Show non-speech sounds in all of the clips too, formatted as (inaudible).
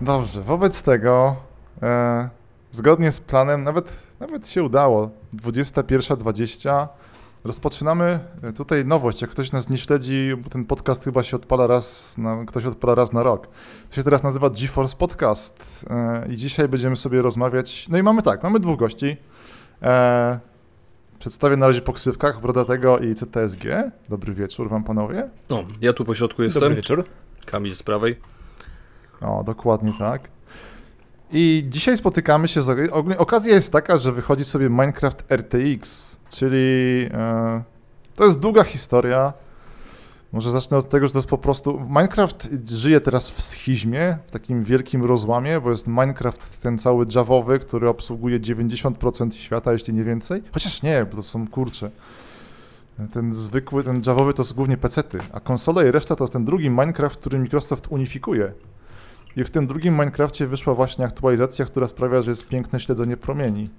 Dobrze, wobec tego e, zgodnie z planem, nawet, nawet się udało, 21.20 rozpoczynamy e, tutaj nowość, jak ktoś nas nie śledzi, bo ten podcast chyba się odpala raz, na, ktoś odpala raz na rok. To się teraz nazywa GeForce Podcast e, i dzisiaj będziemy sobie rozmawiać, no i mamy tak, mamy dwóch gości, e, Przedstawię na razie po ksywkach Brodatego i CTSG. Dobry wieczór wam panowie. No, ja tu po środku jestem. Dobry wieczór. Kamil z prawej. O, dokładnie tak. I dzisiaj spotykamy się z... Okazja jest taka, że wychodzi sobie Minecraft RTX, czyli e, to jest długa historia. Może zacznę od tego, że to jest po prostu. Minecraft żyje teraz w schizmie, w takim wielkim rozłamie, bo jest Minecraft ten cały Javowy, który obsługuje 90% świata, jeśli nie więcej. Chociaż nie, bo to są kurcze. Ten zwykły, ten Javowy to jest głównie pecety, a konsole i reszta to jest ten drugi Minecraft, który Microsoft unifikuje. I w tym drugim Minecrafcie wyszła właśnie aktualizacja, która sprawia, że jest piękne śledzenie promieni.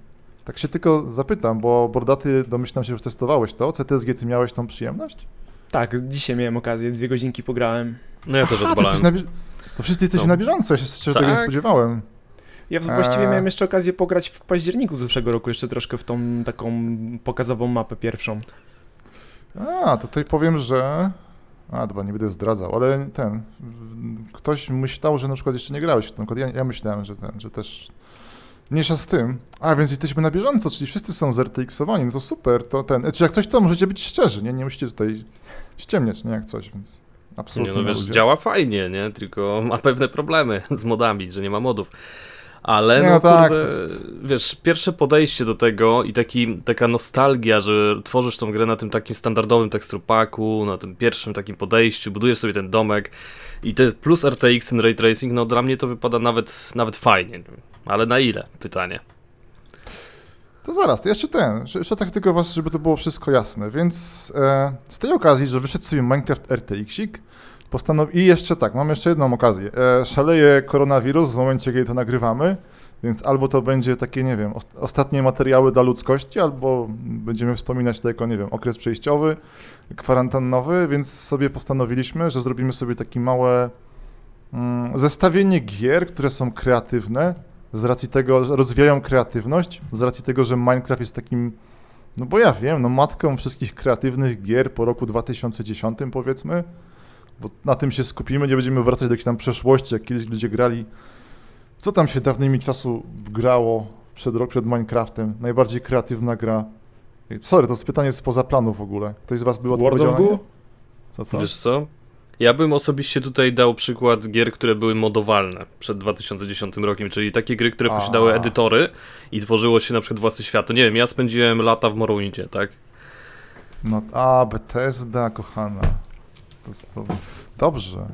Tak się tylko zapytam, bo Bordaty, domyślam się, że już testowałeś to. CTSG, ty miałeś tą przyjemność? Tak, dzisiaj miałem okazję, dwie godzinki pograłem. No ja też Aha, odpalałem. To, to wszyscy jesteście No. na bieżąco, ja się szczerze Tak. tego nie spodziewałem. Ja właściwie Eee. miałem jeszcze okazję pograć w październiku zeszłego roku, jeszcze troszkę w tą taką pokazową mapę pierwszą. A, to tutaj powiem, że... A, dobra, nie będę zdradzał, ale ten... Ktoś myślał, że na przykład jeszcze nie grałeś w. Na przykład ja, ja myślałem, że ten, że też... Mniejsza z tym. A, więc jesteśmy na bieżąco, czyli wszyscy są zRTX-owani, no to super, to ten... Czy jak coś, to możecie być szczerzy, nie? Nie musicie tutaj ściemniać, nie? Jak coś, więc... Nie, Absolutnie no na wiesz, działa fajnie, nie? Tylko ma pewne problemy (laughs) z modami, że nie ma modów. Ale no, no tak, kurde, wiesz, pierwsze podejście do tego i taki, taka nostalgia, że tworzysz tą grę na tym takim standardowym teksturpaku, na tym pierwszym takim podejściu, budujesz sobie ten domek i to jest plus RTX, ten ray tracing, no dla mnie to wypada nawet, nawet fajnie. Ale na ile? Pytanie. To zaraz, to jeszcze ten, jeszcze tak tylko was, żeby to było wszystko jasne, więc e, z tej okazji, że wyszedł sobie Minecraft RTX-ik, postanow... i jeszcze tak, mam jeszcze jedną okazję, e, szaleje koronawirus w momencie, kiedy to nagrywamy, więc albo to będzie takie, nie wiem, os- ostatnie materiały dla ludzkości, albo będziemy wspominać to jako, nie wiem, okres przejściowy, kwarantannowy, więc sobie postanowiliśmy, że zrobimy sobie takie małe mm, zestawienie gier, które są kreatywne, z racji tego, że rozwijają kreatywność, z racji tego, że Minecraft jest takim, no bo ja wiem, no matką wszystkich kreatywnych gier po roku 2010 powiedzmy, bo na tym się skupimy, nie będziemy wracać do jakiejś tam przeszłości, jak kiedyś ludzie grali, co tam się dawnymi czasu grało przed rok, przed Minecraftem, najbardziej kreatywna gra. Sorry, to jest pytanie spoza planu w ogóle. Ktoś z was był World nie? Goo? Co, co? Wiesz co? Ja bym osobiście tutaj dał przykład gier, które były modowalne przed 2010 rokiem, czyli takie gry, które posiadały edytory i tworzyło się na przykład własny świat. To nie wiem, ja spędziłem lata w Morrowindzie, tak? No, a, Bethesda, kochana. To. Dobrze.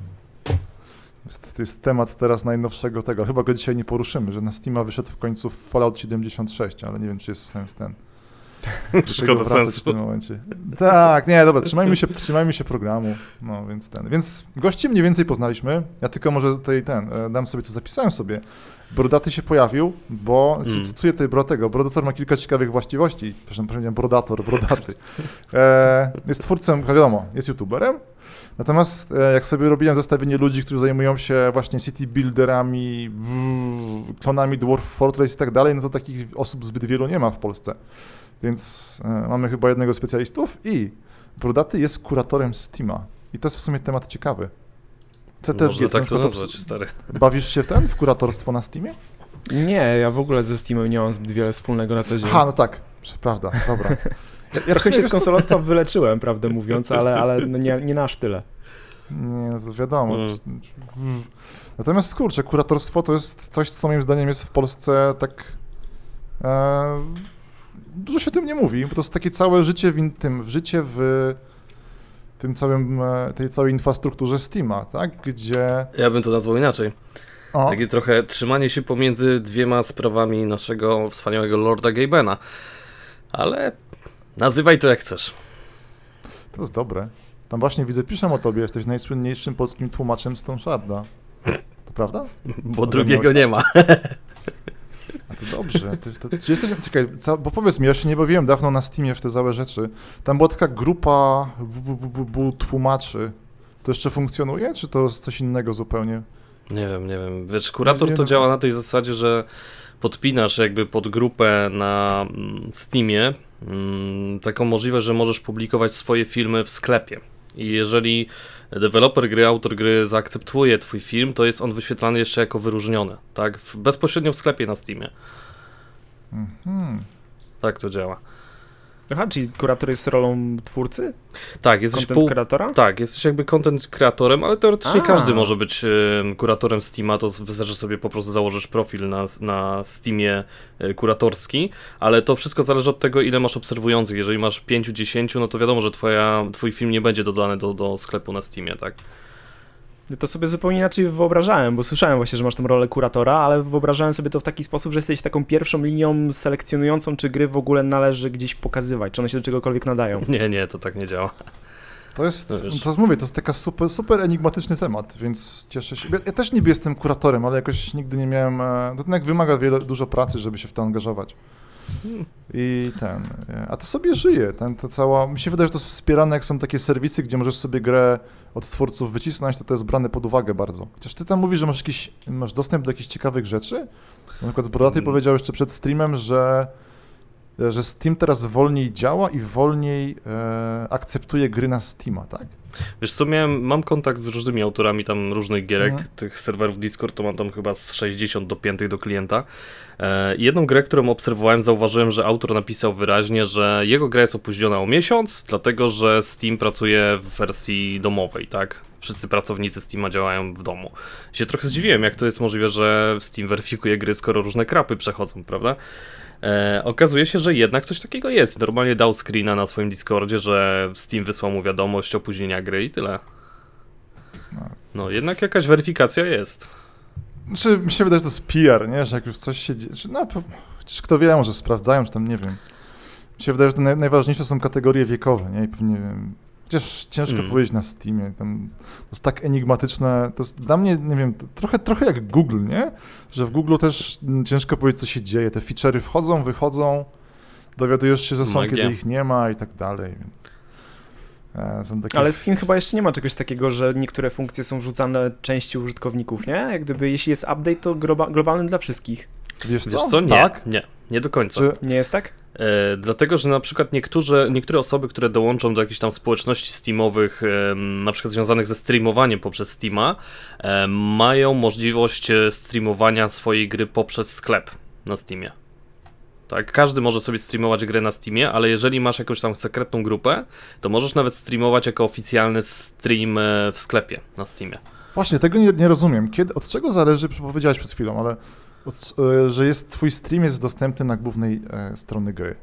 To jest temat teraz najnowszego tego. Chyba go dzisiaj nie poruszymy, że na Steama wyszedł w końcu Fallout 76, ale nie wiem, czy jest sens ten. (laughs) Szkoda sensu. w tym momencie. Tak, nie, dobra, trzymajmy się, trzymajmy się programu. No, więc ten. Więc gości mniej więcej poznaliśmy. Ja tylko może tutaj ten, e, dam sobie, co zapisałem sobie. Brodaty się pojawił, bo Mm. cytuję tutaj Brodego. Brodator ma kilka ciekawych właściwości. Przepraszam, powiedziałem Brodator, Brodaty. (laughs) E, jest twórcą, wiadomo, jest youtuberem. Natomiast e, jak sobie robiłem zestawienie ludzi, którzy zajmują się właśnie city builderami, klonami Dwarf Fortress i tak dalej, no to takich osób zbyt wielu nie ma w Polsce. Więc e, mamy chyba jednego specjalistów i Brodaty jest kuratorem Steama. I to jest w sumie temat ciekawy. Można ty tak na to nazwać, stary. bawisz się w ten, w kuratorstwo na Steamie? Nie, ja w ogóle ze Steamem nie mam zbyt wiele wspólnego na co dzień. Aha, no tak, prawda, dobra. (laughs) Ja, Trochę się z konsolostwa wyleczyłem, prawdę mówiąc, ale, ale no nie, nie na aż tyle. Nie, no to wiadomo. Mm. Natomiast kurczę, kuratorstwo to jest coś, co moim zdaniem jest w Polsce tak. E, dużo się o tym nie mówi, bo to jest takie całe życie w in- tym, w życie w tym całym, e, tej całej infrastrukturze Steama, tak? Gdzie. Ja bym to nazwał inaczej. O, Takie trochę trzymanie się pomiędzy dwiema sprawami naszego wspaniałego Lorda Gabena. Ale nazywaj to jak chcesz. to jest dobre. Tam właśnie widzę, piszę o tobie, jesteś najsłynniejszym polskim tłumaczem Stone Sharda. To prawda? Bo drugiego nie ma. A to dobrze. Ty, to, czy jesteś, czekaj, bo powiedz mi, ja się nie bawiłem dawno na Steamie w te całe rzeczy. Tam była taka grupa bu, bu, bu, bu, tłumaczy. To jeszcze funkcjonuje, czy to jest coś innego zupełnie? Nie wiem, nie wiem. Wiesz, kurator Nie, to no- działa na tej zasadzie, że podpinasz jakby pod grupę na mm, Steamie taką możliwość, że możesz publikować swoje filmy w sklepie. I jeżeli deweloper gry, autor gry zaakceptuje twój film, to jest on wyświetlany jeszcze jako wyróżniony, tak? Bezpośrednio w sklepie na Steamie. Mhm. Tak to działa. Aha, czyli kurator jest rolą twórcy? Tak, jesteś Content pół... kreatora? Tak, jesteś jakby content kreatorem, ale teoretycznie A. każdy może być em, kuratorem Steama, to wystarczy sobie po prostu założysz profil na, na Steamie e, kuratorski, ale to wszystko zależy od tego, ile masz obserwujących. Jeżeli masz 5-10, no to wiadomo, że twoja, twój film nie będzie dodany do, do sklepu na Steamie, tak? To sobie zupełnie inaczej wyobrażałem, bo słyszałem właśnie, że masz tą rolę kuratora, ale wyobrażałem sobie to w taki sposób, że jesteś taką pierwszą linią selekcjonującą, czy gry w ogóle należy gdzieś pokazywać, czy one się do czegokolwiek nadają. Nie, nie, to tak nie działa. To jest, To wiesz. to jest, mówię, to jest taka super, super enigmatyczny temat, więc cieszę się. Ja, ja też niby jestem kuratorem, ale jakoś nigdy nie miałem, e, to jednak wymaga wiele, dużo pracy, żeby się w to angażować. I ten, e, a to sobie żyje, ten, to cała, mi się wydaje, że to jest wspierane, jak są takie serwisy, gdzie możesz sobie grę od twórców wycisnąć, to to jest brane pod uwagę bardzo. Chociaż ty tam mówisz, że masz jakiś, masz dostęp do jakichś ciekawych rzeczy, na przykład Brodaty Mm. powiedział jeszcze przed streamem, że że Steam teraz wolniej działa i wolniej e, akceptuje gry na Steama, tak? Wiesz co, miałem, mam kontakt z różnymi autorami tam różnych gierek, Mhm. tych serwerów Discord to mam tam chyba z 60 dopiętych do klienta. E, jedną grę, którą obserwowałem, zauważyłem, że autor napisał wyraźnie, że jego gra jest opóźniona o miesiąc, dlatego że Steam pracuje w wersji domowej, tak? Wszyscy pracownicy Steama działają w domu. Się trochę zdziwiłem, jak to jest możliwe, że Steam weryfikuje gry, skoro różne krapy przechodzą, prawda? E, okazuje się, że jednak coś takiego jest. Normalnie dał screena na swoim Discordzie, że Steam wysłał mu wiadomość opóźnienia gry i tyle. No. Jednak jakaś weryfikacja jest. Znaczy, mi się wydaje, że to jest PR, nie? Że jak już coś się dzieje, czy, no, chociaż kto wie, może sprawdzają, czy tam, nie wiem. Mi się wydaje, że najważniejsze są kategorie wiekowe, nie? I pewnie, wiem, chociaż ciężko Mm. powiedzieć na Steamie, tam, to jest tak enigmatyczne, to jest dla mnie, nie wiem, trochę, trochę jak Google, nie? Że w Google też ciężko powiedzieć, co się dzieje, te feature'y wchodzą, wychodzą, dowiadujesz się, że są, Magia. kiedy ich nie ma i tak dalej, więc... e, Są takie Ale Steam chyba jeszcze nie ma czegoś takiego, że niektóre funkcje są wrzucane części użytkowników, nie? Jak gdyby, jeśli jest update, to globa- globalny dla wszystkich. Wiesz co? Wiesz co? Nie, Tak? nie, nie do końca. Czy, Nie jest tak? E, dlatego, że na przykład niektóre, niektóre osoby, które dołączą do jakichś tam społeczności Steamowych, em, na przykład związanych ze streamowaniem poprzez Steama, em, mają możliwość e, streamowania swojej gry poprzez sklep na Steamie. Tak, każdy może sobie streamować grę na Steamie, ale jeżeli masz jakąś tam sekretną grupę, to możesz nawet streamować jako oficjalny stream e, w sklepie na Steamie. Właśnie, tego nie, nie rozumiem. Kiedy, od czego zależy, powiedziałeś przed chwilą, ale e, że jest, twój stream jest dostępny na głównej e, strony gry.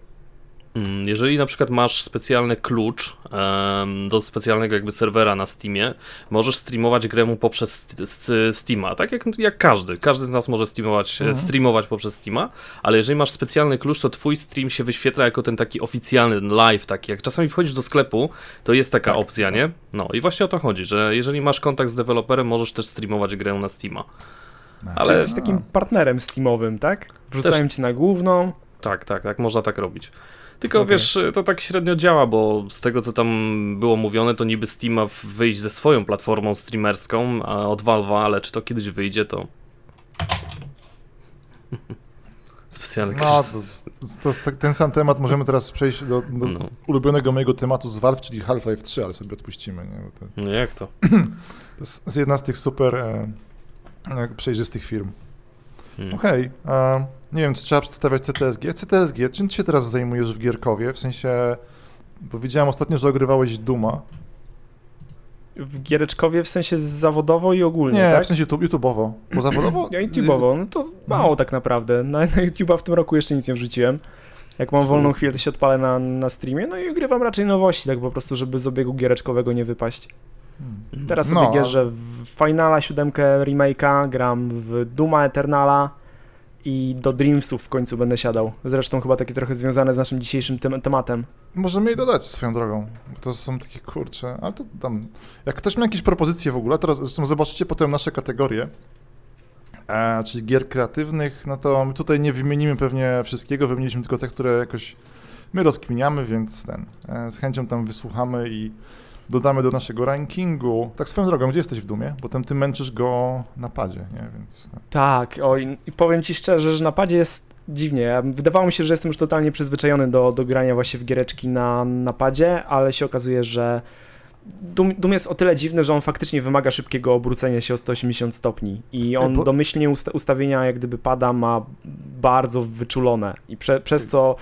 Mm, Jeżeli na przykład masz specjalny klucz em, do specjalnego jakby serwera na Steamie, możesz streamować grę mu poprzez st- st- Steama, tak jak, jak każdy. Każdy z nas może streamować, Mhm. streamować poprzez Steama, ale jeżeli masz specjalny klucz, to twój stream się wyświetla jako ten taki oficjalny live, taki jak czasami wchodzisz do sklepu, to jest taka Tak, opcja, tak. nie? No i właśnie o to chodzi, że jeżeli masz kontakt z deweloperem, możesz też streamować grę na Steama. Ale Ale- jesteś takim partnerem Steamowym, tak? Wrzucają cię na główną. Tak, tak, tak, można tak robić. Tylko Okej. wiesz, to tak średnio działa, bo z tego co tam było mówione, to niby Steam ma wyjść ze swoją platformą streamerską a od Valve'a, ale czy to kiedyś wyjdzie, to. (laughs) Specjalny No. To jest tak- ten sam temat, możemy teraz przejść do, do No. ulubionego mojego tematu z Valve, czyli Half-Life 3, ale sobie odpuścimy. Nie? Bo to, No jak to? (clears throat) to jest jedna z tych super e, przejrzystych firm. Hmm. Okej, e, nie wiem, czy trzeba przedstawiać CTSG. CTSG, czym ty się teraz zajmujesz w Gierkowie? W sensie, bo widziałem ostatnio, że ogrywałeś Duma. W Giereczkowie w sensie zawodowo i ogólnie, Nie, tak? w sensie YouTube, YouTube'owo. Bo (clears throat) zawodowo? Ja YouTube'owo, no to mało tak naprawdę. Na, na YouTube'a w tym roku jeszcze nic nie wrzuciłem. Jak mam wolną chwilę, to się odpalę na, na streamie, no i ugrywam raczej nowości, tak po prostu, żeby z obiegu giereczkowego nie wypaść. Hmm. Teraz sobie No, gierzę w Finala 7 remake'a, gram w Duma Eternala i do Dreamsów w końcu będę siadał. Zresztą chyba takie trochę związane z naszym dzisiejszym tem tematem. Możemy jej dodać swoją drogą. Bo to są takie kurcze, ale to tam. Jak ktoś ma jakieś propozycje w ogóle, teraz zresztą zobaczycie potem nasze kategorie. E, czyli gier kreatywnych, no to my tutaj nie wymienimy pewnie wszystkiego, wymieniliśmy tylko te, które jakoś my rozkminiamy, więc ten. E, z chęcią tam wysłuchamy i dodamy do naszego rankingu. Tak swoją drogą, gdzie jesteś w Dumie? Potem ty męczysz go na padzie, nie? Więc... no. Tak, oj, i powiem ci szczerze, że napadzie jest dziwnie. Wydawało mi się, że jestem już totalnie przyzwyczajony do, do grania właśnie w giereczki na napadzie, ale się okazuje, że Doom, Doom jest o tyle dziwny, że on faktycznie wymaga szybkiego obrócenia się o 180 stopni i on Po- domyślnie usta ustawienia jak gdyby pada ma bardzo wyczulone i prze, przez co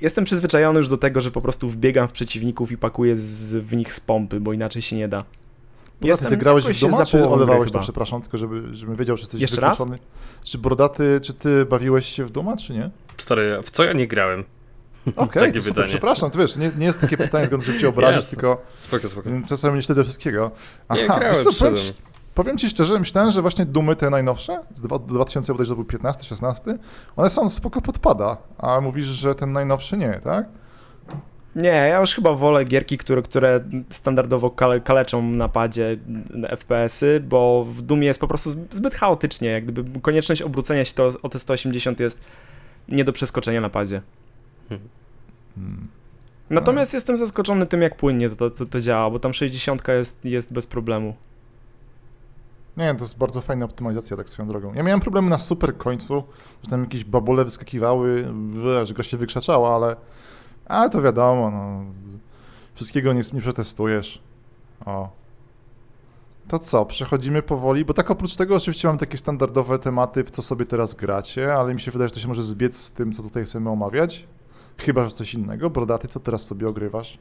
jestem przyzwyczajony już do tego, że po prostu wbiegam w przeciwników i pakuję z, w nich z pompy, bo inaczej się nie da. Brodaty, ty grałeś w Duma, za czy olewałeś to, przepraszam, tylko żeby, żebym wiedział, czy jesteś Jeszcze raz? wykluczony. Czy Brodaty, czy ty bawiłeś się w Duma, czy nie? Stary, w co ja nie grałem? Okej, (laughs) pytanie. przepraszam, to wiesz, nie, nie jest takie pytanie, zgodnie, żeby cię obrazić, (laughs) Jasne. tylko Spoko, spoko. czasami nie śledzę wszystkiego. Nie, grałem, wiesz co, powiem, powiem ci szczerze, myślałem, że właśnie Dumy te najnowsze, z dwa- 2000 bodajże to był 15, 16, one są spoko podpada, a mówisz, że ten najnowszy nie, tak? Nie, ja już chyba wolę gierki, które, które standardowo kale, kaleczą na padzie FPS-y, bo w Dumie jest po prostu zb- zbyt chaotycznie, jak gdyby konieczność obrócenia się to, o te 180 jest nie do przeskoczenia na padzie. Hmm. Natomiast jestem zaskoczony tym, jak płynnie to, to, to działa, bo tam 60 jest, jest bez problemu. Nie, to jest bardzo fajna optymalizacja, tak swoją drogą. Ja miałem problemy na super końcu, że tam jakieś babole wyskakiwały, że gra się wykrzaczała, ale, ale to wiadomo, no, wszystkiego nie, nie przetestujesz. O. To co, przechodzimy powoli, bo tak oprócz tego oczywiście mam takie standardowe tematy, w co sobie teraz gracie, ale mi się wydaje, że to się może zbiec z tym, co tutaj chcemy omawiać. Chyba, że coś innego. Brodaty, co teraz sobie ogrywasz?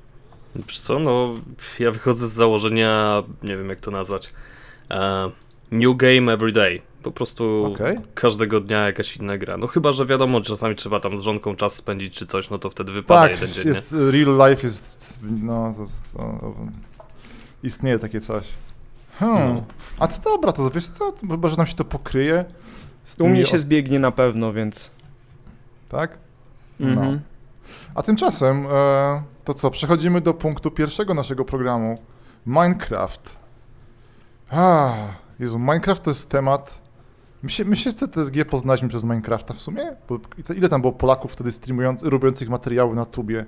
Wiesz co, no ja wychodzę z założenia, nie wiem jak to nazwać, e, new game every day. Po prostu Okej. każdego dnia jakaś inna gra. No chyba, że wiadomo, czasami trzeba tam z żonką czas spędzić czy coś, no to wtedy wypada Tak, jeden dzień, jest, real life jest, no, to, jest, istnieje takie coś. Hmm. No. A to dobra, to wiesz co, chyba, że nam się to pokryje. U mnie się o- zbiegnie na pewno, więc... Tak? No. Mhm. A tymczasem, e, to co, przechodzimy do punktu pierwszego naszego programu. Minecraft. A, Jezu, Minecraft to jest temat... My się, my się z CTSG poznaliśmy przez Minecrafta w sumie? Bo ile tam było Polaków wtedy streamujących, robiących materiały na tubie?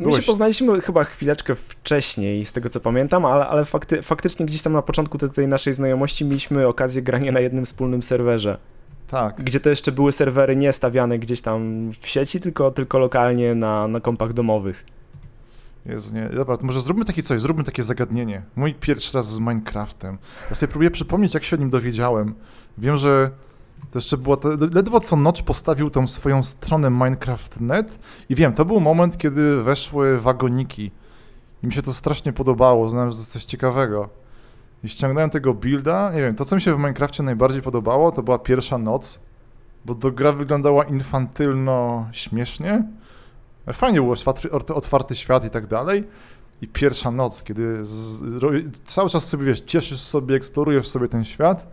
My Byłeś- się poznaliśmy chyba chwileczkę wcześniej, z tego co pamiętam, ale, ale fakty, faktycznie gdzieś tam na początku tej, tej naszej znajomości mieliśmy okazję grania na jednym wspólnym serwerze, Tak. gdzie to jeszcze były serwery nie stawiane gdzieś tam w sieci, tylko, tylko lokalnie na, na kompach domowych. Jezu, nie. Dobra, może zróbmy takie coś, zróbmy takie zagadnienie. Mój pierwszy raz z Minecraftem. Ja sobie próbuję przypomnieć, jak się o nim dowiedziałem. Wiem, że to jeszcze było, to, ledwo co Notch postawił tą swoją stronę Minecraft.net i wiem, to był moment, kiedy weszły wagoniki i mi się to strasznie podobało, znałem, coś ciekawego. I ściągnąłem tego builda, nie wiem, to co mi się w Minecrafcie najbardziej podobało, to była pierwsza noc, bo to gra wyglądała infantylno śmiesznie, Fajnie było, otwarty, świat i tak dalej. I pierwsza noc, kiedy z, cały czas sobie, wiesz, cieszysz sobie, eksplorujesz sobie ten świat,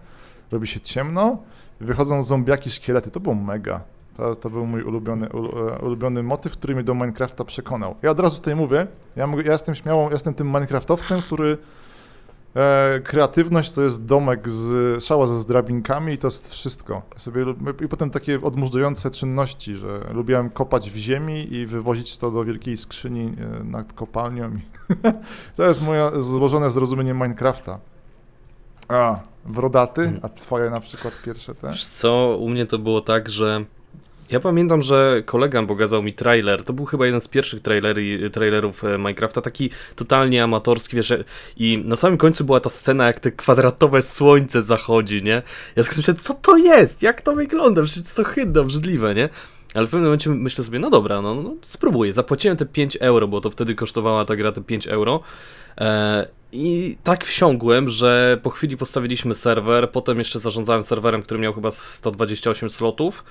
robi się ciemno, wychodzą zombiaki, szkielety, to było mega. To, to był mój ulubiony, ulu, e, ulubiony motyw, który mnie do Minecrafta przekonał. Ja od razu tutaj mówię, ja, ja jestem śmiałą, ja jestem tym Minecraftowcem, który e, kreatywność to jest domek z szała ze zdrabinkami i to jest wszystko. Ja sobie, I potem takie odmurzające czynności, że lubiłem kopać w ziemi i wywozić to do wielkiej skrzyni e, nad kopalnią. (laughs) To jest moje złożone zrozumienie Minecrafta. A, wrodaty, Mhm. a twoje na przykład pierwsze te? Wiesz co, u mnie to było tak, że ja pamiętam, że kolega pokazał mi trailer, to był chyba jeden z pierwszych trailery, trailerów e, Minecrafta, taki totalnie amatorski, wiesz, i na samym końcu była ta scena, jak te kwadratowe słońce zachodzi, nie? Ja tak myślę, co to jest? Jak to wygląda? Przecież to ohydne, obrzydliwe, nie? Ale w pewnym momencie myślę sobie, no dobra, no, no spróbuję. Zapłaciłem te 5 euro, bo to wtedy kosztowała ta gra te 5 euro. E, I tak wsiągłem, że po chwili postawiliśmy serwer, potem jeszcze zarządzałem serwerem, który miał chyba 128 slotów.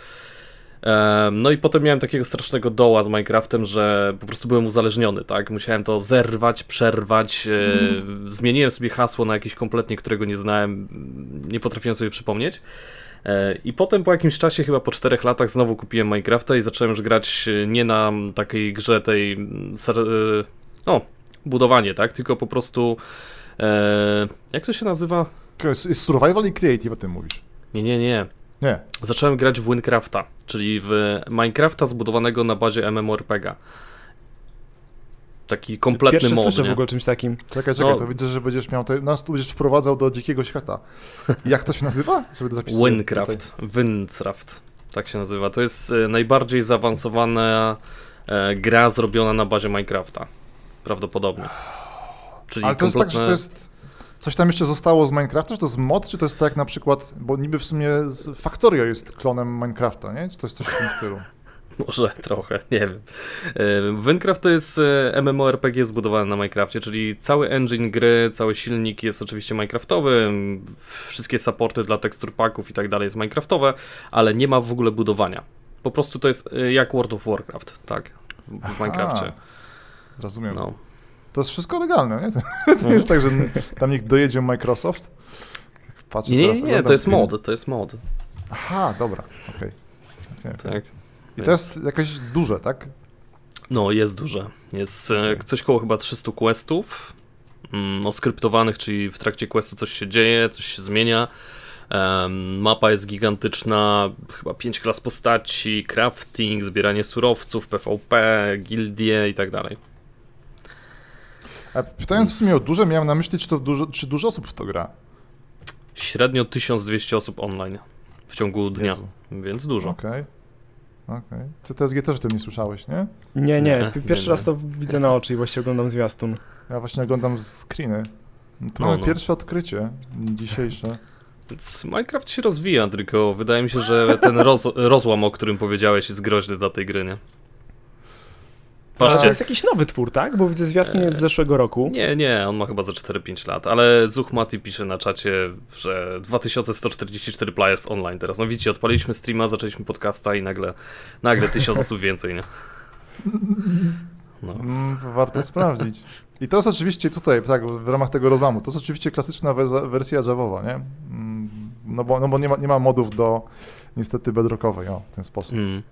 No i potem miałem takiego strasznego doła z Minecraftem, że po prostu byłem uzależniony, tak? Musiałem to zerwać, przerwać. e, Zmieniłem sobie hasło na jakieś kompletnie, którego nie znałem, nie potrafiłem sobie przypomnieć. E, I potem po jakimś czasie, chyba po 4 latach, znowu kupiłem Minecrafta i zacząłem już grać e, nie na takiej grze tej. mm, o, budowanie, tak? Tylko po prostu. Jak to się nazywa? Survival i creative, o tym mówisz. Nie, nie, nie. Nie. Zacząłem grać w Minecrafta, czyli w Minecrafta zbudowanego na bazie MMORPG'a. taki kompletny Pierwszy mod, słyszę nie? w ogóle czymś takim. Czekaj, czekaj, No. to widzę, że będziesz miał, te, nas tu będziesz wprowadzał do dzikiego świata. Jak to się nazywa? Sobie to zapisuję. Wincraft. Wincraft. Tak się nazywa. To jest e, najbardziej zaawansowana e, gra zrobiona na bazie Minecrafta. Prawdopodobnie. Czyli Ale to jest tak, że kompletne- to jest... Coś tam jeszcze zostało z Minecrafta, czy to jest mod, czy to jest tak na przykład, bo niby w sumie Factorio jest klonem Minecrafta, nie? Czy to jest coś w tym stylu? (laughs) Może trochę, nie wiem. Minecraft to jest e, MMORPG zbudowane na Minecrafcie, czyli cały engine gry, cały silnik jest oczywiście Minecraftowy, wszystkie supporty dla tekstur packów i tak dalej jest Minecraftowe, ale nie ma w ogóle budowania. Po prostu to jest e, jak World of Warcraft, tak, w Aha, Minecrafcie. Rozumiem. No. To jest wszystko legalne, nie? (laughs) To, to nie jest tak, że tam niech dojedzie Microsoft. Patrzę Nie, nie, nie, to jest screen. mod, to jest mod, Aha, dobra, okej. Okej, okej. tak. I to jest jakieś duże, tak? No, jest duże. Jest e, coś koło chyba 300 questów mm, oskryptowanych, czyli w trakcie questu coś się dzieje, coś się zmienia. Mapa jest gigantyczna, chyba 5 klas postaci, crafting, zbieranie surowców, PvP, gildie i tak dalej. A pytając w Więc- sumie o duże, miałem na myśli, czy to dużo, czy dużo osób w to gra. Średnio 1200 osób online w ciągu dnia, Jezu. więc dużo. Okej. Okej. CTSG też o tym nie słyszałeś, nie? Nie, nie, Nie, pi- pierwszy nie, raz to widzę na oczy i właśnie oglądam zwiastun. Ja właśnie oglądam screeny. No to No, mamy no. pierwsze odkrycie dzisiejsze. Więc Minecraft się rozwija, tylko wydaje mi się, że ten roz, rozłam, o którym powiedziałeś, jest groźny dla tej gry, nie? Ale to Patrzcie, jest jakiś nowy twór, tak? Bo widzę zwiastun jest z zeszłego roku. Nie, nie, on ma chyba za 4-5 lat, ale Zuchmati pisze na czacie, że 2144 players online teraz. No widzicie, odpaliliśmy streama, zaczęliśmy podcasta i nagle, nagle 1000 (laughs) osób więcej, nie? No. Mm, to warto sprawdzić. I to jest oczywiście tutaj, tak, w ramach tego rozłamu, to jest oczywiście klasyczna wersja Javowa, nie? Mm, No bo, no bo nie, ma, nie ma modów do niestety bedrockowej, o, w ten sposób. Mm.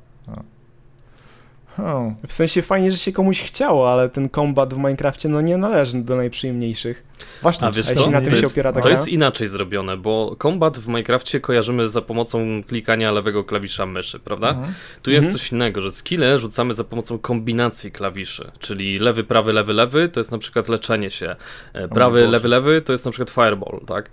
W sensie fajnie, że się komuś chciało, ale ten kombat w Minecrafcie no nie należy do najprzyjemniejszych. Właśnie, A wiesz co? na tym to się jest, opiera ta to jest inaczej zrobione, bo kombat w Minecrafcie kojarzymy za pomocą klikania lewego klawisza myszy, prawda? Mhm. Tu jest Mhm. coś innego, że skille rzucamy za pomocą kombinacji klawiszy, czyli lewy, prawy, lewy, lewy to jest na przykład leczenie się, e, prawy, lewy, lewy to jest na przykład fireball, tak?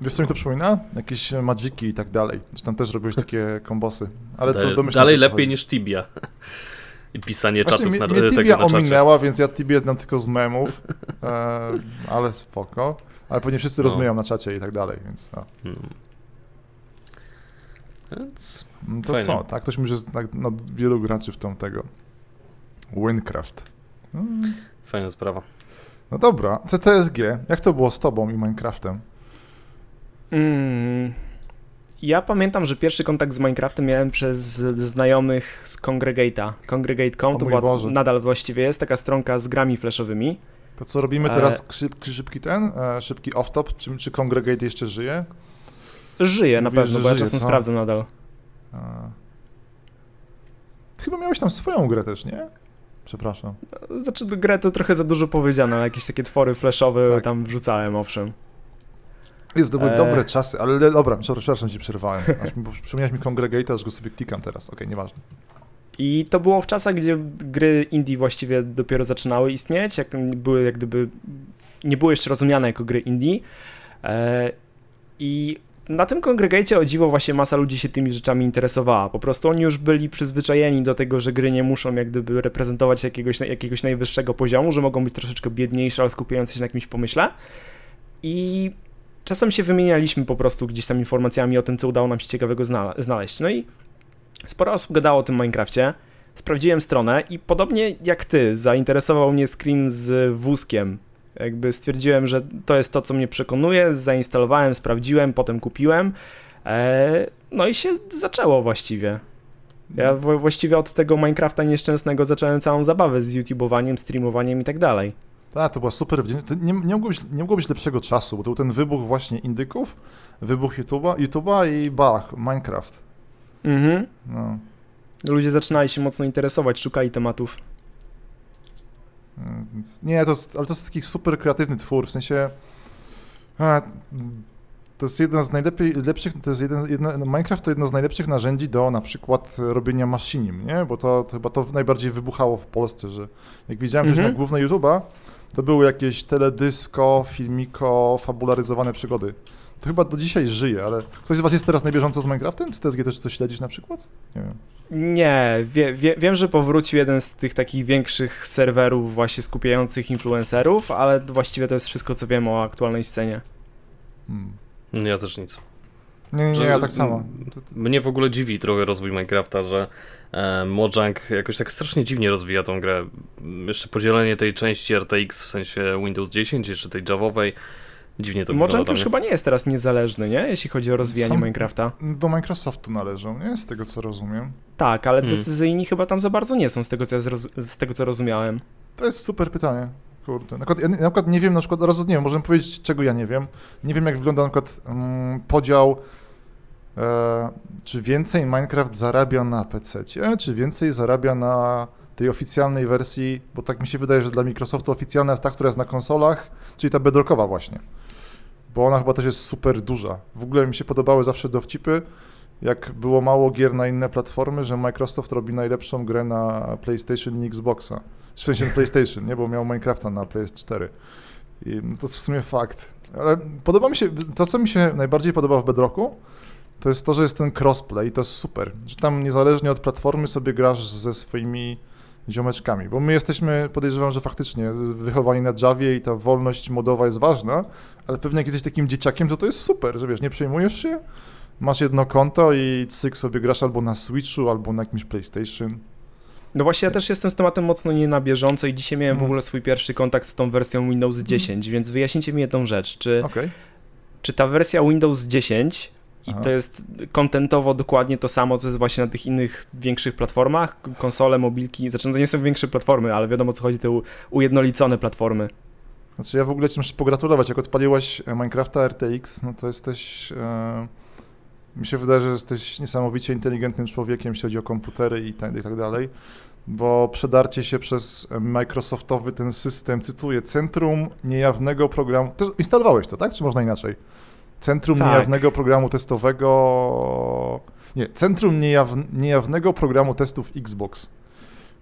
Wiesz co mi to przypomina? Jakieś magiki i tak dalej. Że tam też robiłeś takie kombosy. Ale to domyślam Dalej lepiej chodzi. niż Tibia. (laughs) I pisanie Właśnie czatów mi, na, mnie tego Tibia na ominęła, więc ja Tibię znam tylko z memów, e, ale spoko. Ale pewnie wszyscy No. rozumieją na czacie i tak dalej, więc. Hmm. Więc Mm, To Fajnie. co? Tak, ktoś mówi, że tak, no, wielu graczy w tą tego. Wincraft. Mm. fajna sprawa. No dobra, CTSG, jak to było z tobą i Minecraftem? Mm. Ja pamiętam, że pierwszy kontakt z Minecraftem miałem przez znajomych z Congregate'a. Congregate.com to była, Boże. nadal właściwie jest taka stronka z grami flashowymi. To co robimy E. teraz, szyb, szybki ten, e, szybki off-top, czy, czy Congregate jeszcze żyje? Żyje na Mówisz, pewno, że bo ja żyje, czasem co? sprawdzam nadal. E, Chyba miałeś tam swoją grę też, nie? Przepraszam. Znaczy grę to trochę za dużo powiedziane, ale jakieś takie twory flashowe Tak. tam wrzucałem, owszem. Jest, to były E. dobre czasy, ale le- dobra, przepraszam, ci przerwałem. Aż przypomniałeś mi Congregate, aż go sobie klikam teraz. Okej, nieważne. I to było w czasach, gdzie gry indie właściwie dopiero zaczynały istnieć, jak były jak gdyby nie były jeszcze rozumiane jako gry indie. E, I na tym kongregacie o dziwo właśnie masa ludzi się tymi rzeczami interesowała. Po prostu oni już byli przyzwyczajeni do tego, że gry nie muszą jak gdyby reprezentować jakiegoś, jakiegoś najwyższego poziomu, że mogą być troszeczkę biedniejsze, ale skupiające się na jakimś pomyśle. I czasem się wymienialiśmy po prostu gdzieś tam informacjami o tym, co udało nam się ciekawego znale- znaleźć. No i sporo osób gadało o tym Minecrafcie. Sprawdziłem stronę i podobnie jak ty, zainteresował mnie screen z wózkiem. Jakby stwierdziłem, że to jest to, co mnie przekonuje. Zainstalowałem, sprawdziłem, potem kupiłem. Eee, no i się zaczęło właściwie. Ja właściwie od tego Minecrafta nieszczęsnego zacząłem całą zabawę z YouTubeowaniem, streamowaniem i tak dalej. Tak, to była super Nie, nie, mogło być, nie mogło być lepszego czasu, bo to był ten wybuch właśnie indyków, wybuch YouTube'a, YouTube'a i bach, Minecraft. Mhm. No. Ludzie zaczynali się mocno interesować, szukali tematów. Więc nie, to jest, ale to jest taki super kreatywny twór, w sensie to jest jeden z najlepiej, lepszych, to jest jeden, jedno, Minecraft to jedno z najlepszych narzędzi do na przykład robienia machinim, nie? Bo to, to chyba to najbardziej wybuchało w Polsce, że jak widziałem Mhm. też na główne YouTube'a, to były jakieś teledysko, filmiko, fabularyzowane przygody. To chyba do dzisiaj żyje, ale ktoś z was jest teraz na bieżąco z Minecraftem? Czy TSG też coś śledzisz na przykład? Nie wiem. Nie, wie, wie, wiem, że powrócił jeden z tych takich większych serwerów właśnie skupiających influencerów, ale właściwie to jest wszystko, co wiem o aktualnej scenie. Hmm. Ja też nic. Nie, nie, ja tak samo. Mnie w ogóle dziwi trochę rozwój Minecrafta, że e, Mojang jakoś tak strasznie dziwnie rozwija tą grę. Jeszcze podzielenie tej części RTX w sensie Windows 10, jeszcze tej Javowej. Dziwnie to wygląda Mojang dla już chyba nie jest teraz niezależny, nie? Jeśli chodzi o rozwijanie Są- Minecrafta. Do Microsoftu należą, nie? Z tego co rozumiem. Tak, ale Hmm. decyzyjni chyba tam za bardzo nie są, z tego co, ja z tego, co rozumiałem. To jest super pytanie. Kurde. Na przykład, ja na przykład nie wiem, na przykład, raz nie wiem, możemy powiedzieć, czego ja nie wiem. Nie wiem, jak wygląda na przykład mm, podział, e, czy więcej Minecraft zarabia na PC, czy więcej zarabia na tej oficjalnej wersji, bo tak mi się wydaje, że dla Microsoftu oficjalna jest ta, która jest na konsolach, czyli ta bedrockowa właśnie. Bo ona chyba też jest super duża. W ogóle mi się podobały zawsze dowcipy, jak było mało gier na inne platformy, że Microsoft robi najlepszą grę na PlayStation i Xboxa. W PlayStation, nie? Bo miał Minecrafta na PS4. I to jest w sumie fakt. Ale podoba mi się, to co mi się najbardziej podoba w Bedrocku, to jest to, że jest ten crossplay i to jest super. Że tam niezależnie od platformy sobie grasz ze swoimi ziomeczkami. Bo my jesteśmy, podejrzewam, że faktycznie wychowani na Javie i ta wolność modowa jest ważna, ale pewnie jak jesteś takim dzieciakiem, to to jest super, że wiesz, nie przejmujesz się, masz jedno konto i cyk sobie grasz albo na Switchu, albo na jakimś PlayStation. No właśnie, ja też jestem z tematem mocno nie na bieżąco i dzisiaj miałem w Mhm. ogóle swój pierwszy kontakt z tą wersją Windows 10, więc wyjaśnijcie mi jedną rzecz. Czy, Okej. czy ta wersja Windows 10 i Aha. to jest kontentowo dokładnie to samo, co jest właśnie na tych innych większych platformach, konsole, mobilki, znaczy no to nie są większe platformy, ale wiadomo co chodzi, te ujednolicone platformy. Znaczy ja w ogóle ci muszę pogratulować, jak odpaliłeś Minecrafta RTX, no to jesteś... E, mi się wydaje, że jesteś niesamowicie inteligentnym człowiekiem, jeśli chodzi o komputery i tak, i tak dalej, bo przedarcie się przez Microsoftowy ten system, cytuję, Centrum Niejawnego Programu... Też instalowałeś to, tak? Czy można inaczej? Centrum Tak. Niejawnego Programu Testowego... Nie, Centrum Niejaw... Niejawnego Programu Testów Xbox.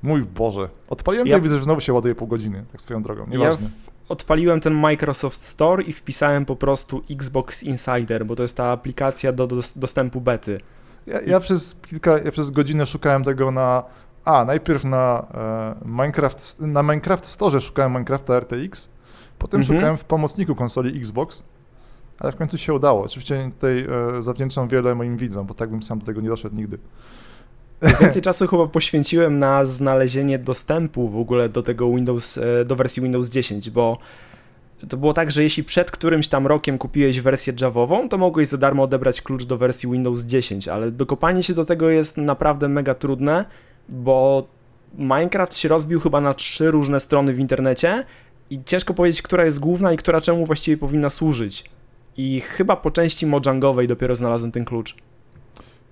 Mój Boże. Odpaliłem Ja- to i widzę, że znowu się ładuje pół godziny, tak swoją drogą, nieważne. Ja w, odpaliłem ten Microsoft Store i wpisałem po prostu Xbox Insider, bo to jest ta aplikacja do, dos- dostępu bety. Ja, ja przez kilka, ja przez godzinę szukałem tego na. A, najpierw na e, Minecraft, na Minecraft Store szukałem Minecrafta RTX, potem Mhm. szukałem w pomocniku konsoli Xbox, ale w końcu się udało. Oczywiście tutaj e, zawdzięczam wiele moim widzom, bo tak bym sam do tego nie doszedł nigdy. Więcej czasu chyba poświęciłem na znalezienie dostępu w ogóle do tego Windows, e, do wersji Windows 10, bo to było tak, że jeśli przed którymś tam rokiem kupiłeś wersję Javową, to mogłeś za darmo odebrać klucz do wersji Windows 10, ale dokopanie się do tego jest naprawdę mega trudne, bo Minecraft się rozbił chyba na trzy różne strony w internecie i ciężko powiedzieć, która jest główna i która czemu właściwie powinna służyć. I chyba po części mojangowej dopiero znalazłem ten klucz.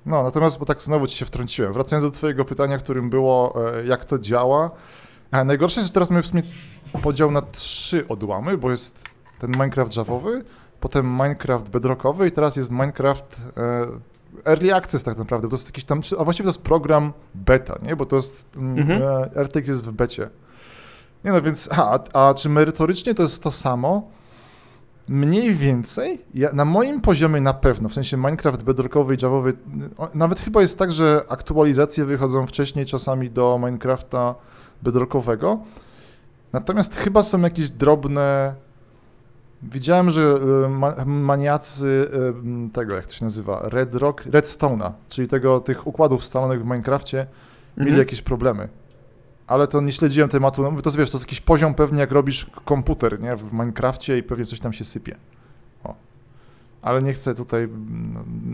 No, natomiast, bo tak znowu ci się wtrąciłem. Wracając do twojego pytania, którym było, e, jak to działa. A najgorsze jest, że teraz mamy w sumie podział na trzy odłamy, bo jest ten Minecraft Javowy, potem Minecraft Bedrockowy i teraz jest Minecraft e, Early Access tak naprawdę. To jest jakiś tam, a właściwie to jest program beta, nie? Bo to jest, mm, Mhm. e, RTX jest w becie. Nie no, więc, a, a czy merytorycznie to jest to samo? Mniej więcej, ja, na moim poziomie na pewno, w sensie Minecraft bedrockowy i Javowy, nawet chyba jest tak, że aktualizacje wychodzą wcześniej czasami do Minecrafta bedrockowego, natomiast chyba są jakieś drobne, widziałem, że y, ma, maniacy y, tego, jak to się nazywa, Red Rock, Redstone'a, czyli tego, tych układów scalonych w Minecrafcie, mieli Mhm. jakieś problemy. Ale to nie śledziłem tematu. No, to wiesz, to jest jakiś poziom pewnie jak robisz komputer, nie? W Minecrafcie i pewnie coś tam się sypie. O. Ale nie chcę tutaj.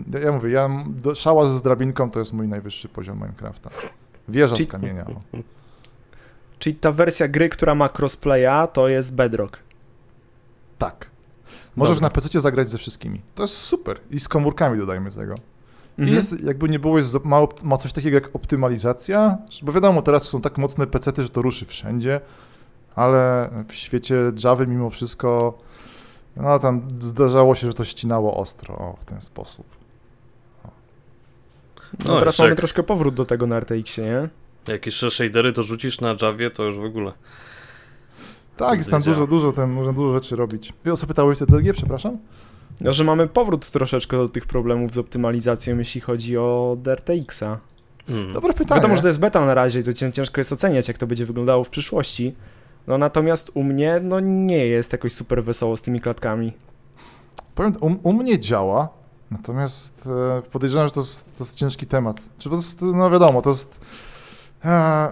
No, ja- mówię, ja do, szała z drabinką to jest mój najwyższy poziom Minecrafta. Wieża z Czyli- kamienia. O. (laughs) Czyli ta wersja gry, która ma crossplaya, to jest Bedrock. Tak. Możesz Dobra. na PC zagrać ze wszystkimi. To jest super. I z komórkami dodajmy tego. I Mhm. jest, jakby nie było, jest, ma, ma coś takiego jak optymalizacja, bo wiadomo, teraz są tak mocne PC, że to ruszy wszędzie, ale w świecie Java mimo wszystko No tam zdarzało się, że to ścinało ostro o, w ten sposób. No, No, teraz mamy jak- troszkę powrót do tego na RTX-ie, nie? Jak jeszcze shadery to rzucisz na Javie, to już w ogóle. Tak, jest tam dużo, dużo, ten, można dużo rzeczy robić. I o co pytałeś CTG, przepraszam? No, że mamy powrót troszeczkę do tych problemów z optymalizacją, jeśli chodzi o RTX-a. Hmm. Dobre pytanie. Wiadomo, że to jest beta na razie i to cię- ciężko jest oceniać, jak to będzie wyglądało w przyszłości. No natomiast u mnie, no nie jest jakoś super wesoło z tymi klatkami. Powiem, u, u mnie działa, natomiast e, podejrzewam, że to jest, to jest ciężki temat. Czy to jest, no wiadomo, to jest... E,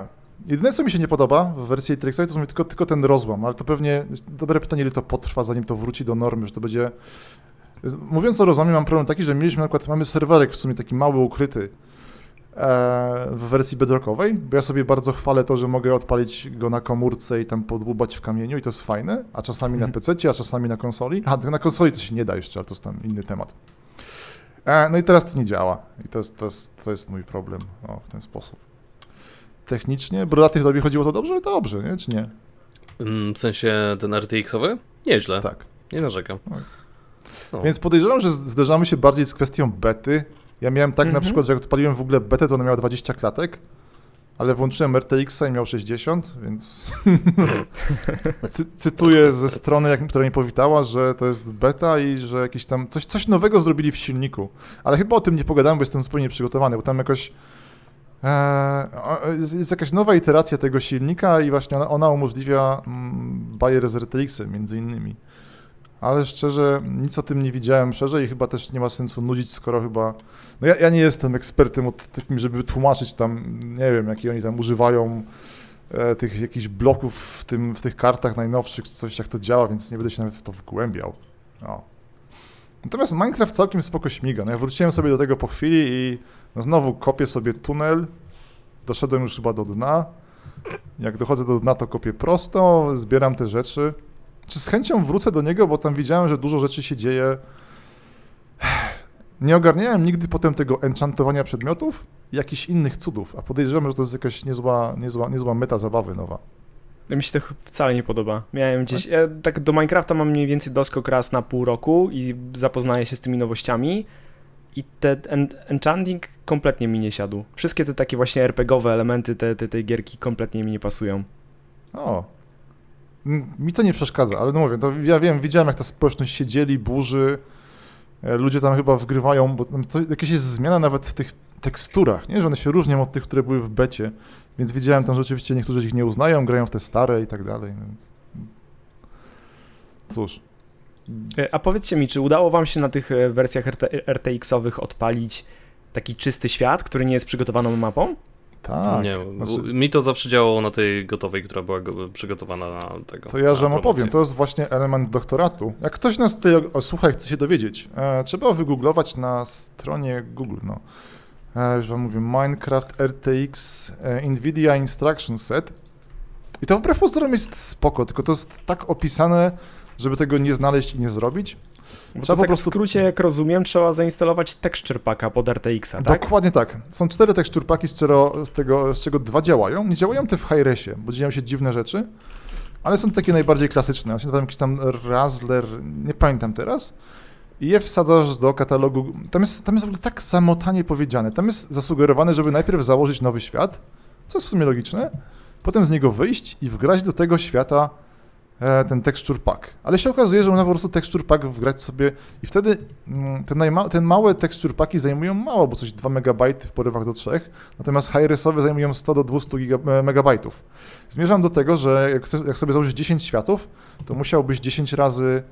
jedyne, co mi się nie podoba w wersji Atrixowej, to są tylko, tylko ten rozłam, ale to pewnie dobre pytanie, ile to potrwa, zanim to wróci do normy, że to będzie... Mówiąc o rozłamie, mam problem taki, że mieliśmy na przykład, mamy serwerek w sumie taki mały, ukryty e, w wersji bedrockowej, bo ja sobie bardzo chwalę to, że mogę odpalić go na komórce i tam podłubać w kamieniu i to jest fajne, a czasami na Mhm. PC, a czasami na konsoli. A na konsoli to się nie da jeszcze, ale to jest tam inny temat. E, no i teraz to nie działa i to jest, to jest, to jest mój problem o, w ten sposób. Technicznie, brodatych tobie chodziło to dobrze? Dobrze, nie? Czy nie? Mm, W sensie ten RTX-owy? Nieźle, Tak. nie narzekam. Tak. No. Więc podejrzewam, że zderzamy się bardziej z kwestią bety. Ja miałem tak na Mhm. przykład, że jak odpaliłem w ogóle betę, to ona miała 20 klatek, ale włączyłem RTX-a i miał 60, więc (laughs) Cy cytuję ze strony, jak, która mi powitała, że to jest beta i że jakieś tam coś, coś nowego zrobili w silniku. Ale chyba o tym nie pogadałem, bo jestem zupełnie przygotowany, bo tam jakoś e, jest, jest jakaś nowa iteracja tego silnika i właśnie ona, ona umożliwia mm, bajer z RTX-em między innymi. Ale szczerze, nic o tym nie widziałem szerzej i chyba też nie ma sensu nudzić, skoro chyba... No ja, ja nie jestem ekspertem od takim, żeby tłumaczyć tam, nie wiem, jakie oni tam używają e, tych jakichś bloków w, tym, w tych kartach najnowszych, coś jak to działa, więc nie będę się nawet w to wgłębiał. No. Natomiast Minecraft całkiem spoko śmiga. No ja wróciłem sobie do tego po chwili i no znowu kopię sobie tunel. Doszedłem już chyba do dna. Jak dochodzę do dna, to kopię prosto, zbieram te rzeczy. Czy z chęcią wrócę do niego, bo tam widziałem, że dużo rzeczy się dzieje. Nie ogarniałem nigdy potem tego enchantowania przedmiotów i jakichś innych cudów, a podejrzewam, że to jest jakaś niezła, niezła, niezła meta zabawy nowa. Mi się to wcale nie podoba. Miałem gdzieś, ja tak do Minecrafta mam mniej więcej doskok raz na pół roku i zapoznaję się z tymi nowościami i ten en enchanting kompletnie mi nie siadł. Wszystkie te takie właśnie RPGowe elementy te, te, tej gierki kompletnie mi nie pasują. O. Mi to nie przeszkadza, ale no mówię, to ja wiem, widziałem jak ta społeczność się dzieli, burzy. E, Ludzie tam chyba wgrywają, bo tam to, jakaś jest zmiana nawet w tych teksturach, nie? Że one się różnią od tych, które były w becie. Więc widziałem tam rzeczywiście niektórzy ich nie uznają, grają w te stare i tak dalej. Więc... Cóż. E, A powiedzcie mi, czy udało wam się na tych e, wersjach RT RTX-owych odpalić taki czysty świat, który nie jest przygotowaną mapą? Tak. nie, Znaczy- mi to zawsze działało na tej gotowej, która była go, przygotowana na tego. To ja że opowiem, to jest właśnie element doktoratu. Jak ktoś nas tutaj słucha i chce się dowiedzieć, e, trzeba wygooglować na stronie Google, no. E, już wam mówię, Minecraft RTX e, NVIDIA Instruction Set. I to wbrew pozorom jest spoko, tylko to jest tak opisane, żeby tego nie znaleźć i nie zrobić. Bo Trzeba to po tak prostu- w skrócie, jak rozumiem, trzeba zainstalować texture packa pod RTX-a, tak? Dokładnie tak. Są cztery teksturpaki, z, czego- z, tego, z czego dwa działają. Nie działają te w Hi-Resie, bo dzieją się dziwne rzeczy, ale są takie najbardziej klasyczne. Ja się tam jakiś tam Razzler, nie pamiętam teraz. I je wsadzasz do katalogu. Tam jest, tam jest w ogóle tak zamotanie powiedziane. Tam jest zasugerowane, żeby najpierw założyć nowy świat, co jest w sumie logiczne, potem z niego wyjść i wgrać do tego świata ten texture pack. Ale się okazuje, że można po prostu texture pack wgrać sobie i wtedy mm, te, najma, te małe texture packi zajmują mało, bo coś 2 MB w porywach do 3, natomiast high-resowe zajmują 100 do 200 giga, e, megabajtów. Zmierzam do tego, że jak, jak sobie założysz 10 światów, to musiałbyś 10 razy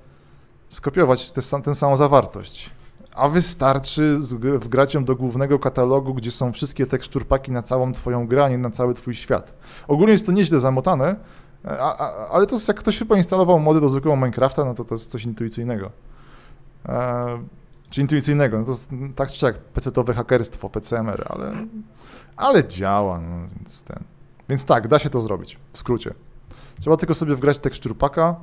skopiować tę tę samą zawartość. A wystarczy wgrać ją do głównego katalogu, gdzie są wszystkie texture paki na całą twoją grę, nie na cały twój świat. Ogólnie jest to nieźle zamotane, a, a, ale to jest jak ktoś chyba instalował mody do zwykłego Minecrafta, no to to jest coś intuicyjnego. E, czy intuicyjnego, no to jest tak czy siak pecetowe hakerstwo, PCMR, ale, ale działa, no, więc ten. Więc tak, da się to zrobić, w skrócie. Trzeba tylko sobie wgrać texture packa.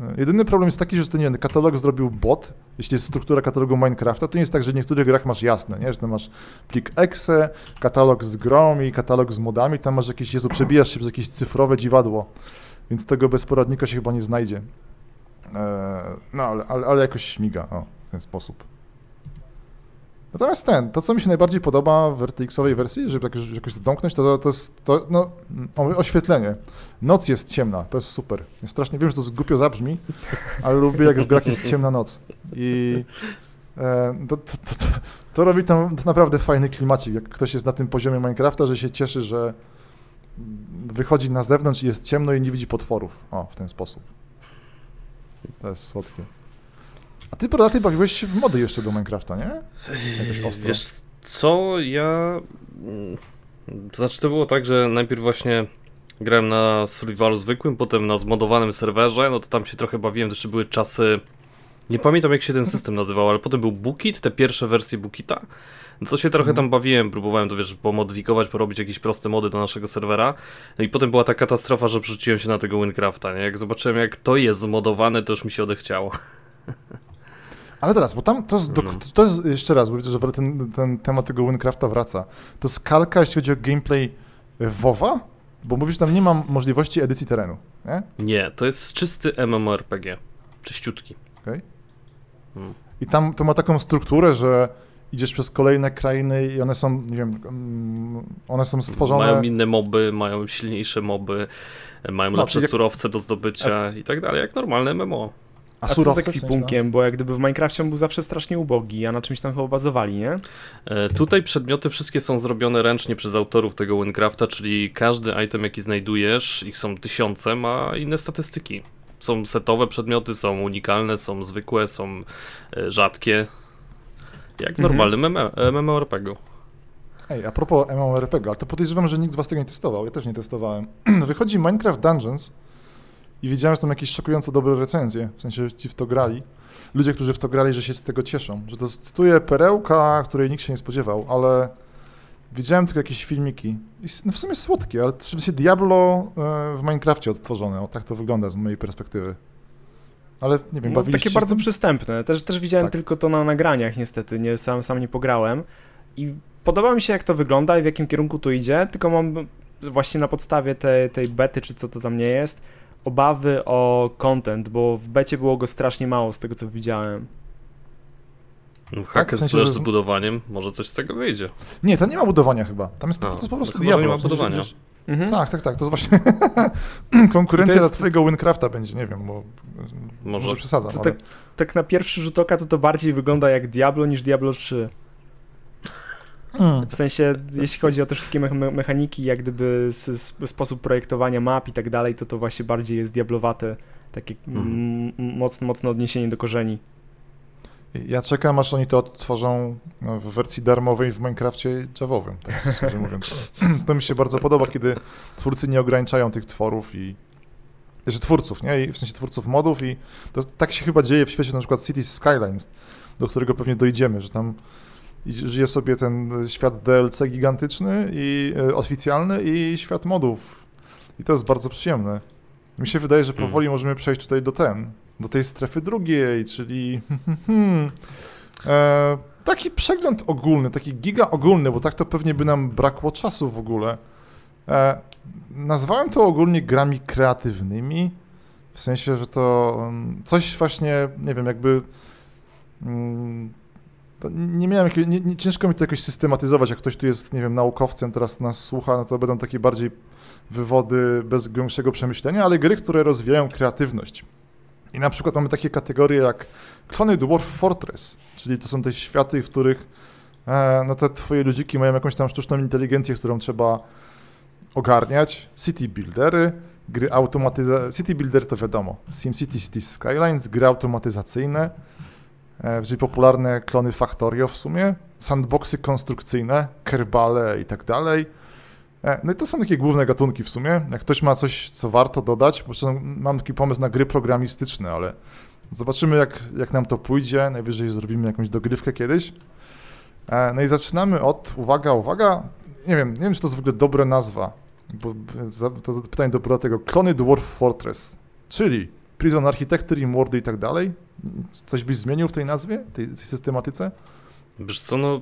E, Jedyny problem jest taki, że to nie wiem, katalog zrobił bot, jeśli jest struktura katalogu Minecrafta, to nie jest tak, że w niektórych grach masz jasne, nie? że tam masz plik exe, katalog z grą i katalog z modami, tam masz jakieś, Jezu, przebijasz się przez jakieś cyfrowe dziwadło, więc tego bez poradnika się chyba nie znajdzie. E, no, ale, ale, ale jakoś śmiga, o, w ten sposób. Natomiast ten, to co mi się najbardziej podoba w RTX-owej wersji, żeby jakoś, jakoś to domknąć, to, to jest to, no, oświetlenie. Noc jest ciemna, to jest super. Ja strasznie wiem, że to głupio zabrzmi, ale lubię jak w grach jest ciemna noc. I e, to, to, to, to, robi tam naprawdę fajny klimacik, jak ktoś jest na tym poziomie Minecrafta, że się cieszy, że wychodzi na zewnątrz i jest ciemno i nie widzi potworów. O, w ten sposób. To jest słodkie. A ty, ty bawiłeś się w mody jeszcze do Minecrafta, nie? Wiesz co, ja... To znaczy to było tak, że najpierw właśnie grałem na survivalu zwykłym, potem na zmodowanym serwerze, no to tam się trochę bawiłem, to jeszcze były czasy... Nie pamiętam jak się ten system nazywał, ale potem był Bookit, te pierwsze wersje Bookita. No to się trochę mhm. tam bawiłem, próbowałem to wiesz, pomodyfikować, porobić jakieś proste mody do naszego serwera. No i potem była ta katastrofa, że przerzuciłem się na tego Minecrafta, nie? Jak zobaczyłem jak to jest zmodowane, to już mi się odechciało. (laughs) Ale teraz, bo tam to jest, do, no. to jest jeszcze raz, bo widzę, że ten, ten temat tego Minecrafta wraca. To skalka, jeśli chodzi o gameplay WoWa? Bo mówisz, tam nie mam możliwości edycji terenu, nie? Nie, to jest czysty MMORPG. Czyściutki. Okej. Okay. Hmm. I tam to ma taką strukturę, że idziesz przez kolejne krainy i one są, nie wiem, mm, one są stworzone... Mają inne moby, mają silniejsze moby, mają no, lepsze jak... surowce do zdobycia a... i tak dalej, jak normalne MMO. A, a co z ekwipunkiem, bo jak gdyby w Minecrafcie on był zawsze strasznie ubogi, a na czymś tam chyba bazowali, nie? E, tutaj przedmioty wszystkie są zrobione ręcznie przez autorów tego Minecrafta, czyli każdy item jaki znajdujesz, ich są tysiące, ma inne statystyki. Są setowe przedmioty, są unikalne, są zwykłe, są e, rzadkie. Jak w mhm. normalnym MMORPG-u. Ej, a propos MMORPG, ale to podejrzewam, że nikt z was tego nie testował, ja też nie testowałem. (clears throat) Wychodzi Minecraft Dungeons i widziałem, że tam jakieś szokująco dobre recenzje, w sensie ci w to grali. Ludzie, którzy w to grali, że się z tego cieszą, że to cytuję perełka, której nikt się nie spodziewał, ale widziałem tylko jakieś filmiki. No w sumie słodkie, ale się Diablo e, w Minecrafcie odtworzone, o tak to wygląda z mojej perspektywy. Ale nie wiem, no, Takie się... bardzo przystępne. Też, też widziałem tak. tylko to na nagraniach niestety, nie, sam, sam nie pograłem. I podoba mi się jak to wygląda i w jakim kierunku to idzie, tylko mam właśnie na podstawie tej, tej bety, czy co to tam nie jest, obawy o content, bo w becie było go strasznie mało z tego co widziałem. No, tak, w sensie, że... z budowaniem, może coś z tego wyjdzie. Nie, to nie ma budowania chyba. Tam jest, A, to jest po prostu Diablo. nie ma budowania. W sensie, mhm. Tak, tak, tak. To jest właśnie (laughs) konkurencja jest... dla twojego Wincrafta będzie, nie wiem, bo może, może przesadzam. ale... tak, tak na pierwszy rzut oka to to bardziej wygląda jak Diablo niż Diablo 3. Mm. W sensie, jeśli chodzi o te wszystkie me mechaniki, jak gdyby sposób projektowania map i tak dalej, to to właśnie bardziej jest diablowate, takie mm. mocne, mocne odniesienie do korzeni. Ja czekam, aż oni to odtworzą no, w wersji darmowej w Minecrafcie Javowym, tak szczerze mówiąc. (clears throat) To mi się bardzo podoba, kiedy twórcy nie ograniczają tych tworów i że twórców, nie? I w sensie twórców modów i to, tak się chyba dzieje w świecie na przykład Cities Skylines, do którego pewnie dojdziemy, że tam żyje sobie ten świat DLC gigantyczny i e, oficjalny i świat modów. I to jest bardzo przyjemne. Mi się wydaje, że powoli mm. możemy przejść tutaj do ten, do tej strefy drugiej, czyli (laughs) e, taki przegląd ogólny, taki giga ogólny, bo tak to pewnie by nam brakło czasu w ogóle. E, nazwałem to ogólnie grami kreatywnymi, w sensie, że to mm, coś właśnie, nie wiem, jakby mm, nie miałem, nie, nie, ciężko mi to jakoś systematyzować, jak ktoś tu jest, nie wiem, naukowcem, teraz nas słucha, no to będą takie bardziej wywody bez głębszego przemyślenia, ale gry, które rozwijają kreatywność. I na przykład mamy takie kategorie jak klony Dwarf Fortress, czyli to są te światy, w których e, no te twoje ludziki mają jakąś tam sztuczną inteligencję, którą trzeba ogarniać, city buildery, gry automatyzacyjne, city builder to wiadomo, SimCity, City Skylines, gry automatyzacyjne, E, czyli popularne klony Factorio w sumie, sandboxy konstrukcyjne, kerbale i tak dalej. E, no i to są takie główne gatunki w sumie. Jak ktoś ma coś, co warto dodać, bo mam taki pomysł na gry programistyczne, ale zobaczymy jak, jak nam to pójdzie. Najwyżej zrobimy jakąś dogrywkę kiedyś. E, no i zaczynamy od, uwaga, uwaga, nie wiem, nie wiem czy to jest w ogóle dobra nazwa, bo to pytanie do tego, klony Dwarf Fortress, czyli Prison Architecture i mordy i tak dalej. Coś byś zmienił w tej nazwie, tej systematyce? Wiesz co, no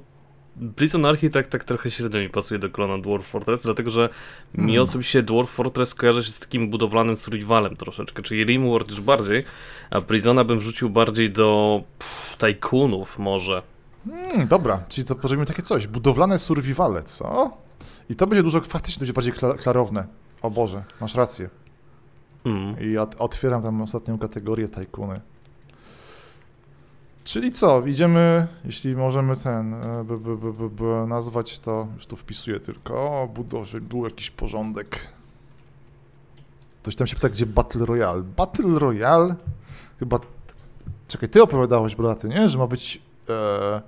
Prison Architect tak trochę średnio mi pasuje do klona Dwarf Fortress, dlatego że mi Hmm. osobiście Dwarf Fortress kojarzy się z takim budowlanym survivalem troszeczkę, czyli Rimworld już bardziej, a Prisona bym wrzucił bardziej do pff, Tycoonów może. Hmm, dobra, czyli to zrobimy takie coś. Budowlane survivale, co? I to będzie dużo, faktycznie będzie bardziej kla- klarowne. O Boże, masz rację. Mm. I ot- otwieram tam ostatnią kategorię tajkuny. Czyli co, idziemy, jeśli możemy ten, e, by, by, by, by, nazwać to, już tu wpisuję tylko, o, budowy, był jakiś porządek. Ktoś tam się pyta, gdzie Battle Royale. Battle Royale, chyba, czekaj, ty opowiadałeś, braty, nie, że ma być e,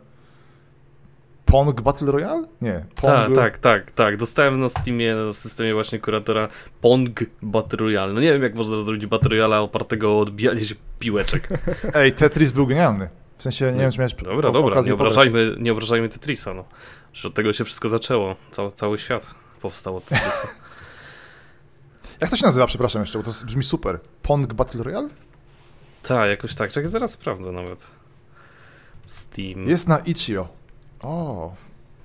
Pong Battle Royale? Nie, Tak, Pong... tak, tak, tak. Dostałem na Steamie, na systemie właśnie kuratora Pong Battle Royale. No nie wiem, jak można zrobić Battle Royale opartego o odbijanie się piłeczek. Ej, Tetris był genialny. W sensie, nie wiem, czy miałeś Dobra, o- dobra, nie obrażajmy, nie obrażajmy Tetrisa, no. Że od tego się wszystko zaczęło. Cały, cały świat powstał od Tetrisa. (laughs) Jak to się nazywa, przepraszam jeszcze, bo to brzmi super. Pong Battle Royale? tak, jakoś tak. Czekaj, zaraz sprawdzę nawet. Steam. Jest na Itch.io. O,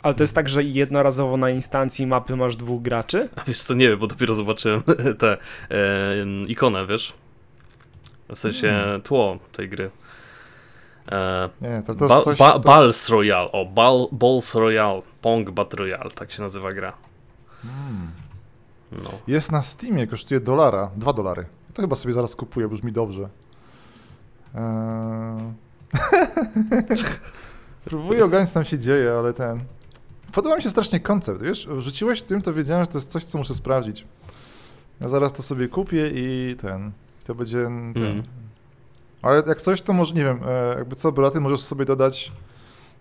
Ale to jest tak, że jednorazowo na instancji mapy masz dwóch graczy? A wiesz co, nie wiem, bo dopiero zobaczyłem (laughs) tę e, ikonę, wiesz? W sensie Hmm. tło tej gry. E, nie, to, to ba, jest coś... ba, to... Balls Royale, o, Ball, Balls Royale, Pong Battle Royale, tak się nazywa gra. Hmm. No. Jest na Steamie, kosztuje dolara, dwa dolary. To chyba sobie zaraz kupuję, brzmi dobrze. Eee... (laughs) Próbuję ogarnąć, co tam się dzieje, ale ten... Podoba mi się strasznie koncept, wiesz? Rzuciłeś tym, to wiedziałem, że to jest coś, co muszę sprawdzić. Ja zaraz to sobie kupię i ten... To będzie... Ten... Mm. Ale jak coś, to może, nie wiem, e, jakby co, Belaty, możesz sobie dodać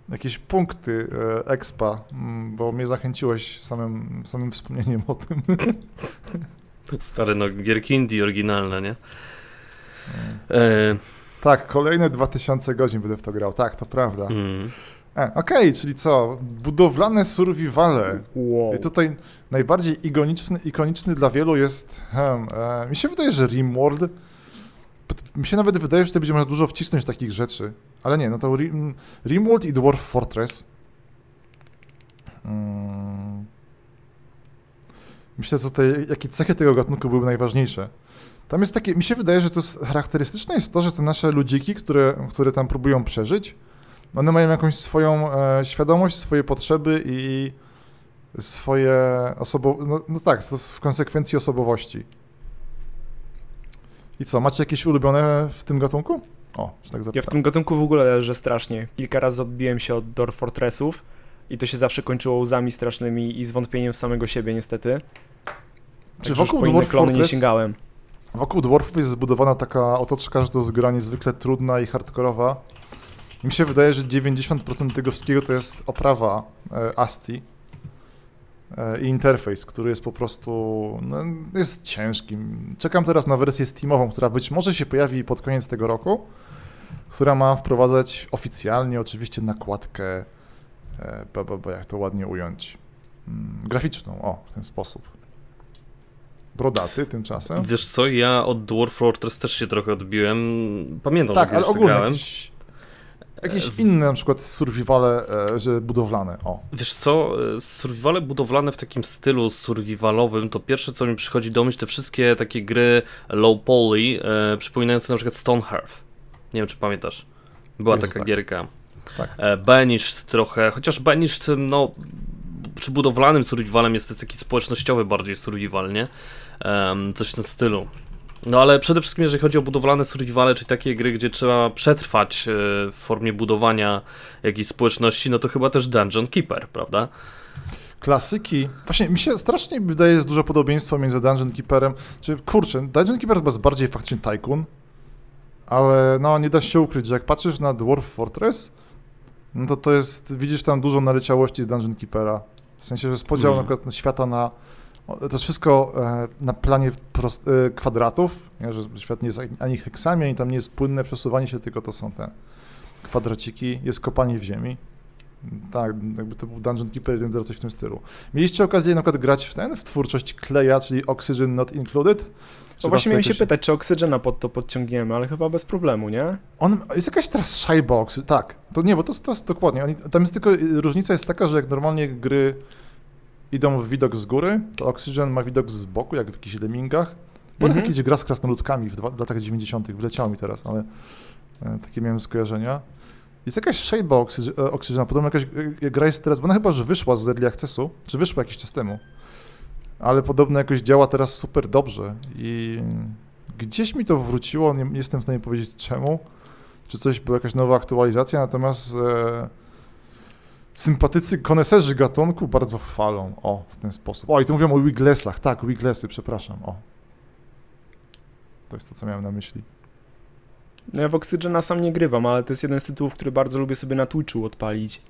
jakieś punkty e, expa, mm, bo mnie zachęciłeś samym, samym wspomnieniem o tym. (laughs) Stare no, gierki indie oryginalne, nie? E, Tak, kolejne 2000 godzin będę w to grał, tak, to prawda. mm. E, Okej, czyli co? Budowlane survivale. Wow. I tutaj najbardziej ikoniczny, ikoniczny dla wielu jest. Hmm, e, mi się wydaje, że Rimworld. Mi się nawet wydaje, że tutaj będzie można dużo wcisnąć takich rzeczy. Ale nie, no to Rim, Rimworld i Dwarf Fortress. Mm. Myślę, że tutaj, jakie cechy tego gatunku były najważniejsze. Tam jest takie, mi się wydaje, że to jest charakterystyczne jest to, że te nasze ludziki, które, które tam próbują przeżyć, one mają jakąś swoją e, świadomość, swoje potrzeby i swoje osobo... No, no tak, to w konsekwencji osobowości. I co, macie jakieś ulubione w tym gatunku? O, że tak Ja w zapytam. tym gatunku w ogóle leżę strasznie. Kilka razy odbiłem się od Door Fortressów i to się zawsze kończyło łzami strasznymi i zwątpieniem samego siebie niestety. Czy wokół Dwarf klony nie Fortress, sięgałem. wokół Dwarfów jest zbudowana taka otoczka, że to jest gra niezwykle trudna i hardkorowa. Mi się wydaje, że 90% tego wszystkiego to jest oprawa e, ASCII e, i interfejs, który jest po prostu no, jest ciężki. Czekam teraz na wersję Steamową, która być może się pojawi pod koniec tego roku, która ma wprowadzać oficjalnie oczywiście nakładkę, e, ba, ba, ba, jak to ładnie ująć, mm, graficzną, o, w ten sposób. Brodaty tymczasem. Wiesz co, ja od Dwarf Fortress też się trochę odbiłem. Pamiętam, Tak, że ale ogólnie grałem. jakieś, jakieś inne na przykład survivale, e, że budowlane, o. Wiesz co, e, survivale budowlane w takim stylu survivalowym, to pierwsze co mi przychodzi do myśli, te wszystkie takie gry low poly, e, przypominające na przykład Stonehearth. Nie wiem, czy pamiętasz. Była Jezu, taka tak. gierka. Tak. E, Banished trochę, chociaż Banished, no, przy budowlanym survivalem jest to taki społecznościowy bardziej survival, nie? Em, coś w tym stylu. No ale przede wszystkim jeżeli chodzi o budowlane survivale, czyli takie gry, gdzie trzeba przetrwać e, w formie budowania jakiejś społeczności, no to chyba też Dungeon Keeper, prawda? Klasyki. Właśnie mi się strasznie wydaje, jest dużo podobieństwa między Dungeon Keeperem. Czy kurczę, Dungeon Keeper to jest bardziej faktycznie Tycoon, ale no nie da się ukryć, że jak patrzysz na Dwarf Fortress, no to to jest, widzisz tam dużo naleciałości z Dungeon Keepera. W sensie, że jest podział Mm. na przykład świata na. O, To jest wszystko e, na planie prost, e, kwadratów, nie? że świat nie jest ani heksami, ani tam nie jest płynne przesuwanie się, tylko to są te kwadraciki, jest kopanie w ziemi. Tak, jakby to był Dungeon Keeper 1.0, coś w tym stylu. Mieliście okazję na przykład grać w ten, w twórczość Kleja, czyli Oxygen Not Included? Czy No właśnie miałem się pytać, czy Oxygena pod to podciągniemy, ale chyba bez problemu, nie? On, jest jakaś teraz shybox, tak. To nie, bo to, to jest dokładnie. Tam jest tylko, y, różnica jest taka, że jak normalnie gry idą w widok z góry, to Oxygen ma widok z boku, jak w jakichś lemmingach. Bo Mhm. mhm. gra z krasnoludkami w, dwa, w latach 90. wleciało mi teraz, ale e, takie miałem skojarzenia. Jest jakaś shadebar Oxygen, e, Oxygena, podobno jakaś e, gra jest teraz, bo ona chyba że wyszła z Early Accessu, czy wyszła jakiś czas temu. Ale podobno jakoś działa teraz super dobrze i gdzieś mi to wróciło, nie, nie jestem w stanie powiedzieć czemu, czy coś, była jakaś nowa aktualizacja, natomiast e, sympatycy, koneserzy gatunku bardzo chwalą, o, w ten sposób. O, i tu mówią o Wiglesach, tak, Wiglesy, przepraszam, o. To jest to, co miałem na myśli. No ja w Oxygena sam nie grywam, ale to jest jeden z tytułów, który bardzo lubię sobie na Twitchu odpalić.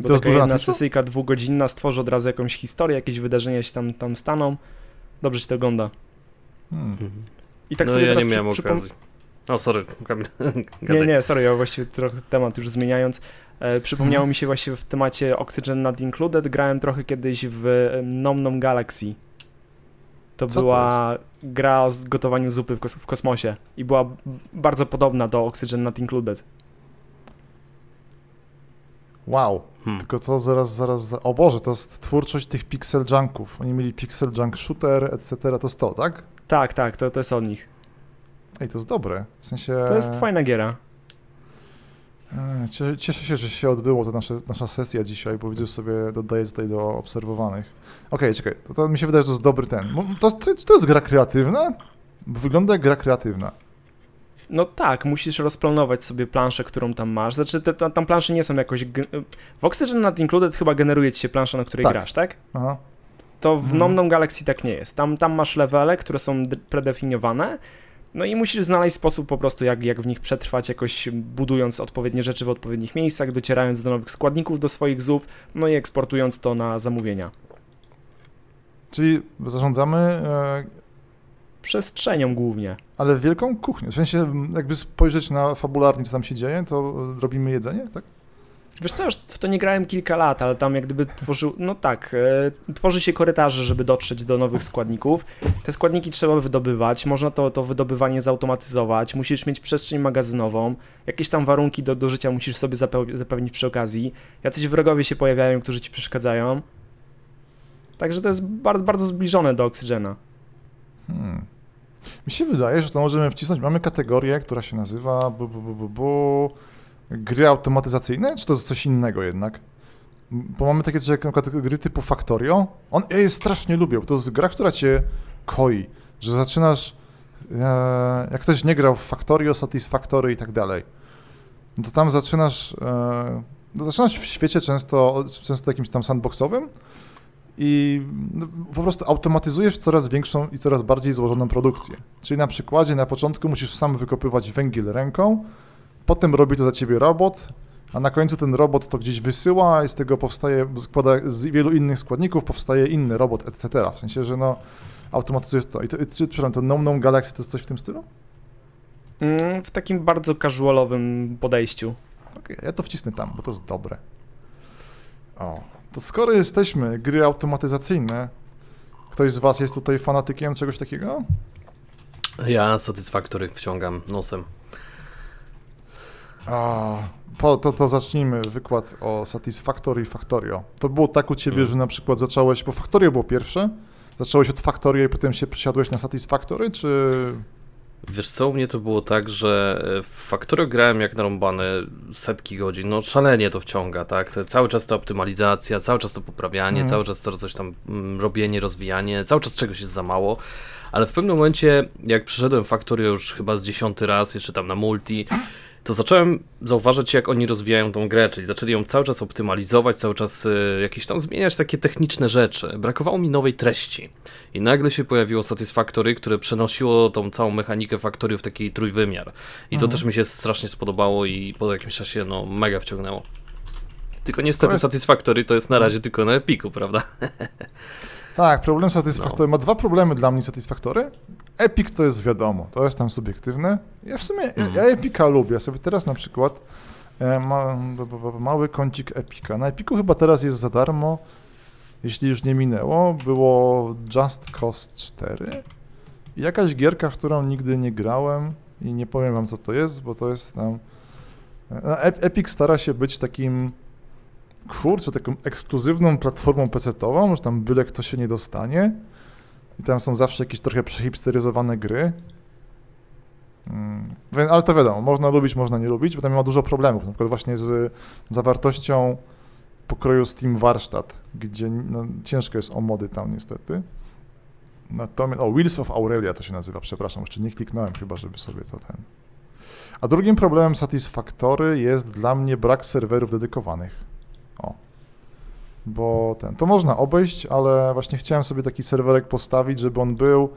Bo To jest taka jedna sesyjka dwugodzinna stworzy od razu jakąś historię, jakieś wydarzenia się tam, tam staną. Dobrze się to ogląda. Hmm. Mhm. I tak no sobie ja teraz nie miałem przy, przypom- okazji. O, sorry. (laughs) Nie, nie, sorry, ja właściwie trochę temat już zmieniając. E, przypomniało mi się właśnie w temacie Oxygen Not Included. Grałem trochę kiedyś w e, Nom Nom Galaxy. To Co to była gra o gotowaniu zupy w, kos- w kosmosie i była bardzo podobna do Oxygen Not Included. Wow, Hmm. tylko to zaraz, zaraz, za... o Boże, to jest twórczość tych pixel junków. Oni mieli pixel junk shooter, etc., to jest to, tak? Tak, tak, to, to jest od nich. Ej, to jest dobre, w sensie... To jest fajna giera. E, cie- Cieszę się, że się odbyło to nasze, nasza sesja dzisiaj, bo widzę, że sobie dodaję tutaj do obserwowanych. Okej, czekaj, to, to mi się wydaje, że to jest dobry ten. To, to, to jest gra kreatywna? Wygląda jak gra kreatywna. No tak, musisz rozplanować sobie planszę, którą tam masz. Znaczy, te, te, tam plansze nie są jakoś... W Oxygen Not Included chyba generuje ci się plansza, na której Tak. grasz, tak? Aha. To w Mhm. Nom Nom Galaxy tak nie jest. Tam, tam masz levele, które są predefiniowane, no i musisz znaleźć sposób po prostu, jak, jak w nich przetrwać, jakoś budując odpowiednie rzeczy w odpowiednich miejscach, docierając do nowych składników do swoich zup, no i eksportując to na zamówienia. Czyli zarządzamy, e, Przestrzenią głównie. ale wielką kuchnią. W sensie, jakby spojrzeć na fabularnie, co tam się dzieje, to robimy jedzenie, tak? Wiesz co, już w to nie grałem kilka lat, ale tam jak gdyby tworzył, no tak, e, tworzy się korytarze, żeby dotrzeć do nowych składników. Te składniki trzeba wydobywać, można to, to wydobywanie zautomatyzować, musisz mieć przestrzeń magazynową, jakieś tam warunki do, do życia musisz sobie zapewnić przy okazji. Jacyś wrogowie się pojawiają, którzy ci przeszkadzają. Także to jest bardzo, bardzo zbliżone do Oxygena. Hmm. Mi się wydaje, że to możemy wcisnąć. Mamy kategorię, która się nazywa bu, bu, bu, bu, bu, gry automatyzacyjne, czy to jest coś innego jednak? Bo mamy takie coś jak gry typu Factorio. On, ja je strasznie lubię, bo to jest gra, która cię koi, że zaczynasz, e, jak ktoś nie grał w Factorio, Satisfactory i tak dalej, to tam zaczynasz, e, no zaczynasz w świecie często, często jakimś tam sandboxowym, i no, po prostu automatyzujesz coraz większą i coraz bardziej złożoną produkcję. Czyli na przykładzie na początku musisz sam wykopywać węgiel ręką, potem robi to za ciebie robot, a na końcu ten robot to gdzieś wysyła i z tego powstaje, składa z wielu innych składników powstaje inny robot, etc. W sensie, że no automatyzujesz to. I to, i, czy, przepraszam, to No No Galaxy to jest coś w tym stylu? Mm, w takim bardzo casualowym podejściu. Okej, ja to wcisnę tam, bo to jest dobre. O, to skoro jesteśmy gry automatyzacyjne, ktoś z was jest tutaj fanatykiem czegoś takiego? Ja Satisfactory wciągam nosem. A, po, to, to zacznijmy wykład o Satisfactory i Factorio. To było tak u ciebie, Hmm. że na przykład zacząłeś, bo Factorio było pierwsze, zacząłeś od Factorio i potem się przesiadłeś na Satisfactory, czy... Wiesz co, u mnie to było tak, że e, w Factorio grałem jak narąbane setki godzin, no szalenie to wciąga, tak? To cały czas ta optymalizacja, cały czas to poprawianie, Mhm. cały czas to coś tam mm, robienie, rozwijanie, cały czas czegoś jest za mało, ale w pewnym momencie, jak przyszedłem Factorio już chyba z dziesiąty raz, jeszcze tam na multi, to zacząłem zauważać, jak oni rozwijają tą grę, czyli zaczęli ją cały czas optymalizować, cały czas y, jakieś tam zmieniać takie techniczne rzeczy. Brakowało mi nowej treści. I nagle się pojawiło Satisfactory, które przenosiło tą całą mechanikę Factory w taki trójwymiar. I to Mhm. też mi się strasznie spodobało i po jakimś czasie no mega wciągnęło. Tylko niestety Satisfactory to jest na razie tylko na Epiku, prawda? (laughs) Tak, problem Satisfactory. No. Ma dwa problemy dla mnie Satisfactory. Epic to jest wiadomo, to jest tam subiektywne. Ja w sumie, ja, Mhm. ja Epica lubię. Ja sobie teraz na przykład E, ma, mały kącik Epika. Na Epiku chyba teraz jest za darmo, jeśli już nie minęło. Było Just Cause 4. I jakaś gierka, w którą nigdy nie grałem i nie powiem wam co to jest, bo to jest tam... E, Ep- Epic stara się być takim, kurczę, taką ekskluzywną platformą PC-tową, że tam byle kto się nie dostanie. I tam są zawsze jakieś trochę przehipsteryzowane gry. Mm, ale to wiadomo, można lubić, można nie lubić, bo tam ma dużo problemów, na przykład właśnie z zawartością pokroju Steam Warsztat, gdzie no, ciężko jest o mody tam niestety. Natomiast, o, Wheels of Aurelia to się nazywa, przepraszam, jeszcze nie kliknąłem chyba, żeby sobie to ten... A drugim problemem Satisfactory jest dla mnie brak serwerów dedykowanych. O. Bo ten, to można obejść, ale właśnie chciałem sobie taki serwerek postawić, żeby on był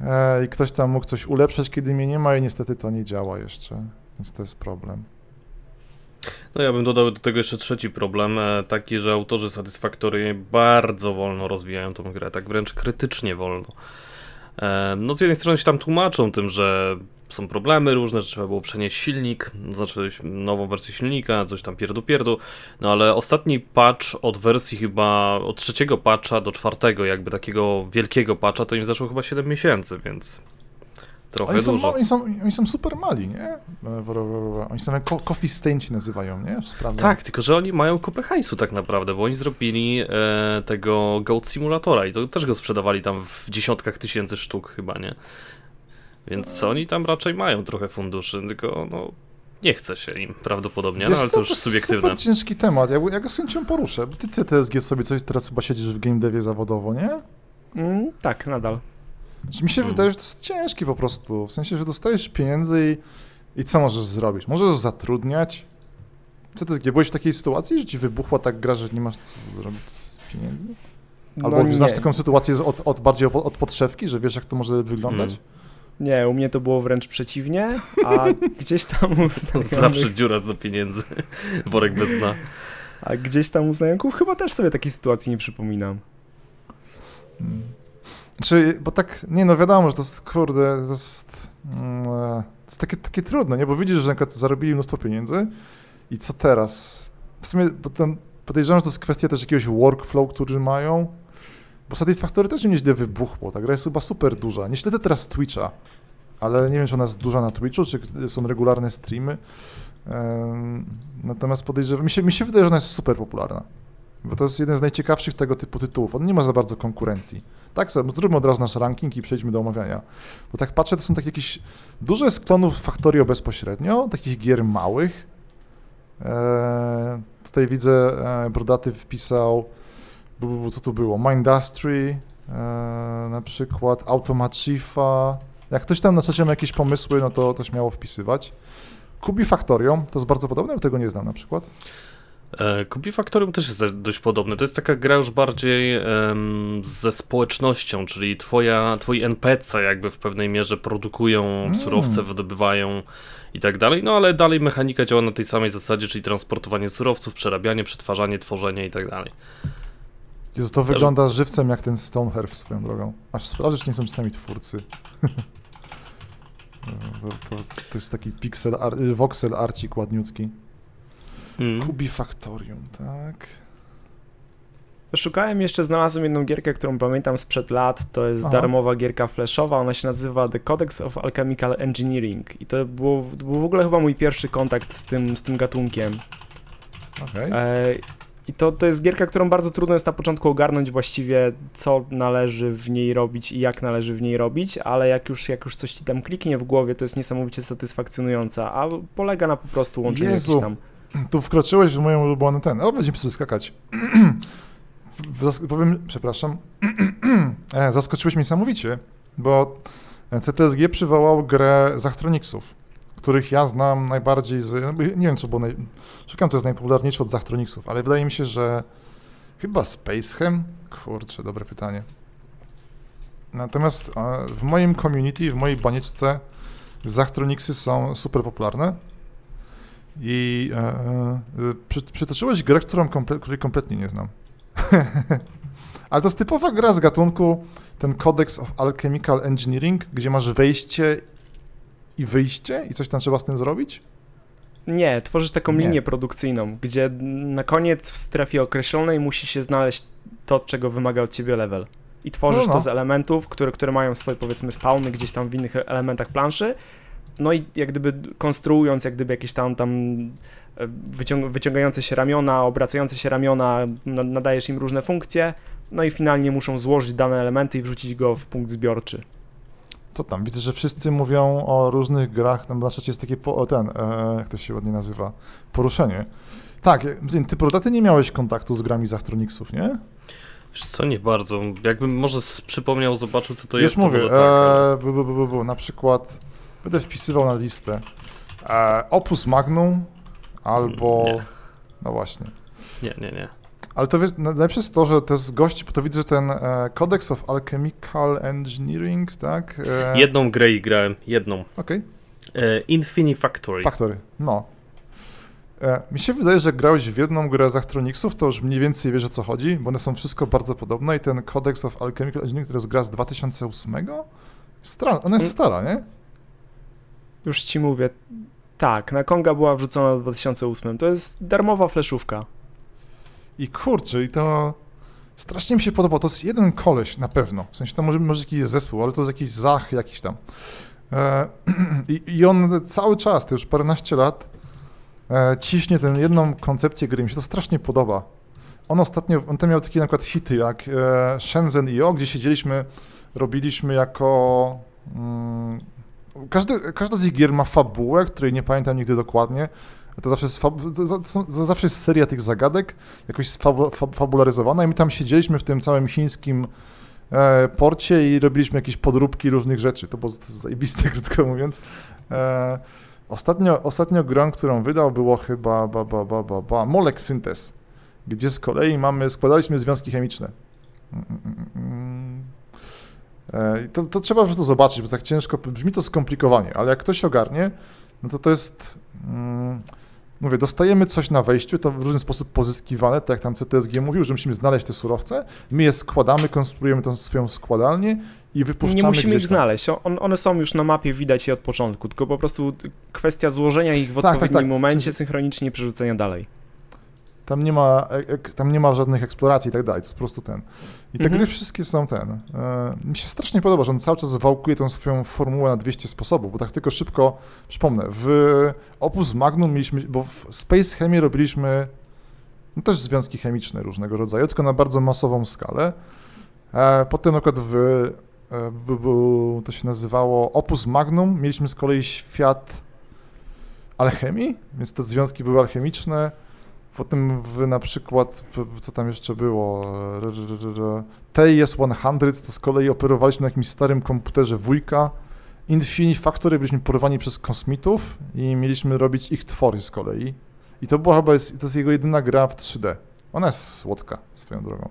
e, i ktoś tam mógł coś ulepszać, kiedy mnie nie ma i niestety to nie działa jeszcze, więc to jest problem. No ja bym dodał do tego jeszcze trzeci problem, e, taki, że autorzy Satisfactory bardzo wolno rozwijają tą grę, tak wręcz krytycznie wolno. E, No z jednej strony się tam tłumaczą tym, że są problemy różne, że trzeba było przenieść silnik, znaczy nową wersję silnika, coś tam pierdu pierdu, no ale ostatni patch od wersji chyba, od trzeciego patcha do czwartego, jakby takiego wielkiego patcha, to im zeszło chyba 7 miesięcy, więc trochę Oni są, dużo. oni, są, oni są super mali, nie? E, Oni są jak co- Coffee Stain się nazywają, nie? Sprawdzam. Tak, tylko że oni mają kupę hajsu tak naprawdę, bo oni zrobili e, tego Goat Simulatora i to też go sprzedawali tam w dziesiątkach tysięcy sztuk chyba, nie? Więc oni tam raczej mają trochę funduszy, tylko no nie chce się im prawdopodobnie, no ale co, to już jest subiektywne. super ciężki temat, ja, ja go z chęcią poruszę, bo ty CTSG sobie coś teraz chyba siedzisz w game devie zawodowo, nie? Mm, tak, nadal. Mi się Hmm. wydaje, że to jest ciężkie po prostu, w sensie, że dostajesz pieniędzy i, i co możesz zrobić? Możesz zatrudniać? CTSG, byłeś w takiej sytuacji, że ci wybuchła tak gra, że nie masz co zrobić z pieniędzy? Albo no, znasz taką sytuację z, od, od bardziej od, od podszewki, że wiesz jak to może wyglądać? Mm. Nie, u mnie to było wręcz przeciwnie, a (laughs) gdzieś tam u znajomych, Zawsze dziura za pieniędzy, (laughs) worek bez dna. a gdzieś tam u znajomków chyba też sobie takiej sytuacji nie przypominam. Czy, bo tak, nie no wiadomo, że to jest, kurde, to jest, mm, e, to jest takie, takie trudne, nie? Bo widzisz, że zarobili mnóstwo pieniędzy i co teraz? W sumie, bo tam podejrzewam, że to jest kwestia też jakiegoś workflow, który mają, bo Satisfactory też nieźle wybuchło, ta gra jest chyba super duża. Nie śledzę teraz Twitcha, ale nie wiem, czy ona jest duża na Twitchu, czy są regularne streamy. Natomiast podejrzewam, mi się, mi się wydaje, że ona jest super popularna. Bo to jest jeden z najciekawszych tego typu tytułów. On nie ma za bardzo konkurencji. Tak, zróbmy od razu nasz ranking i przejdźmy do omawiania. Bo tak patrzę, to są takie jakieś duże z klonów Factorio bezpośrednio, takich gier małych. Eee, tutaj widzę, e, Brodaty wpisał, co tu było, Mindustry, e, na przykład, Automachifa. Jak ktoś tam na czasie ma jakieś pomysły, no to, to śmiało wpisywać. Kubi Factorio, to jest bardzo podobne, bo tego nie znam na przykład. E, Kubi Factorium też jest dość podobny. To jest taka gra już bardziej em, ze społecznością, czyli twoja, twoi NPC jakby w pewnej mierze produkują Mm. surowce, wydobywają i tak dalej, no ale dalej mechanika działa na tej samej zasadzie, czyli transportowanie surowców, przerabianie, przetwarzanie, tworzenie i tak dalej. Jezu, to wygląda żywcem jak ten Stoneherf swoją drogą. Aż sprawdzę, czy nie są sami twórcy. (laughs) to, to, to jest taki pixel, ar, y, voxel arcik ładniutki. Mm. Kubi Factorium, tak. Szukałem jeszcze, znalazłem jedną gierkę, którą pamiętam sprzed lat. To jest Aha. darmowa gierka flashowa. Ona się nazywa The Codex of Alchemical Engineering. I to było, to był w ogóle chyba mój pierwszy kontakt z tym, z tym gatunkiem. Okej. E, I to, to jest gierka, którą bardzo trudno jest na początku ogarnąć właściwie, co należy w niej robić i jak należy w niej robić, ale jak już, jak już coś ci tam kliknie w głowie, to jest niesamowicie satysfakcjonująca, a polega na po prostu łączeniu Jezu. tam... Tu wkroczyłeś w moją ulubioną ten. O, będziemy sobie skakać. (clears throat) Powiem, przepraszam. (clears throat) e, zaskoczyłeś mnie niesamowicie, bo CTSG przywołał grę Zachtronicsów, których ja znam najbardziej z... no, Nie wiem, co było naj... Szukam, to jest najpopularniejsze od Zachtronicsów, ale wydaje mi się, że chyba Spaceham? Kurczę, dobre pytanie. Natomiast e, w moim community, w mojej banieczce Zachtronicsy są super popularne. I e, e, przy, przytoczyłeś grę, którą komple, której kompletnie nie znam. (laughs) Ale to jest typowa gra z gatunku ten Codex of Alchemical Engineering, gdzie masz wejście i wyjście i coś tam trzeba z tym zrobić? Nie, tworzysz taką Nie. linię produkcyjną, gdzie na koniec w strefie określonej musi się znaleźć to, czego wymaga od ciebie level. I tworzysz No, no. to z elementów, które, które mają swoje powiedzmy spawny gdzieś tam w innych elementach planszy. No i jak gdyby konstruując jak gdyby jakieś tam tam e, wyciąg wyciągające się ramiona, obracające się ramiona, na- nadajesz im różne funkcje, no i finalnie muszą złożyć dane elementy i wrzucić go w punkt zbiorczy. Co tam? Widzę, że wszyscy mówią o różnych grach. Tam na czacie jest takie, po, ten, e, jak to się ładnie nazywa, poruszenie. Tak, e, ty Prodaty nie miałeś kontaktu z grami z Achronixów, nie? Wiesz co, nie bardzo. Jakbym może przypomniał, zobaczył co to Już jest, mówię, to tak, ale... e, bu, bu, bu, na przykład będę wpisywał na listę e, Opus Magnum albo... Nie. No właśnie. Nie, nie, nie. Ale to jest, najlepsze jest to, że to jest gość, bo to widzę, że ten e, Codex of Alchemical Engineering, tak? E, Jedną grę i grałem, jedną. Okej, E, Infini Factory. Factory, no. E, mi się wydaje, że grałeś w jedną grę z Achronixów, to już mniej więcej wiesz o co chodzi, bo one są wszystko bardzo podobne i ten Codex of Alchemical Engineering, który jest gra z 2008, Stra ona jest Mm. stara, nie? Już ci mówię, tak, na Konga była wrzucona w 2008. To jest darmowa fleszówka. I kurczę, i to strasznie mi się podoba. To jest jeden koleś na pewno. W sensie to może, może jakiś zespół, ale to jest jakiś zach jakiś tam. E, (clears throat) i, I on cały czas, to już paręnaście lat, e, ciśnie tę jedną koncepcję gry. Mi się to strasznie podoba. On ostatnio, on tam miał takie na przykład hity jak e, Shenzhen IO, gdzie siedzieliśmy, robiliśmy jako... Mm, każdy, każda z ich gier ma fabułę, której nie pamiętam nigdy dokładnie. To zawsze jest, to, zawsze jest seria tych zagadek, jakoś fabularyzowana i my tam siedzieliśmy w tym całym chińskim e, porcie i robiliśmy jakieś podróbki różnych rzeczy. To było zajebiste, (laughs) krótko mówiąc. E, ostatnio, ostatnio grą, którą wydał było chyba ba, ba, ba, ba, ba, Molek Synthes, gdzie z kolei mamy, składaliśmy związki chemiczne. Mm, mm, mm. E, to, to trzeba po prostu zobaczyć, bo tak ciężko, brzmi to skomplikowanie, ale jak ktoś ogarnie, no to to jest... Mówię, dostajemy coś na wejściu, to w różny sposób pozyskiwane, tak jak tam CTSG mówił, że musimy znaleźć te surowce, my je składamy, konstruujemy tą swoją składalnię i wypuszczamy Nie musimy ich znaleźć. On, one są już na mapie, widać je od początku, tylko po prostu kwestia złożenia ich w Tak, tak, odpowiednim tak. momencie, synchronicznie przerzucenia dalej. Tam nie ma, e- e- tam nie ma żadnych eksploracji i tak dalej, to jest po prostu ten. I te Mhm. gry wszystkie są ten. E, mi się strasznie podoba, że on cały czas wałkuje tą swoją formułę na 200 sposobów, bo tak tylko szybko przypomnę. W Opus Magnum mieliśmy, bo w Space Chemii robiliśmy no też związki chemiczne różnego rodzaju, tylko na bardzo masową skalę. E, potem przykład w, e, to się nazywało Opus Magnum, mieliśmy z kolei świat alchemii, więc te związki były alchemiczne. Potem w na przykład, co tam jeszcze było, R- r- r- r- TIS-100, to z kolei operowaliśmy na jakimś starym komputerze wujka. Infini Factory byliśmy porwani przez kosmitów i mieliśmy robić ich twory z kolei. I to była chyba, jest, to jest jego jedyna gra w 3D. Ona jest słodka swoją drogą.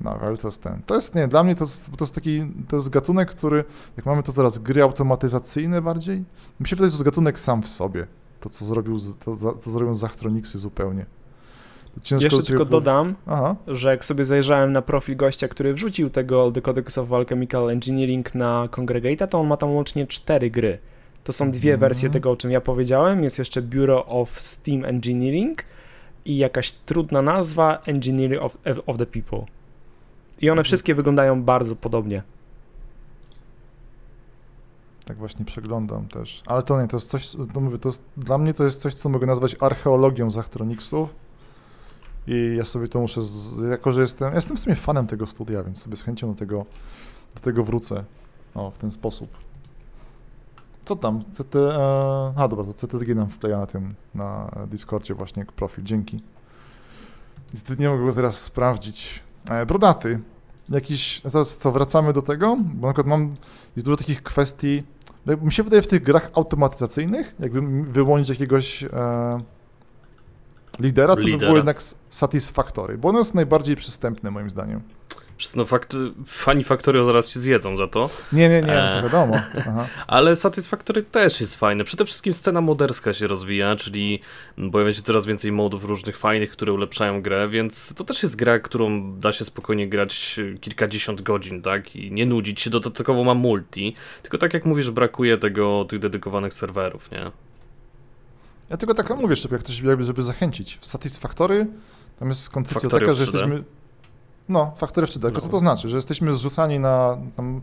No, ale to jest ten. To jest, nie, dla mnie to jest, to jest taki, to jest gatunek, który, jak mamy to teraz gry automatyzacyjne bardziej, mi się wydaje, że to jest gatunek sam w sobie. To, co zrobił, to, co zrobią Zachtronicsy zupełnie. To ciężko Jeszcze tylko dodam, Aha, że jak sobie zajrzałem na profil gościa, który wrzucił tego The Codex of Alchemical Engineering na Congregata, to on ma tam łącznie cztery gry. To są dwie Mhm. wersje tego, o czym ja powiedziałem. Jest jeszcze Bureau of Steam Engineering i jakaś trudna nazwa Engineering of, of the People. I one Mhm. wszystkie wyglądają bardzo podobnie. Tak właśnie przeglądam też. Ale to nie, to jest coś, to mówię, to jest, dla mnie to jest coś, co mogę nazwać archeologią Zachtronicsów. I ja sobie to muszę, z, jako że jestem, jestem w sumie fanem tego studia, więc sobie z chęcią do tego, do tego wrócę. O, w ten sposób. Co tam? CT, e, a dobra, to CTSG nam wkleja na tym, na Discordzie właśnie profil, dzięki. Nie mogę go teraz sprawdzić. E, brodaty. Jakiś, teraz co, wracamy do tego? Bo na przykład mam, jest dużo takich kwestii, mi się wydaje w tych grach automatyzacyjnych, jakby wyłonić jakiegoś e, lidera, to by Lidera. było jednak Satisfactory, bo ono jest najbardziej przystępne moim zdaniem. No fakt, fani Factorio zaraz cię zjedzą za to, Nie, nie, nie, to Eee. wiadomo. (laughs) Aha. ale Satisfactory też jest fajne. Przede wszystkim scena moderska się rozwija, czyli pojawia się coraz więcej modów różnych fajnych, które ulepszają grę, więc to też jest gra, którą da się spokojnie grać kilkadziesiąt godzin, tak? I nie nudzić się, dodatkowo ma multi, tylko tak jak mówisz, brakuje tego, tych dedykowanych serwerów, nie? Ja tylko tak mówię, żeby, jak ktoś, jakby, żeby zachęcić. W Satisfactory tam jest koncepcja taka, że 3D. jesteśmy... No, Factory w 3D. Tylko No. co to znaczy? Że jesteśmy zrzucani na... Tam...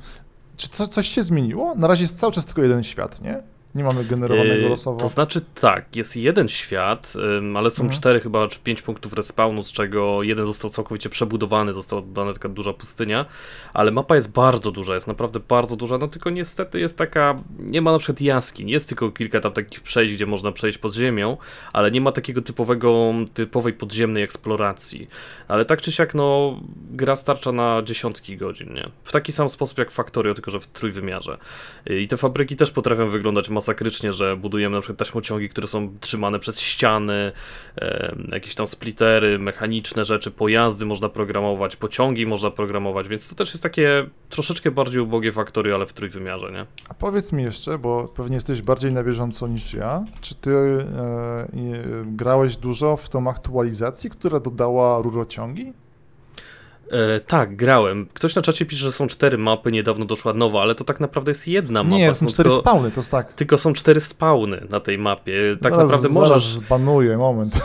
Czy to, coś się zmieniło? Na razie jest cały czas tylko jeden świat, nie? Nie mamy generowanego Yy, losowo. To znaczy tak, jest jeden świat, ale są Mhm. cztery chyba, czy pięć punktów respawnu, z czego jeden został całkowicie przebudowany, została dodana taka duża pustynia, ale mapa jest bardzo duża, jest naprawdę bardzo duża, no tylko niestety jest taka, nie ma na przykład jaskiń, jest tylko kilka tam takich przejść, gdzie można przejść pod ziemią, ale nie ma takiego typowego, typowej podziemnej eksploracji. Ale tak czy siak, no, gra starcza na dziesiątki godzin, nie? W taki sam sposób jak Factorio, tylko że w trójwymiarze. I te fabryki też potrafią wyglądać masakrycznie, że budujemy na przykład taśmociągi, które są trzymane przez ściany, e, jakieś tam splittery, mechaniczne rzeczy, pojazdy można programować, pociągi można programować, więc to też jest takie troszeczkę bardziej ubogie Factorio, ale w trójwymiarze, nie? A powiedz mi jeszcze, bo pewnie jesteś bardziej na bieżąco niż ja, czy ty e, e, grałeś dużo w tą aktualizację, która dodała rurociągi? E, tak, grałem. Ktoś na czacie pisze, że są cztery mapy, niedawno doszła nowa, ale to tak naprawdę jest jedna mapa. Nie, są cztery tylko, spawny, to jest tak. tylko są cztery spawny na tej mapie. Tak zaraz, naprawdę zaraz możesz zbanuję, moment.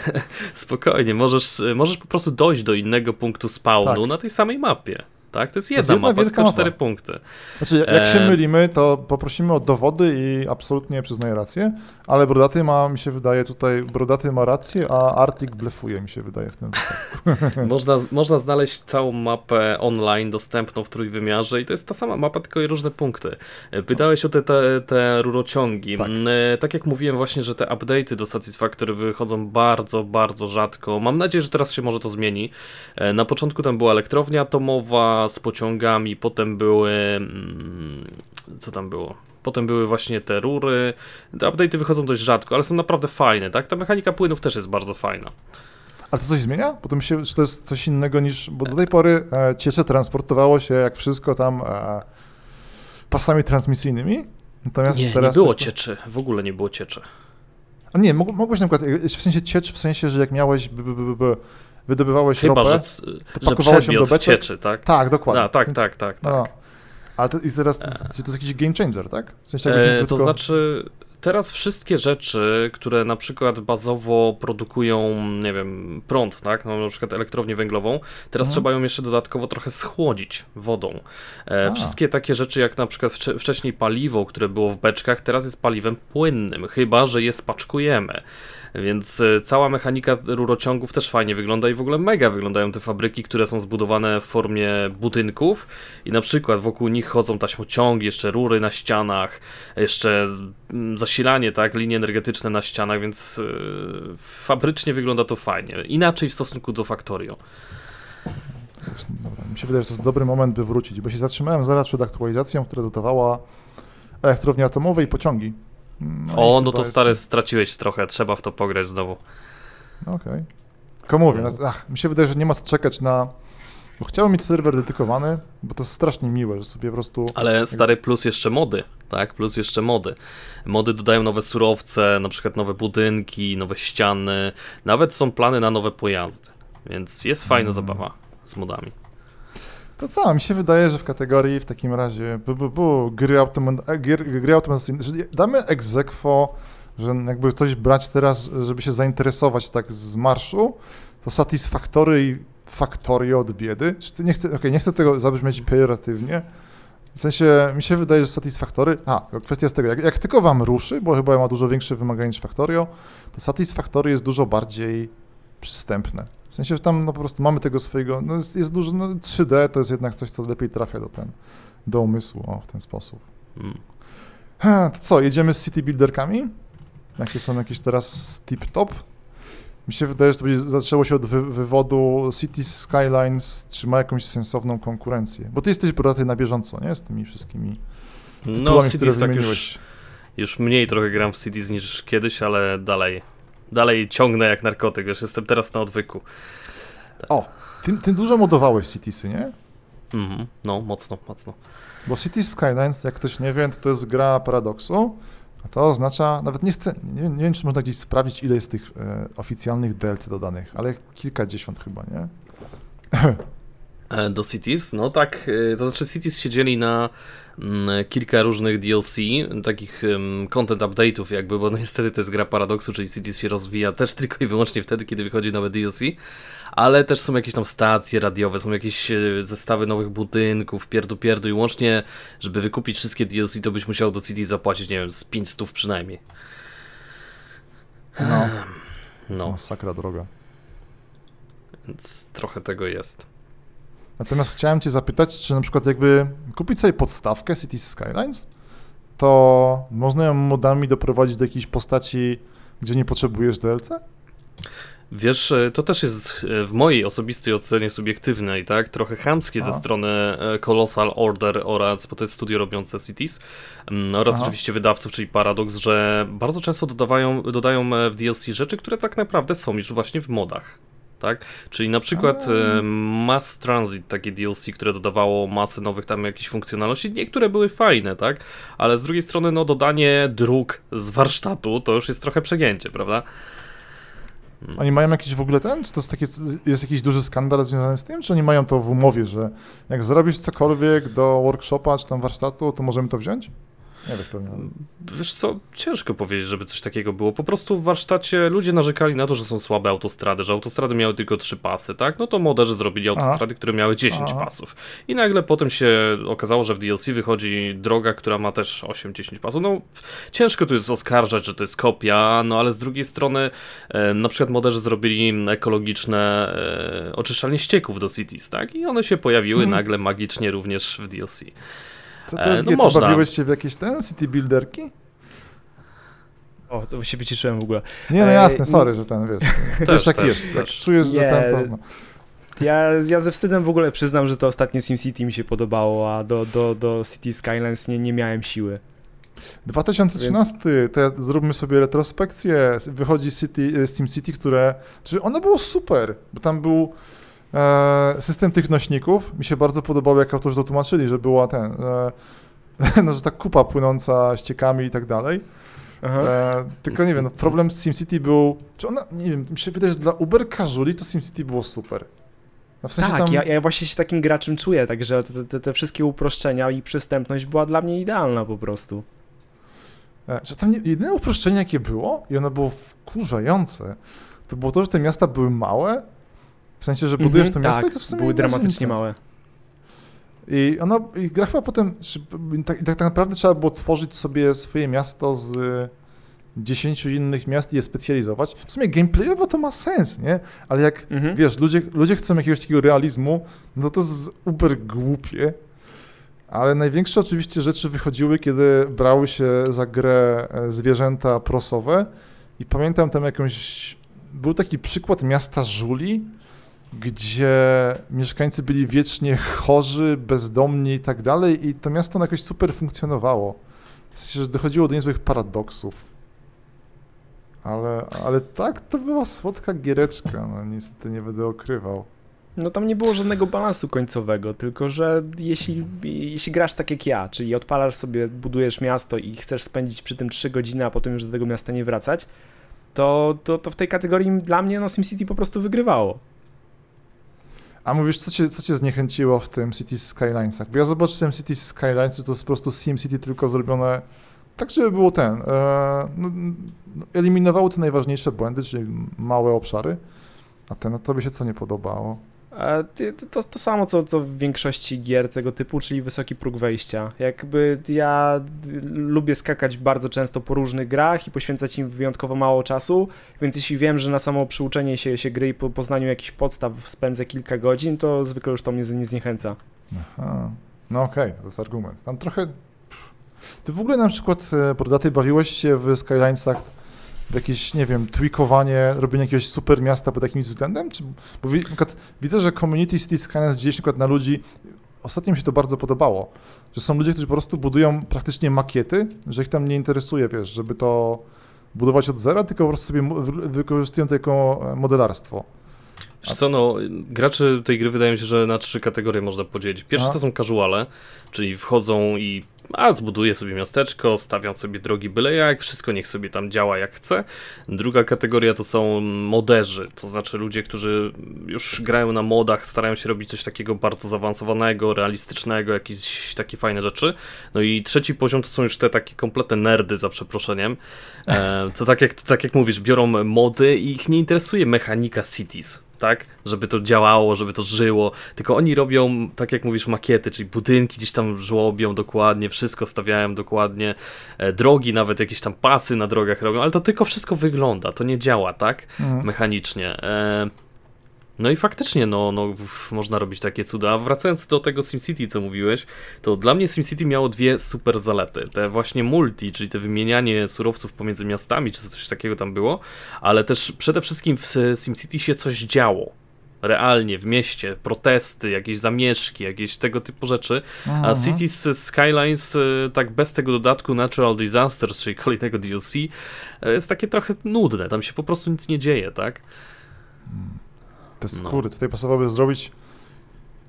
(laughs) Spokojnie, możesz, możesz po prostu dojść do innego punktu spawnu Tak. na tej samej mapie. Tak, to jest jest jedna, jedna mapa, wielka tylko mapa. cztery punkty. Znaczy, jak się E. mylimy, to poprosimy o dowody i absolutnie przyznaję rację, ale Brodaty ma, mi się wydaje tutaj, Brodaty ma rację, a Arctic blefuje, mi się wydaje w tym wypadku. (laughs) Można, można znaleźć całą mapę online dostępną w trójwymiarze i to jest ta sama mapa, tylko i różne punkty. E, Pytałeś o te, te, te rurociągi. Tak. Mm, e, tak jak mówiłem właśnie, że te update'y do Satisfactory wychodzą bardzo, bardzo rzadko. Mam nadzieję, że teraz się może to zmieni. E, Na początku tam była elektrownia atomowa z pociągami, potem były... mm, Co tam było? Potem były właśnie te rury. Te update'y wychodzą dość rzadko, ale są naprawdę fajne, tak? Ta mechanika płynów też jest bardzo fajna. Ale to coś zmienia? Mi się, czy to jest coś innego niż, bo do tej pory e, ciecze transportowało się jak wszystko tam e, pasami transmisyjnymi, natomiast Nie, nie teraz... było coś to- cieczy, w ogóle nie było cieczy. A nie, mogłeś na przykład, e, w sensie ciecz, w sensie, że jak miałeś, b, b, b, b, wydobywałeś Chyba, ropę... że, że pakowałeś ją do beczek? cieczy, tak? Tak, dokładnie. A, tak, Więc- tak, tak, tak. No. Ale to, i teraz, to, to jest jakiś game changer, tak? W sensie E, to znaczy, teraz wszystkie rzeczy, które na przykład bazowo produkują, nie wiem, prąd, tak? No, na przykład elektrownię węglową, teraz Mhm. trzeba ją jeszcze dodatkowo trochę schłodzić wodą. E, wszystkie takie rzeczy, jak na przykład wcze- wcześniej paliwo, które było w beczkach, teraz jest paliwem płynnym, chyba że je spaczkujemy. Więc e, cała mechanika rurociągów też fajnie wygląda i w ogóle mega wyglądają te fabryki, które są zbudowane w formie budynków i na przykład wokół nich chodzą taśmociągi, jeszcze rury na ścianach, jeszcze z- m, zasilanie, tak, linie energetyczne na ścianach, więc e, fabrycznie wygląda to fajnie. Inaczej w stosunku do Factorio. Dobra, mi się wydaje, że to jest dobry moment, by wrócić, bo się zatrzymałem zaraz przed aktualizacją, która dotowała elektrownie atomowe i pociągi. No o, no to jest- stary, straciłeś trochę, trzeba w to pograć znowu. Okej. Tylko mówię, no, ach, mi się wydaje, że nie ma co czekać na... Bo chciałbym mieć serwer dedykowany, bo to jest strasznie miłe, że sobie po prostu... Ale stary plus jeszcze mody, tak? Plus jeszcze mody. Mody dodają nowe surowce, na przykład nowe budynki, nowe ściany, nawet są plany na nowe pojazdy. Więc jest fajna Mm. zabawa z modami. To co, mi się wydaje, że w kategorii w takim razie bu, bu, bu, gry, automat, e, gry, gry automatyzacyjne, że damy egzekwo, że jakby coś brać teraz, żeby się zainteresować tak z marszu, to Satisfactory i Factorio od biedy. Czy ty nie chcę, okej, nie chcę tego zabrzmieć pejoratywnie, w sensie, mi się wydaje, że Satisfactory, a, kwestia z tego, jak, jak tylko wam ruszy, bo chyba ma dużo większe wymagania niż Factorio, to Satisfactory jest dużo bardziej przystępne. W sensie, że tam no, po prostu mamy tego swojego, no jest, jest dużo, no 3D to jest jednak coś, co lepiej trafia do ten, do umysłu, o, w ten sposób. Mm. Ha, to co, jedziemy z city builderkami? Jakie są jakieś teraz tip-top? Mi się wydaje, że to będzie zaczęło się od wy, wywodu City Skylines, czy ma jakąś sensowną konkurencję. Bo ty jesteś brodaty na bieżąco, nie? Z tymi wszystkimi No, tytułami, które Cities tak już, już mniej trochę gram w Cities niż kiedyś, ale dalej. Dalej ciągnę jak narkotyk, już jestem teraz na odwyku. O, ty, ty dużo modowałeś Citiesy, nie? Mhm, no, mocno, mocno. Bo Cities Skylines, jak ktoś nie wie, to, to jest gra paradoksu, a to oznacza, nawet nie chcę, nie, nie wiem, czy można gdzieś sprawdzić, ile jest tych e, oficjalnych DLC dodanych, ale kilkadziesiąt chyba, nie? (clears throat) E, do Cities? No tak, e, to znaczy Cities siedzieli na mm, kilka różnych DLC, takich content update'ów jakby, bo no niestety to jest gra paradoksu, czyli Cities się rozwija też (laughs) tylko i wyłącznie wtedy, kiedy wychodzi nowe DLC, ale też są jakieś tam stacje radiowe, są jakieś e, zestawy nowych budynków, pierdu pierdu i łącznie, żeby wykupić wszystkie DLC, to byś musiał do Cities zapłacić, nie wiem, z 500 przynajmniej. No. No. Masakra droga. Więc trochę tego jest. Natomiast chciałem Cię zapytać, czy na przykład jakby kupić sobie podstawkę Cities Skylines, to można ją modami doprowadzić do jakiejś postaci, gdzie nie potrzebujesz DLC? Wiesz, e, to też jest e, w mojej osobistej ocenie subiektywnej, tak? Trochę chamskie A. ze strony e, Colossal Order oraz, bo to jest studio robiące Cities mm, oraz Aha. oczywiście wydawców, czyli Paradox, że bardzo często dodawają, dodają w DLC rzeczy, które tak naprawdę są już właśnie w modach tak? Czyli na przykład. Mass Transit, takie DLC, które dodawało masę nowych tam jakichś funkcjonalności, niektóre były fajne, tak? Ale z drugiej strony, no dodanie dróg z warsztatu to już jest trochę przegięcie, prawda? Oni mają jakiś w ogóle ten? Czy to jest, takie, jest jakiś duży skandal związany z tym? Czy oni mają to w umowie, że jak zrobisz cokolwiek do workshopa czy tam warsztatu, to możemy to wziąć? Nie wiesz co, ciężko powiedzieć, żeby coś takiego było. Po prostu w warsztacie ludzie narzekali na to, że są słabe autostrady, że autostrady miały tylko trzy pasy, tak? No to moderzy zrobili autostrady, Aha. które miały 10 Aha. pasów. I nagle potem się okazało, że w DLC wychodzi droga, która ma też 8-10 pasów. No ciężko tu jest oskarżać, że to jest kopia, no ale z drugiej strony e, na przykład moderzy zrobili ekologiczne e, oczyszczalnie ścieków do Cities, tak? I one się pojawiły hmm. nagle magicznie również w DLC. Co to jest, e, no można. bawiłeś się w jakieś ten city builderki? O, to się wyciszyłem w ogóle. Nie, no jasne, sorry, że ten, wiesz, też, (laughs) wiesz jak też, jest, tak czujesz, że ten to... No. Ja, ja ze wstydem w ogóle przyznam, że to ostatnie SimCity mi się podobało, a do, do, do City Skylines nie, nie miałem siły. 2013, Więc... to ja, zróbmy sobie retrospekcję. Wychodzi City, SimCity, które. Czy ono było super, bo tam był E, system tych nośników mi się bardzo podobał, jak autorzy to tłumaczyli, że była ten, e, (laughs) no, że ta kupa płynąca ściekami i tak dalej. E, tylko nie wiem, no, problem z SimCity był, czy ona, nie wiem, mi się wydaje, że dla Uber Casuali to SimCity było super. No w sensie tak, tam... ja, ja, właśnie się takim graczem czuję, także te, te, te, wszystkie uproszczenia i przystępność była dla mnie idealna po prostu. E, że tam nie, jedyne uproszczenie, jakie było, i ono było wkurzające, to było to, że te miasta były małe, w sensie, że budujesz mm -hmm, to miasto tak, i to w sumie były dramatycznie małe. I ono, i gra chyba potem, tak, tak, tak naprawdę trzeba było tworzyć sobie swoje miasto z dziesięciu innych miast i je specjalizować. W sumie gameplayowo to ma sens, nie? Ale jak, mhm. wiesz, ludzie, ludzie chcą jakiegoś takiego realizmu, no to jest uber głupie. Ale największe oczywiście rzeczy wychodziły, kiedy brały się za grę e, zwierzęta prosowe i pamiętam tam jakąś, był taki przykład miasta Żuli, gdzie mieszkańcy byli wiecznie chorzy, bezdomni i tak dalej i to miasto jakoś super funkcjonowało. W sensie, że dochodziło do niezłych paradoksów. Ale, ale tak, to była słodka giereczka, no niestety nie będę okrywał. No tam nie było żadnego balansu końcowego, tylko że jeśli, jeśli grasz tak jak ja, czyli odpalasz sobie, budujesz miasto i chcesz spędzić przy tym 3 godziny, a potem już do tego miasta nie wracać, to, to, to w tej kategorii dla mnie no SimCity po prostu wygrywało. A mówisz, co cię, co cię zniechęciło w tym Cities Skylinesach? Bo ja zobaczyłem Cities Skylines, to jest po prostu SimCity tylko zrobione tak, żeby było ten, e, no, no, eliminowało te najważniejsze błędy, czyli małe obszary, a ten, a tobie się co nie podobało? To, to samo, co, co w większości gier tego typu, czyli wysoki próg wejścia. Jakby ja lubię skakać bardzo często po różnych grach i poświęcać im wyjątkowo mało czasu, więc jeśli wiem, że na samo przyuczenie się, się gry i po poznaniu jakichś podstaw spędzę kilka godzin, to zwykle już to mnie nie zniechęca. Aha. No okej, okay, to jest argument. Tam trochę... Ty w ogóle na przykład, Brodaty, bawiłeś się w Skylinesach jakieś, nie wiem, tweakowanie, robienie jakiegoś super miasta pod jakimś względem? Czy, bo wi, widzę, że Community City gdzieś na przykład na ludzi, ostatnio mi się to bardzo podobało, że są ludzie, którzy po prostu budują praktycznie makiety, że ich tam nie interesuje, wiesz, żeby to budować od zera, tylko po prostu sobie wykorzystują to jako modelarstwo. Wiesz co, no, graczy tej gry wydaje mi się, że na trzy kategorie można podzielić. Pierwsze A. to są casuale, czyli wchodzą i a zbuduję sobie miasteczko, stawiam sobie drogi byle jak, wszystko niech sobie tam działa jak chce. Druga kategoria to są moderzy, to znaczy ludzie, którzy już grają na modach, starają się robić coś takiego bardzo zaawansowanego, realistycznego, jakieś takie fajne rzeczy. No i trzeci poziom to są już te takie kompletne nerdy, za przeproszeniem, e, co tak jak, tak jak mówisz, biorą mody i ich nie interesuje mechanika cities tak? Żeby to działało, żeby to żyło. Tylko oni robią, tak jak mówisz, makiety, czyli budynki gdzieś tam żłobią dokładnie, wszystko stawiają dokładnie, e, drogi, nawet jakieś tam pasy na drogach robią, ale to tylko wszystko wygląda, to nie działa, tak? Mhm. Mechanicznie. No i faktycznie, no, no, można robić takie cuda. A wracając do tego SimCity, co mówiłeś, to dla mnie SimCity miało dwie super zalety. Te właśnie multi, czyli te wymienianie surowców pomiędzy miastami, czy coś takiego tam było, ale też przede wszystkim w SimCity się coś działo. Realnie, w mieście, protesty, jakieś zamieszki, jakieś tego typu rzeczy. A Mhm. Cities Skylines, y, tak bez tego dodatku Natural Disasters, czyli kolejnego DLC, y, jest takie trochę nudne. Tam się po prostu nic nie dzieje, tak? Te No. skóry, tutaj pasowałoby zrobić.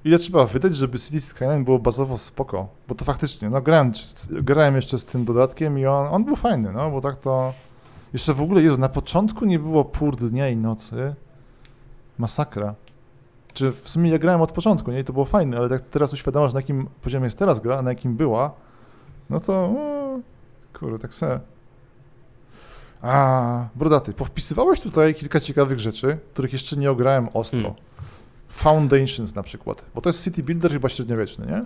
Ile trzeba wydać, żeby City Skyline było bazowo spoko? Bo to faktycznie, no grałem, grałem jeszcze z tym dodatkiem i on, on był fajny, no bo tak to... Jeszcze w ogóle, Jezu, na początku nie było pór dnia i nocy. Masakra. Czy w sumie ja grałem od początku, nie? I to było fajne, ale tak teraz uświadamasz, na jakim poziomie jest teraz gra, a na jakim była, no to... O, kurde, tak se... A, brodaty, powpisywałeś tutaj kilka ciekawych rzeczy, których jeszcze nie ograłem ostro. Hmm. Foundations na przykład, bo to jest city builder chyba średniowieczny, nie?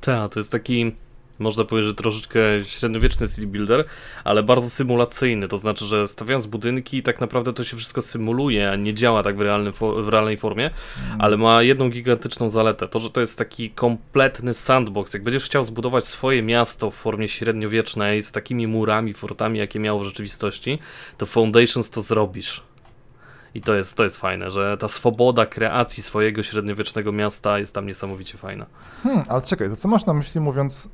Tak, to jest taki, można powiedzieć, że troszeczkę średniowieczny city builder, ale bardzo symulacyjny. To znaczy, że stawiając budynki, tak naprawdę to się wszystko symuluje, a nie działa tak w, realnym, w realnej formie, ale ma jedną gigantyczną zaletę. To, że to jest taki kompletny sandbox. Jak będziesz chciał zbudować swoje miasto w formie średniowiecznej, z takimi murami, fortami, jakie miało w rzeczywistości, to Foundations to zrobisz. I to jest, to jest fajne, że ta swoboda kreacji swojego średniowiecznego miasta jest tam niesamowicie fajna. Hmm, ale czekaj, to co masz na myśli mówiąc,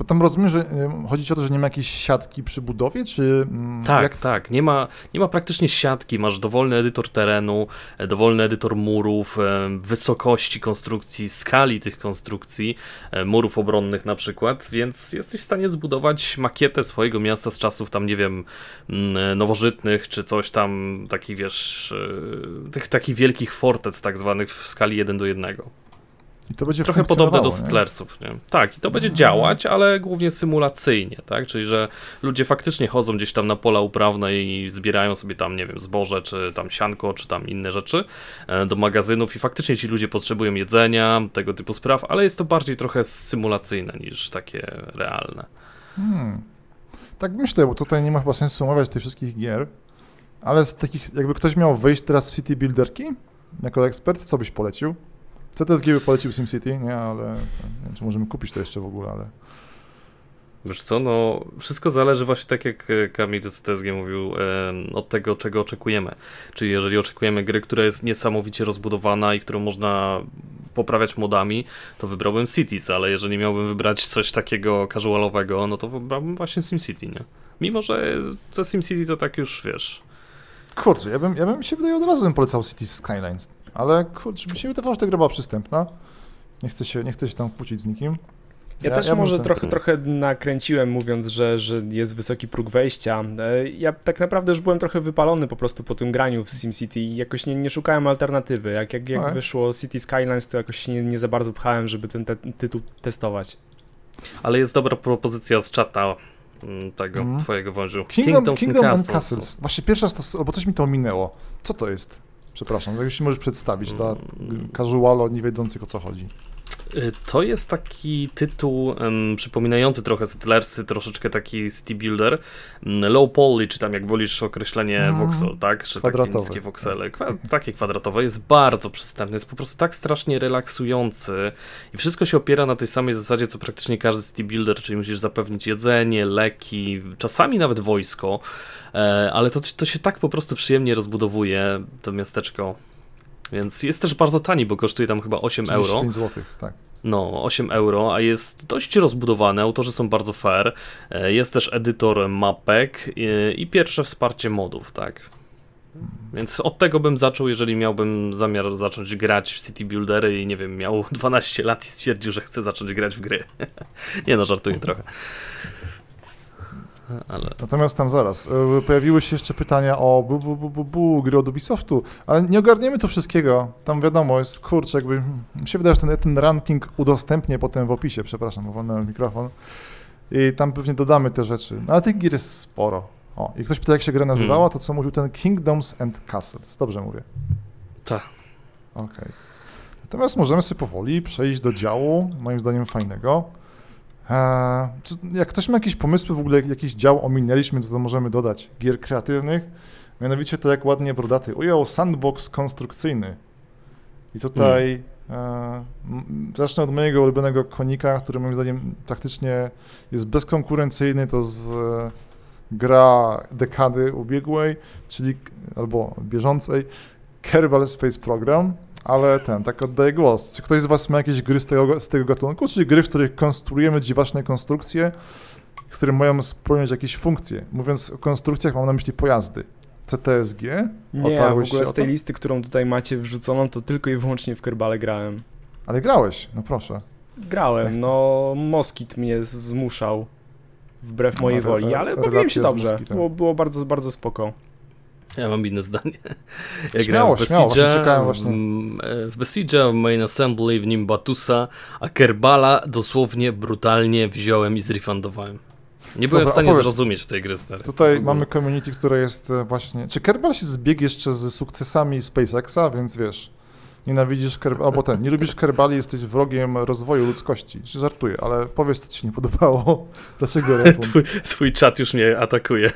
bo tam rozumiem, że chodzi o to, że nie ma jakiejś siatki przy budowie, czy mm, Tak, jak tak. Nie ma, nie ma praktycznie siatki. Masz dowolny edytor terenu, e, dowolny edytor murów, e, wysokości konstrukcji, skali tych konstrukcji, e, murów obronnych na przykład, więc jesteś w stanie zbudować makietę swojego miasta z czasów tam, nie wiem, mm, nowożytnych, czy coś tam, takich wiesz, tych takich wielkich fortec tak zwanych w skali 1 do 1. i to będzie Trochę podobne do funkcjonowało, nie? Settlersów, nie? Tak, i to będzie działać, ale głównie symulacyjnie, tak? Czyli, że ludzie faktycznie chodzą gdzieś tam na pola uprawne i zbierają sobie tam, nie wiem, zboże, czy tam sianko, czy tam inne rzeczy e, do magazynów i faktycznie ci ludzie potrzebują jedzenia, tego typu spraw, ale jest to bardziej trochę symulacyjne niż takie realne. Hmm. Tak myślę, bo tutaj nie ma chyba sensu omawiać tych wszystkich gier, ale z takich, jakby ktoś miał wejść teraz w City Builderki, jako ekspert, co byś polecił? CTSG by polecił SimCity, nie, ale nie wiem, czy możemy kupić to jeszcze w ogóle, ale... Wiesz co, no wszystko zależy właśnie tak jak e, Kamil z TSG mówił, od tego czego oczekujemy. Czyli jeżeli oczekujemy gry, która jest niesamowicie rozbudowana i którą można poprawiać modami, to wybrałbym Cities, ale jeżeli miałbym wybrać coś takiego casualowego, no to wybrałbym właśnie SimCity, nie? Mimo, że ze SimCity to tak już, wiesz, Kurczę, ja bym, ja bym się wydaje od razu bym polecał City Skylines, ale kurczę, mi się wydawało, że ta gra była przystępna. Nie chcę się, nie chcę się tam kłócić z nikim. Ja, Ja- też ja może ten- trochę, trochę nakręciłem, mówiąc, że, że jest wysoki próg wejścia. E, Ja tak naprawdę już byłem trochę wypalony po prostu po tym graniu w SimCity i jakoś nie, nie szukałem alternatywy. Jak, jak, jak wyszło City Skylines, to jakoś się nie, nie za bardzo pchałem, żeby ten te, tytuł testować. ale jest dobra propozycja z czata mm, tego Mhm. twojego wążu. Kingdom, Kingdoms Kingdom and Castles. Castles. Właśnie to, albo coś mi to ominęło. Co to jest? Przepraszam, jak się możesz przedstawić dla casualo nie wiedzących o co chodzi. Y, To jest taki tytuł em, przypominający trochę Settlersy, troszeczkę taki city builder. Mm, Low poly, czy tam jak wolisz określenie Mm. voxel, tak? Czy takie Kwadratowe. niskie voxele. Kwa takie kwadratowe. Jest bardzo przystępny, jest po prostu tak strasznie relaksujący i wszystko się opiera na tej samej zasadzie, co praktycznie każdy city builder, czyli musisz zapewnić jedzenie, leki, czasami nawet wojsko, e, ale to, to się tak po prostu przyjemnie rozbudowuje, to miasteczko. Więc jest też bardzo tani, bo kosztuje tam chyba 8 euro. 35 zł, tak. No, 8 euro, a jest dość rozbudowany, autorzy są bardzo fair. e, Jest też edytor mapek e, i pierwsze wsparcie modów, tak. Więc od tego bym zaczął, jeżeli miałbym zamiar zacząć grać w City Buildery i nie wiem, miał (laughs) 12 lat i stwierdził, że chce zacząć grać w gry. (laughs) nie no, żartuję trochę. Ale... Natomiast tam zaraz, e, pojawiły się jeszcze pytania o bu, bu, bu, bu, bu, gry od Ubisoftu, ale nie ogarniemy tu wszystkiego. Tam wiadomo, jest kurczę, jakby, mi się wydaje, że ten, ten ranking udostępnię potem w opisie, przepraszam, bo wolnałem mikrofon. I tam pewnie dodamy te rzeczy. No, ale tych gier jest sporo. O, i ktoś pyta, jak się gra nazywała, to co mówił ten Kingdoms and Castles. Dobrze mówię. Tak. Okej. Natomiast możemy sobie powoli przejść do działu, moim zdaniem fajnego. Jak ktoś ma jakieś pomysły, w ogóle jak jakiś dział ominęliśmy, to, to możemy dodać gier kreatywnych. Mianowicie to jak ładnie brodaty ujął sandbox konstrukcyjny. I tutaj e, m, zacznę od mojego ulubionego konika, który moim zdaniem praktycznie jest bezkonkurencyjny. To z e, gra dekady ubiegłej, czyli albo bieżącej Kerbal Space Program. Ale ten, tak oddaję głos. Czy ktoś z Was ma jakieś gry z tego, z tego gatunku, czyli gry, w których konstruujemy dziwaczne konstrukcje, które mają spełniać jakieś funkcje? Mówiąc o konstrukcjach, mam na myśli pojazdy. CTSG? Nie, a w ogóle z tej listy, którą tutaj macie wrzuconą, to tylko i wyłącznie w Kerbale grałem. Ale grałeś, no proszę. Grałem, no Moskit mnie zmuszał wbrew mojej re- woli, ale bawiłem się dobrze. Było, było bardzo, bardzo spoko. Ja mam inne zdanie. Ja Śmiało, grałem w śmiało, właśnie Besiege'a, czekałem właśnie. w Besiege'a, w Main Assembly, w nim Batusa, a Kerbala dosłownie brutalnie wziąłem i zrefundowałem. Nie byłem Dobra, w stanie opowiedz. zrozumieć tej gry, stary. Tutaj W mamy community, które jest e, właśnie... Czy Kerbal się zbiegł jeszcze z sukcesami SpaceXa, więc wiesz... Nienawidzisz Kerbali, albo ten, nie lubisz Kerbali, jesteś wrogiem rozwoju ludzkości. Czy Żartuję, ale powiedz, co ci się nie podobało. (laughs) Dlaczego? (laughs) Twój, twój czat już mnie atakuje.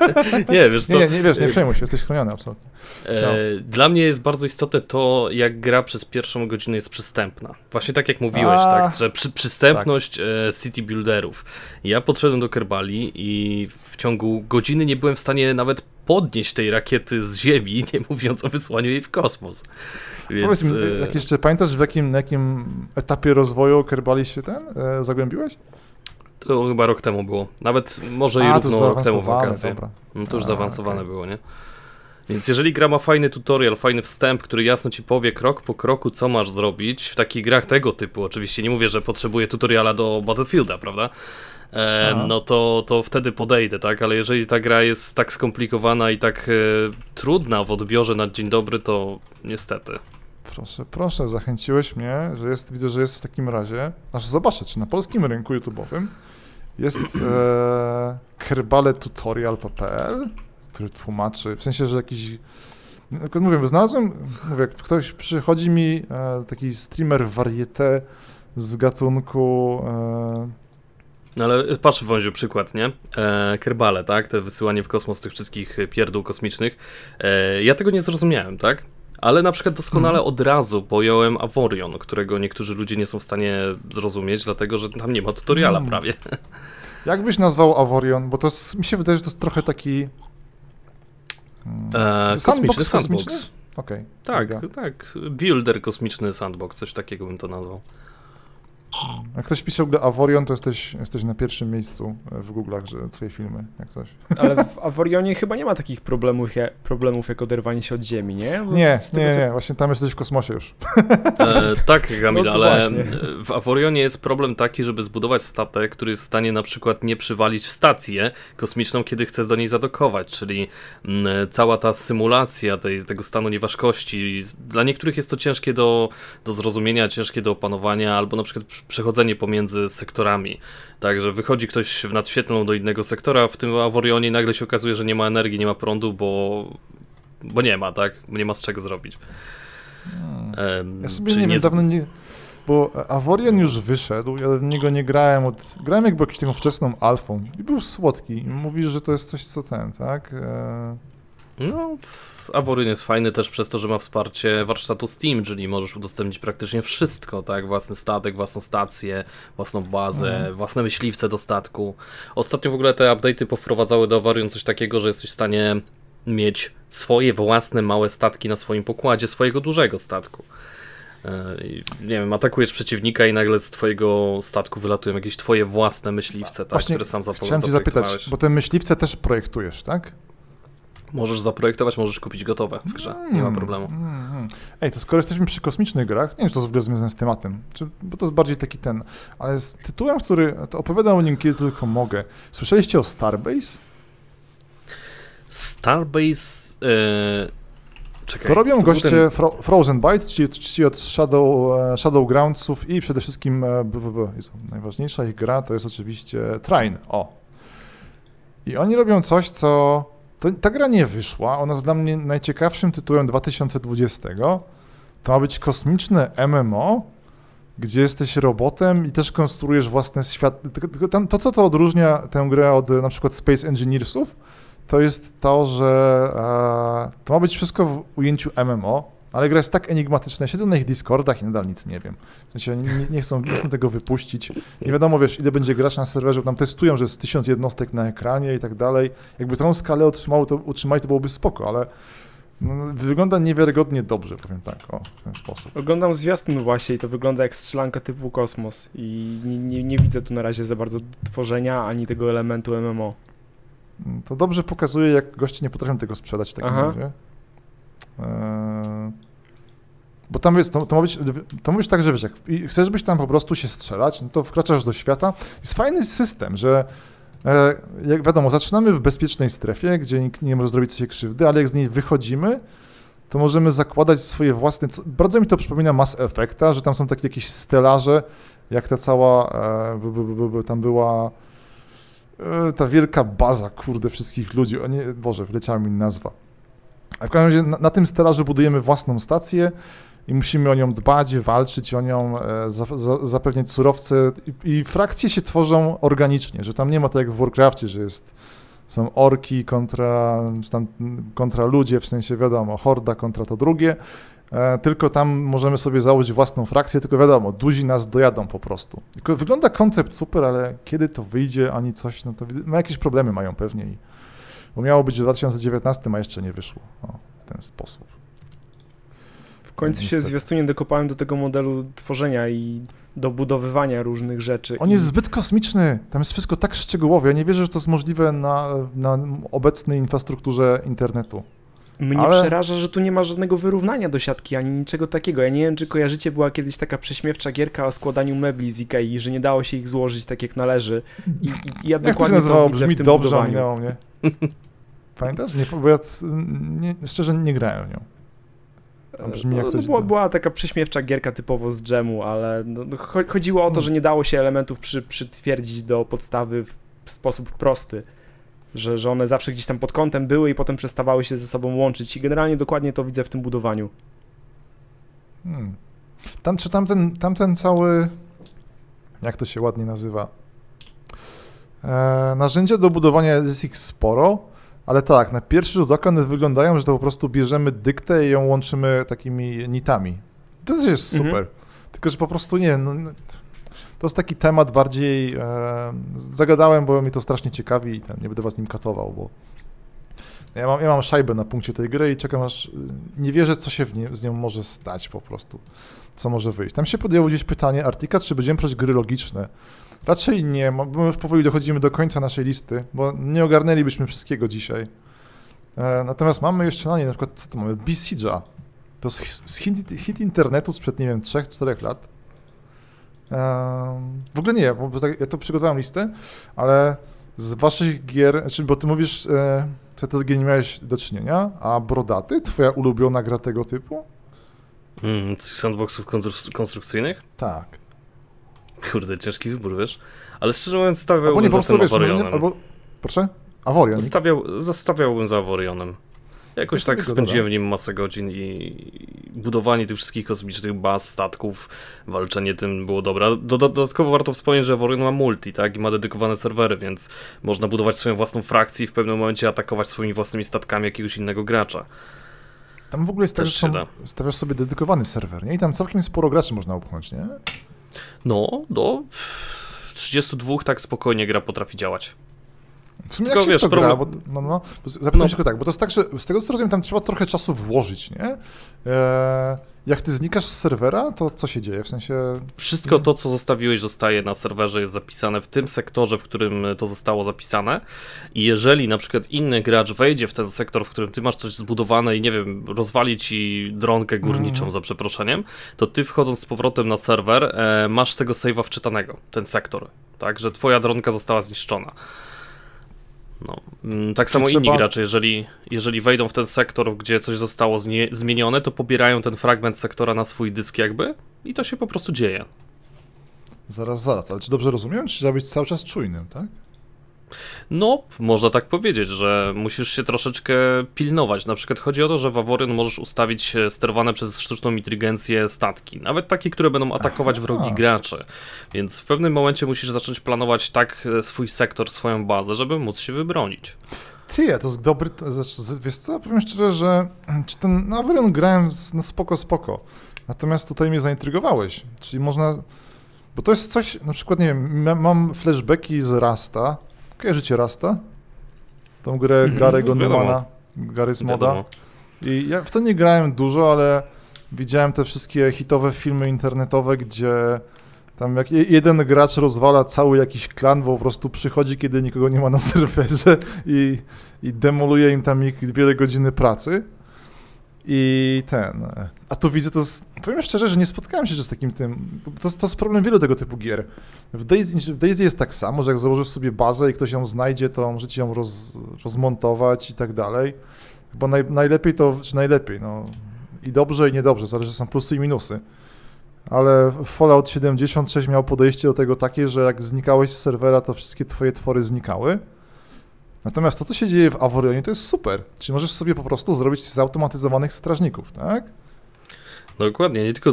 (laughs) nie, wiesz co? Nie, nie, wiesz, nie przejmuj się, jesteś chroniony absolutnie. E, dla mnie jest bardzo istotne to, jak gra przez pierwszą godzinę jest przystępna. Właśnie tak jak mówiłeś, A. tak, że przy, przystępność e, city builderów. Ja podszedłem do Kerbali i w ciągu godziny nie byłem w stanie nawet podnieść tej rakiety z ziemi, (laughs) nie mówiąc o wysłaniu jej w kosmos. Więc, Powiedz mi, e, jak jeszcze pamiętasz, w jakim, na jakim etapie rozwoju Kerbali się ten e, zagłębiłeś? to chyba rok temu było. Nawet może i A, równo rok temu zaawansowane, wakacje. dobra. No to już A, zaawansowane okej. było, nie? Więc jeżeli gra ma fajny tutorial, fajny wstęp, który jasno ci powie krok po kroku, co masz zrobić w takich grach tego typu, oczywiście nie mówię, że potrzebuję tutoriala do Battlefielda, prawda? E, Aha. no to, to wtedy podejdę, tak? Ale jeżeli ta gra jest tak skomplikowana i tak e, trudna w odbiorze na dzień dobry, to niestety. Proszę, proszę, zachęciłeś mnie, że jest, widzę, że jest w takim razie, aż zobaczę, czy na polskim rynku YouTube'owym jest e, kerbaletutorial.pl, który tłumaczy, w sensie, że jakiś, jak mówię, znalazłem, mówię, jak ktoś przychodzi mi, e, taki streamer varieté z gatunku, e, No ale patrz Wąziu, przykład, nie? E, Kerbale, tak? Te wysyłanie w kosmos tych wszystkich pierdół kosmicznych. E, ja tego nie zrozumiałem, tak? Ale na przykład doskonale Mhm. od razu pojąłem Avorion, którego niektórzy ludzie nie są w stanie zrozumieć, dlatego że tam nie ma tutoriala Mm. prawie. jak byś nazwał Avorion, bo to jest, mi się wydaje, że to jest trochę taki... E, kosmiczny sandbox sandbox. Okej. Tak, dobra. tak. Builder kosmiczny sandbox, coś takiego bym to nazwał. Jak ktoś pisze w ogóle Avorion, to jesteś, jesteś na pierwszym miejscu w Google'ach, że twoje filmy, jak coś. Ale w Avorionie chyba nie ma takich problemów, jak, problemów jak oderwanie się od ziemi, nie? Bo Nie, nie, nie, właśnie tam jesteś w kosmosie już. E, tak, Kamil, No ale właśnie. w Avorionie jest problem taki, żeby zbudować statek, który jest w stanie na przykład nie przywalić w stację kosmiczną, kiedy chce do niej zadokować, czyli mm, cała ta symulacja tej, tego stanu nieważkości. Dla niektórych jest to ciężkie do, do zrozumienia, ciężkie do opanowania, albo na przykład przechodzenie pomiędzy sektorami. Także wychodzi ktoś w nadświetlną do innego sektora, w tym Avorionie i nagle się okazuje, że nie ma energii, nie ma prądu, bo, bo nie ma, tak? Nie ma z czego zrobić. Em, Ja sobie czyli nie wiem, dawno nie... Bo Avorion już wyszedł, ja w niego nie grałem od... Grałem jakby jakąś taką wczesną alfą i był słodki. I Mówisz, że to jest coś co ten, tak? E... No, Avoryn jest fajny też przez to, że ma wsparcie warsztatu Steam, czyli możesz udostępnić praktycznie wszystko, tak? Własny statek, własną stację, własną bazę, Mhm. własne myśliwce do statku. Ostatnio w ogóle te update'y powprowadzały do Avoryn coś takiego, że jesteś w stanie mieć swoje własne małe statki na swoim pokładzie, swojego dużego statku. E, i, Nie wiem, atakujesz przeciwnika i nagle z twojego statku wylatują jakieś twoje własne myśliwce, tak, Właśnie które sam zapo- Chciałem cię zapytać, zaprojektowałeś. bo te myśliwce też projektujesz, tak? Możesz zaprojektować, możesz kupić gotowe w grze, nie ma problemu. Mm, mm. Ej, to skoro jesteśmy przy kosmicznych grach, nie wiem, czy to jest w ogóle związane z tematem, czy, bo to jest bardziej taki ten, ale z tytułem, który to opowiadam o nim kiedy tylko mogę. Słyszeliście o Starbase? Starbase. Yy... Czekaj, to robią był goście ten- Fro Frozen Byte, czyli, czyli od Shadow, e, Shadowgroundsów i przede wszystkim e, b, b, b, Jezu, najważniejsza ich gra to jest oczywiście Train. O. I oni robią coś, co... To, ta gra nie wyszła, ona jest dla mnie najciekawszym tytułem 2020. To ma być kosmiczne MMO, gdzie jesteś robotem i też konstruujesz własny świat. Tam, to, co to odróżnia tę grę od na przykład Space Engineersów, to jest to, że e, to ma być wszystko w ujęciu MMO, ale gra jest tak enigmatyczna. Siedzę na ich Discordach i nadal nic nie wiem. W sensie nie, nie, chcą, nie chcą tego wypuścić. Nie wiadomo, wiesz, ile będzie gracz na serwerze, bo tam testują, że jest tysiąc jednostek na ekranie i tak dalej. Jakby tą skalę utrzymało, to, utrzymali, to byłoby spoko, ale no, wygląda niewiarygodnie dobrze, powiem tak, o, w ten sposób. Oglądam zwiastun właśnie i to wygląda jak strzelanka typu kosmos i nie, nie, nie widzę tu na razie za bardzo tworzenia ani tego elementu MMO. To dobrze pokazuje, jak goście nie potrafią tego sprzedać w takim Aha. razie. Bo tam jest, to, to, ma być, to mówisz tak, że wiesz, jak chcesz być tam po prostu się strzelać, no to wkraczasz do świata. Jest fajny system, że e, jak wiadomo, zaczynamy w bezpiecznej strefie, gdzie nikt nie może zrobić sobie krzywdy, ale jak z niej wychodzimy, to możemy zakładać swoje własne. Bardzo mi to przypomina Mass Effecta, że tam są takie jakieś stelaże, jak ta cała. E, tam była. E, ta wielka baza, kurde, wszystkich ludzi. O nie, Boże, wleciała mi nazwa. A w każdym razie na, na tym stelażu budujemy własną stację i musimy o nią dbać, walczyć o nią, e, za, za, zapewniać surowce i, i frakcje się tworzą organicznie, że tam nie ma tak jak w Warcraftie, że jest, są orki kontra, tam kontra ludzie, w sensie wiadomo, horda kontra to drugie, e, tylko tam możemy sobie założyć własną frakcję, tylko wiadomo, duzi nas dojadą po prostu. Tylko wygląda koncept super, ale kiedy to wyjdzie, ani coś, no to no jakieś problemy mają pewnie i bo miało być w 2019, a jeszcze nie wyszło. W ten sposób. W końcu się zwiastunie dokopałem do tego modelu tworzenia i dobudowywania różnych rzeczy. On I jest zbyt kosmiczny, tam jest wszystko tak szczegółowe. Ja nie wierzę, że to jest możliwe na, na obecnej infrastrukturze internetu. Mnie ale- przeraża, że tu nie ma żadnego wyrównania do siatki, ani niczego takiego. Ja nie wiem, czy kojarzycie, była kiedyś taka prześmiewcza gierka o składaniu mebli z Ikei, że nie dało się ich złożyć tak jak należy. I, i, ja Jak to się dokładnie to, nazywało? widzę Brzmi w tym dobrze, minęło mnie. Pamiętasz? Nie, bo ja nie, szczerze nie grałem w nią. A brzmi jak no, coś była, do- była taka prześmiewcza gierka typowo z dżemu, ale no, no, cho- chodziło o to, że nie dało się elementów przy, przytwierdzić do podstawy w sposób prosty. Że, że one zawsze gdzieś tam pod kątem były i potem przestawały się ze sobą łączyć. I generalnie dokładnie to widzę w tym budowaniu. Hmm. Tam, czy tamten, tamten cały, jak to się ładnie nazywa? E, narzędzia do budowania jest ich sporo, ale tak, na pierwszy rzut oka one wyglądają, że to po prostu bierzemy dyktę i ją łączymy takimi nitami. To też jest Mhm. super. Tylko, że po prostu nie, no, no, to jest taki temat bardziej, e, zagadałem, bo mi to strasznie ciekawi i ten, nie będę was nim katował, bo ja mam, ja mam szajbę na punkcie tej gry i czekam aż, y, nie wierzę, co się nie, z nią może stać po prostu, co może wyjść. Tam się podjęło gdzieś pytanie, Artika, czy będziemy prowadzić gry logiczne? Raczej nie, bo my już powoli dochodzimy do końca naszej listy, bo nie ogarnęlibyśmy wszystkiego dzisiaj. E, natomiast mamy jeszcze na niej, na przykład, co to mamy? Besiege'a. To jest hit, hit, internetu sprzed, nie wiem, 3-4 lat. Em, w ogóle nie, bo tak, ja to przygotowałem listę, ale z waszych gier, znaczy, bo ty mówisz, e, co ty nie miałeś do czynienia, a Brodaty, twoja ulubiona gra tego typu? Mm, z sandboxów konstru- konstrukcyjnych? Tak. Kurde, ciężki wybór, wiesz? Ale szczerze mówiąc, stawiałbym Albo nie, za tym Avorionem. albo, proszę? Avorion. Stawiał, zastawiałbym za Avorionem. Jakoś tak spędziłem w nim masę godzin i budowanie tych wszystkich kosmicznych baz, statków, walczenie tym było dobre. Do- Dodatkowo warto wspomnieć, że Avorion ma multi, tak? I ma dedykowane serwery, więc można budować swoją własną frakcję i w pewnym momencie atakować swoimi własnymi statkami jakiegoś innego gracza. Tam w ogóle jest tak, że są, stawiasz sobie dedykowany serwer, nie? I tam całkiem sporo graczy można upchnąć, nie? No, do 32 tak spokojnie gra potrafi działać. W sumie Tylko jak się wiesz, to gra, bo, problem- no, no, bo zapytam No. się tylko tak, bo to jest tak, że z tego co rozumiem, tam trzeba trochę czasu włożyć, nie? Eee, jak ty znikasz z serwera, to co się dzieje? W sensie. Wszystko to, co zostawiłeś, zostaje na serwerze, jest zapisane w tym sektorze, w którym to zostało zapisane. I jeżeli na przykład inny gracz wejdzie w ten sektor, w którym ty masz coś zbudowane i nie wiem, rozwali ci dronkę górniczą Mhm. za przeproszeniem, to ty wchodząc z powrotem na serwer, e, masz tego save'a wczytanego, ten sektor. Tak, że twoja dronka została zniszczona. No. mm, Tak samo inni trzeba- gracze, jeżeli, jeżeli wejdą w ten sektor, gdzie coś zostało znie- zmienione, to pobierają ten fragment sektora na swój dysk jakby i to się po prostu dzieje. Zaraz, zaraz, ale czy dobrze rozumiem? Czy trzeba być cały czas czujnym, tak? No, można tak powiedzieć, że musisz się troszeczkę pilnować. Na przykład chodzi o to, że w Avoryn możesz ustawić e, sterowane przez sztuczną inteligencję statki, nawet takie, które będą atakować Aha. wrogi gracze. Więc w pewnym momencie musisz zacząć planować tak e, swój sektor, swoją bazę, żeby móc się wybronić. Ty, to jest dobry. Wiesz co, powiem szczerze, że (clears throat) czy ten Averion grałem z, no spoko, spoko. Natomiast tutaj mnie zaintrygowałeś. Czyli można. Bo to jest coś, na przykład, nie wiem, ma- mam flashbacki z Rasta. Kojarzycie Rasta? Tą grę Mhm, Gary'ego wiadomo. Newmana, Gary z Moda. Wiadomo. I ja w to nie grałem dużo, ale widziałem te wszystkie hitowe filmy internetowe, gdzie tam jak je- jeden gracz rozwala cały jakiś klan, bo po prostu przychodzi, kiedy nikogo nie ma na (laughs) serwerze i, i demoluje im tam ich wiele godziny pracy. I ten. A tu widzę, to jest, powiem szczerze, że nie spotkałem się z takim tym. To, to jest problem wielu tego typu gier. W Daisy, w Daisy jest tak samo, że jak założysz sobie bazę i ktoś ją znajdzie, to możecie ją roz, rozmontować i tak dalej. Bo naj, najlepiej to, czy najlepiej, no i dobrze i niedobrze, zależy, są plusy i minusy. Ale Fallout 76 miał podejście do tego takie, że jak znikałeś z serwera, to wszystkie twoje twory znikały. Natomiast to, co się dzieje w Avorionie, to jest super. Czyli możesz sobie po prostu zrobić zautomatyzowanych strażników, tak? Dokładnie, nie tylko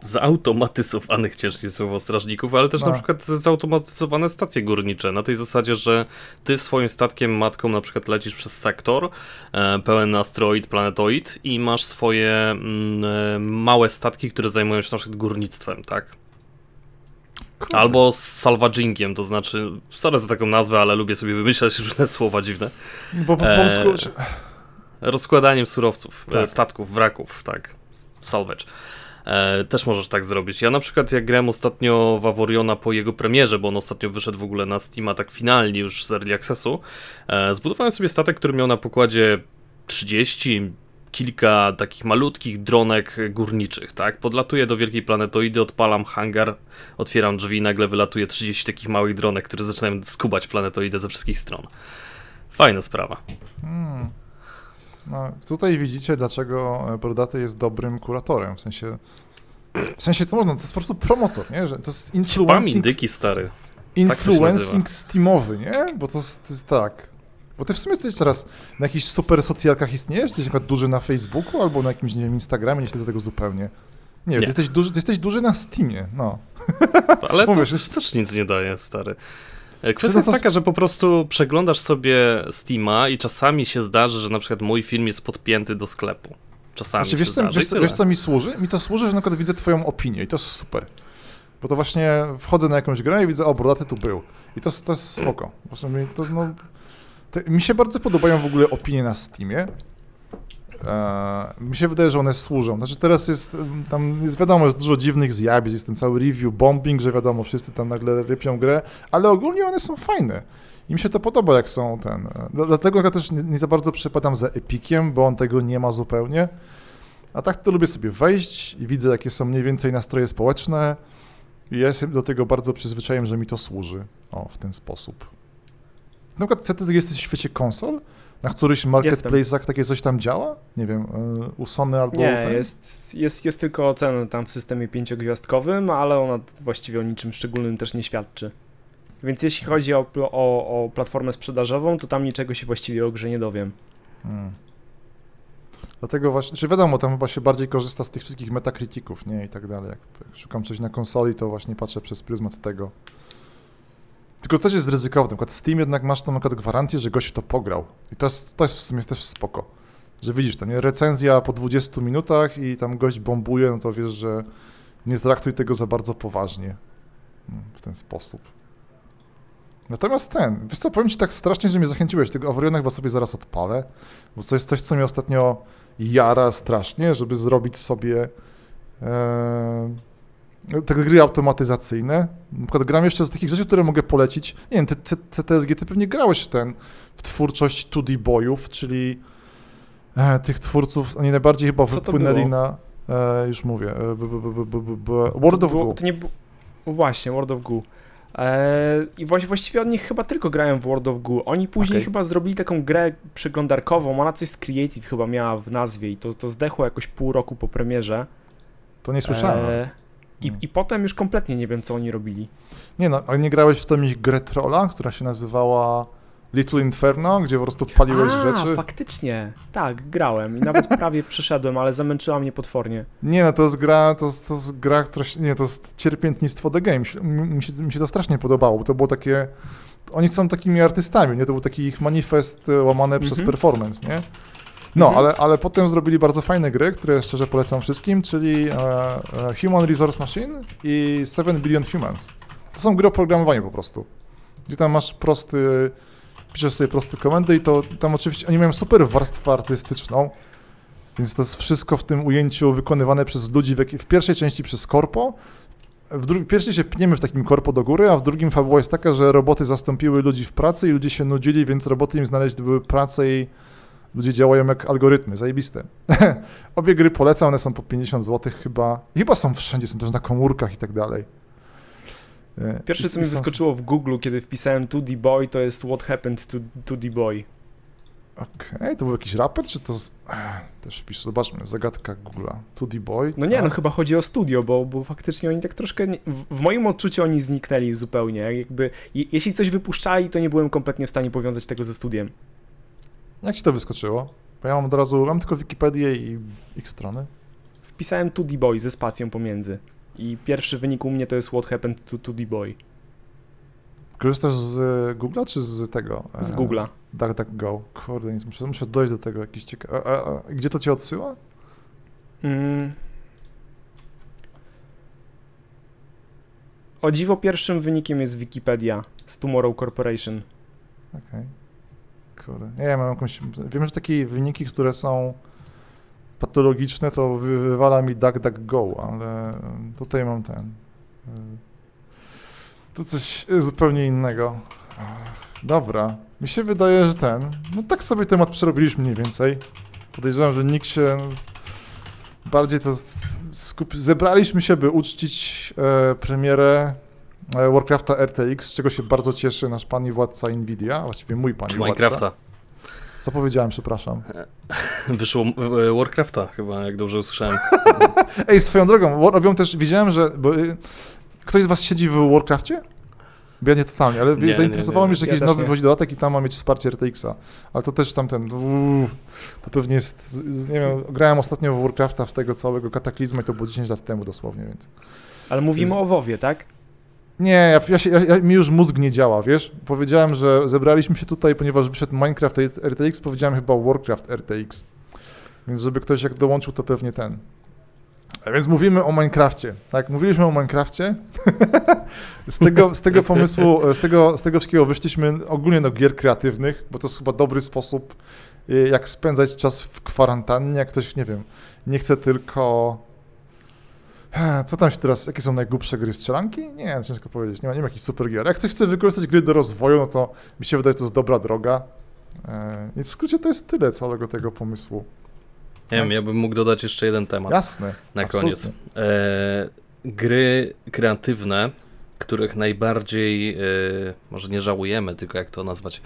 zautomatyzowanych ciężkich słowo strażników, ale też No. na przykład zautomatyzowane stacje górnicze. Na tej zasadzie, że ty swoim statkiem matką na przykład lecisz przez sektor e, pełen asteroid, planetoid i masz swoje mm, e, małe statki, które zajmują się na przykład górnictwem, tak? Kurde. Albo z salvagingiem, to znaczy, sorry za taką nazwę, ale lubię sobie wymyślać (laughs) różne słowa dziwne. Bo po Eee, polsku... czy- Rozkładaniem surowców, Tak. e, statków, wraków, tak. Salvage. E, też możesz tak zrobić. Ja na przykład jak grałem ostatnio w Avoriona po jego premierze, bo on ostatnio wyszedł w ogóle na Steama tak finalnie już z Early Accessu, e, zbudowałem sobie statek, który miał na pokładzie 30, kilka takich malutkich dronek górniczych, tak? Podlatuję do wielkiej planetoidy, odpalam hangar, otwieram drzwi i nagle wylatuje 30 takich małych dronek, które zaczynają skubać planetoidę ze wszystkich stron. Fajna sprawa. Hmm. No, tutaj widzicie, dlaczego e, Brodaty jest dobrym kuratorem. W sensie... W sensie to można, to jest po prostu promotor, nie? Że to jest influencing indyki, stary. tak influencing Steamowy, nie? Bo to, jest- to jest tak. Bo ty w sumie jesteś teraz na jakichś super socjalkach istniejesz? Jesteś na przykład duży na Facebooku albo na jakimś, nie wiem, Instagramie, nie śledzę tego zupełnie. Nie, wiem, Nie. Ty, jesteś duży, ty jesteś duży na Steamie, no. (laughs) Ale to Mówisz, jest- też nic nie daje, stary. E, To Kwestia jest to- taka, że po prostu przeglądasz sobie Steama i czasami się zdarzy, że na przykład mój film jest podpięty do sklepu. Czasami Znaczy, się wiesz, co, zdarzy wiesz, wiesz co mi służy? Mi to służy, że na przykład widzę twoją opinię i to jest super. Bo to właśnie wchodzę na jakąś grę i widzę, o, Brodaty tu był. I to, jest- to jest spoko. Po prostu mi, to, no, to, mi się bardzo podobają w ogóle opinie na Steamie. Eee, mi się wydaje, że one służą. Znaczy teraz jest, tam jest wiadomo, jest dużo dziwnych zjawisk, jest ten cały review bombing, że wiadomo, wszyscy tam nagle rypią grę, ale ogólnie one są fajne. I mi się to podoba, jak są ten. e, dla- Dlatego ja też nie, nie za bardzo przepadam za Epikiem, bo on tego nie ma zupełnie. A tak to lubię sobie wejść i widzę, jakie są mniej więcej nastroje społeczne. I ja jestem do tego bardzo przyzwyczajem, że mi to służy. O, w ten sposób. Na przykład, ty jesteś w świecie konsol? Na któryś marketplace'ach takie coś tam działa? Nie wiem, yy, u Sony albo Nie, ten? jest, jest, jest tylko ocena tam w systemie pięciogwiazdkowym, ale ona właściwie o niczym szczególnym też nie świadczy. Więc jeśli chodzi o, o, o platformę sprzedażową, to tam niczego się właściwie o grze nie dowiem. Hmm. Dlatego właśnie, czy wiadomo, tam chyba się bardziej korzysta z tych wszystkich metakritików, nie, i tak dalej. Jak szukam coś na konsoli, to właśnie patrzę przez pryzmat tego. Tylko też jest ryzykowne. Na Steam jednak masz na przykład gwarancję, że gość to pograł. I to jest, to jest w sumie też spoko. Że widzisz, tam recenzja po 20 minutach i tam gość bombuje, no to wiesz, że nie traktuj tego za bardzo poważnie. No, w ten sposób. Natomiast ten, wiesz co, powiem ci tak strasznie, że mnie zachęciłeś. Tego Avoriona chyba sobie zaraz odpalę, bo to jest coś, co mnie ostatnio jara strasznie, żeby zrobić sobie e, te gry automatyzacyjne. Na przykład gram jeszcze z takich rzeczy, które mogę polecić. Nie wiem, ty, ty, CTSG, ty pewnie grałeś w ten, w twórczość 2D boyów, czyli e, tych twórców, oni najbardziej chyba Co było? na, e, już mówię, e, b, b, b, World of było, Goo. Nie Właśnie, World of Goo. Eee, I właś- właściwie od nich chyba tylko grałem w World of Goo. Oni później Okej. chyba zrobili taką grę przeglądarkową, ona coś z Creative chyba miała w nazwie i to, to zdechło jakoś pół roku po premierze. To nie słyszałem. I, Mm. I potem już kompletnie nie wiem, co oni robili. Nie no, ale nie grałeś w tą ich grę trolla, która się nazywała Little Inferno, gdzie po prostu paliłeś A, rzeczy? faktycznie. Tak, grałem i nawet (laughs) prawie przeszedłem, ale zamęczyła mnie potwornie. Nie no, to jest gra, to jest, to jest gra, która się, nie, to jest cierpiętnictwo The Game. Mi, mi, się, mi się to strasznie podobało, bo to było takie, oni są takimi artystami, nie? To był taki ich manifest e, łamany przez Mhm. performance, nie? No, Mhm. ale, ale potem zrobili bardzo fajne gry, które szczerze polecam wszystkim, czyli e, e, Human Resource Machine i 7 Billion Humans. To są gry o programowaniu po prostu. Gdzie tam masz prosty, piszesz sobie proste komendy i to tam oczywiście, oni mają super warstwę artystyczną, więc to jest wszystko w tym ujęciu wykonywane przez ludzi, w, w pierwszej części przez korpo, w pierwszej się pniemy w takim korpo do góry, a w drugim fabuła jest taka, że roboty zastąpiły ludzi w pracy i ludzie się nudzili, więc roboty im znaleźliby pracę i ludzie działają jak algorytmy, zajebiste. (laughs) Obie gry polecam, one są po 50 zł chyba, chyba są wszędzie, są też na komórkach i tak dalej. E, Pierwsze, co mi wyskoczyło w Google, kiedy wpisałem 2D Boy, to jest What Happened to 2D Boy. Okej, to był jakiś raper, czy to z... Też wpiszę, zobaczmy, zagadka Google'a. 2D Boy. No nie, tak? no chyba chodzi o studio, bo, bo faktycznie oni tak troszkę, nie, w, w moim odczuciu oni zniknęli zupełnie, jakby, je, jeśli coś wypuszczali, to nie byłem kompletnie w stanie powiązać tego ze studiem. Jak ci to wyskoczyło? Bo ja mam od razu, mam tylko Wikipedię i ich strony. Wpisałem 2D Boy ze spacją pomiędzy i pierwszy wynik u mnie to jest What Happened to 2D Boy Korzystasz z e, Google'a czy z tego? e, z Google'a. DuckDuckGo. Kurde, nic, muszę, muszę dojść do tego jakiś ciekawy. Gdzie to cię odsyła? Mm. O dziwo pierwszym wynikiem jest Wikipedia z Tomorrow Corporation. Okej. Kurde. Nie, ja mam jakąś. Wiem, że takie wyniki, które są patologiczne, to wy, wywala mi DuckDuckGo, ale tutaj mam ten. e, To coś zupełnie innego. Dobra. Mi się wydaje, że ten. No tak sobie temat przerobiliśmy mniej więcej. Podejrzewam, że nikt się bardziej to skup... zebraliśmy się, by uczcić e, premierę e, Warcrafta RTX, z czego się bardzo cieszy nasz pan i władca Nvidia, właściwie mój pan Czy władca. Minecrafta. Co powiedziałem, przepraszam. (laughs) Wyszło e, Warcrafta chyba, jak dobrze usłyszałem. (laughs) Ej, swoją drogą, robią też, widziałem, że bo, y, ktoś z was siedzi w Warcrafcie? Bo ja nie totalnie, ale Nie, zainteresowało nie, nie. mnie, że Ja jakiś też nowy wychodzi dodatek i tam ma mieć wsparcie RTX-a. Ale to też tamten, uuu, to pewnie jest, nie wiem, grałem ostatnio w Warcrafta w tego całego kataklizmu i to było 10 lat temu dosłownie, więc... Ale mówimy Jest- o WoWie, tak? Nie, ja, ja, się, ja, ja, mi już mózg nie działa, wiesz? Powiedziałem, że zebraliśmy się tutaj, ponieważ wyszedł Minecraft RTX, powiedziałem chyba Warcraft RTX. Więc żeby ktoś jak dołączył, to pewnie ten. A więc mówimy o Minecrafcie, tak? Mówiliśmy o Minecrafcie. (laughs) z, tego, z tego pomysłu, z tego, z tego wszystkiego wyszliśmy ogólnie do gier kreatywnych, bo to jest chyba dobry sposób, y, jak spędzać czas w kwarantannie, jak ktoś, nie wiem, nie chce tylko Co tam się teraz, jakie są najgłupsze gry? Strzelanki? Nie, ciężko powiedzieć, nie ma, nie ma jakichś super gier. Jak ktoś chce wykorzystać gry do rozwoju, no to mi się wydaje, że to jest dobra droga. Więc w skrócie to jest tyle całego tego pomysłu. Nie wiem, ja bym mógł dodać jeszcze jeden temat Jasne. na absolutnie. koniec. E, gry kreatywne, których najbardziej, e, może nie żałujemy, tylko jak to nazwać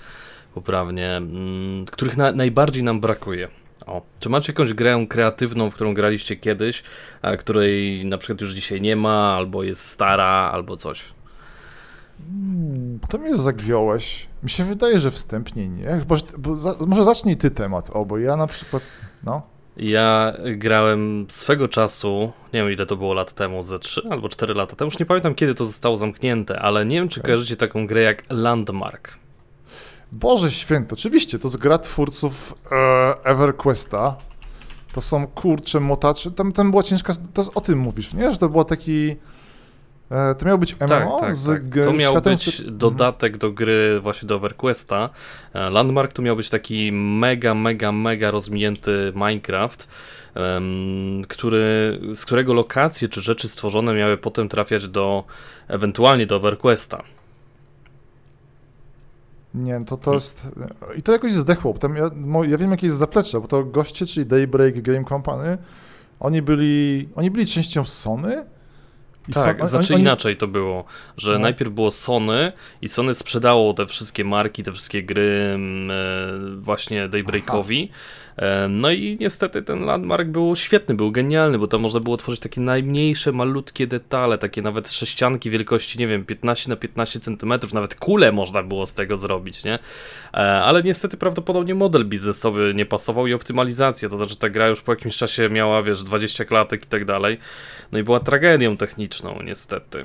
poprawnie, mm, których na, najbardziej nam brakuje. O, czy macie jakąś grę kreatywną, w którą graliście kiedyś, a której na przykład już dzisiaj nie ma, albo jest stara, albo coś? Mm, To mnie zagiąłeś. Mi się wydaje, że wstępnie nie. Że, bo za, może zacznij ty temat, o, bo ja na przykład, no. Ja grałem swego czasu, nie wiem ile to było lat temu, ze 3 albo 4 lata temu, już nie pamiętam kiedy to zostało zamknięte, ale nie wiem czy Okej. kojarzycie taką grę jak Landmark. Boże święto, oczywiście, to jest gra twórców e, EverQuesta. To są kurcze motacze. Tam, tam była ciężka. To jest, o tym mówisz, nie? Że to było taki. E, to miał być MMO Tak, tak, z tak. To miał światem, być który- dodatek do gry właśnie do EverQuesta. E, Landmark to miał być taki mega, mega, mega rozwinięty Minecraft, który, z którego lokacje czy rzeczy stworzone miały potem trafiać do ewentualnie do EverQuesta. Nie, to to jest... I to jakoś zdechło. Tam ja, ja wiem, jakie jest zaplecze, bo to goście, czyli Daybreak Game Company, oni byli, oni byli częścią Sony? I Tak, Son- znaczy oni- inaczej to było, że No. najpierw było Sony i Sony sprzedało te wszystkie marki, te wszystkie gry mm, e, właśnie Daybreakowi. E, no i niestety ten Landmark był świetny, był genialny, bo tam można było tworzyć takie najmniejsze, malutkie detale, takie nawet sześcianki wielkości, nie wiem, 15 na 15 centymetrów, nawet kule można było z tego zrobić, nie? E, ale niestety prawdopodobnie model biznesowy nie pasował i optymalizacja, to znaczy ta gra już po jakimś czasie miała, wiesz, 20 klatek i tak dalej. No i była tragedią techniczną, niestety.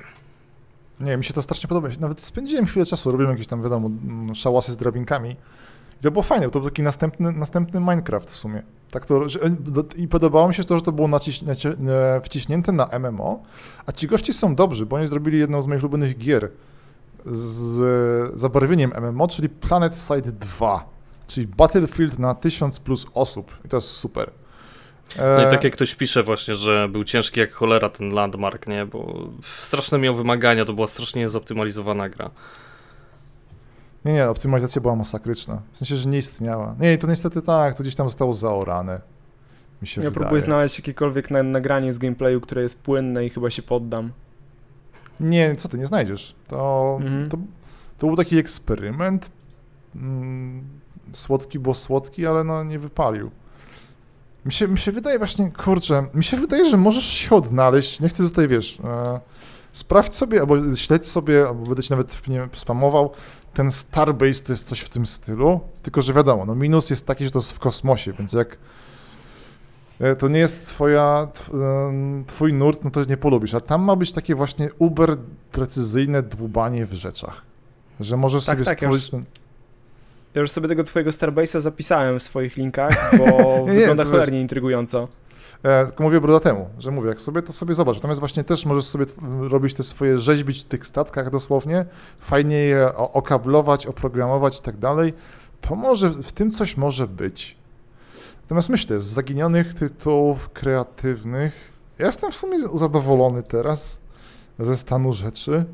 Nie, mi się to strasznie podoba. Nawet spędziłem chwilę czasu, robiłem jakieś tam, wiadomo, szałasy z drabinkami. I to było fajne, bo to był taki następny, następny Minecraft w sumie. Tak to, że, I podobało mi się to, że to było naciś, naci, e, wciśnięte na MMO, a ci goście są dobrzy, bo oni zrobili jedną z moich ulubionych gier z zabarwieniem MMO, czyli Planet Side 2, czyli Battlefield na 1000 plus osób. I to jest super. No i E, tak jak ktoś pisze właśnie, że był ciężki jak cholera ten landmark, nie? Bo straszne miał wymagania, to była strasznie zoptymalizowana gra. Nie, nie, optymalizacja była masakryczna. W sensie, że nie istniała. Nie, to niestety tak, to gdzieś tam zostało zaorane. Mi się Ja wydaje. próbuję znaleźć jakiekolwiek na, nagranie z gameplayu, które jest płynne i chyba się poddam. Nie, co ty, nie znajdziesz. To, Mhm. to, to był taki eksperyment. Mm, słodki, bo słodki, ale no nie wypalił. Mi się, mi się wydaje właśnie, kurczę, mi się wydaje, że możesz się odnaleźć, nie chcę tutaj, wiesz, e, sprawdź sobie, albo śledź sobie, albo będę ci nawet nie spamował, ten Starbase to jest coś w tym stylu, tylko że wiadomo, no minus jest taki, że to jest w kosmosie, więc jak e, to nie jest twoja, tw, em, twój nurt, no to nie polubisz, a tam ma być takie właśnie uber precyzyjne dłubanie w rzeczach, że możesz Tak, sobie tak, ja stworzyć już-. Ja już sobie tego twojego Starbase'a zapisałem w swoich linkach, (laughs) bo Nie, nie, wygląda to cholernie intrygująco. E, tylko mówię broda temu, że mówię, jak sobie to sobie zobacz. Natomiast właśnie też możesz sobie robić te swoje, rzeźbić w tych statkach dosłownie, fajnie je okablować, oprogramować i tak dalej. To może, w tym coś może być. Natomiast myślę, z zaginionych tytułów kreatywnych, ja jestem w sumie zadowolony teraz ze stanu rzeczy,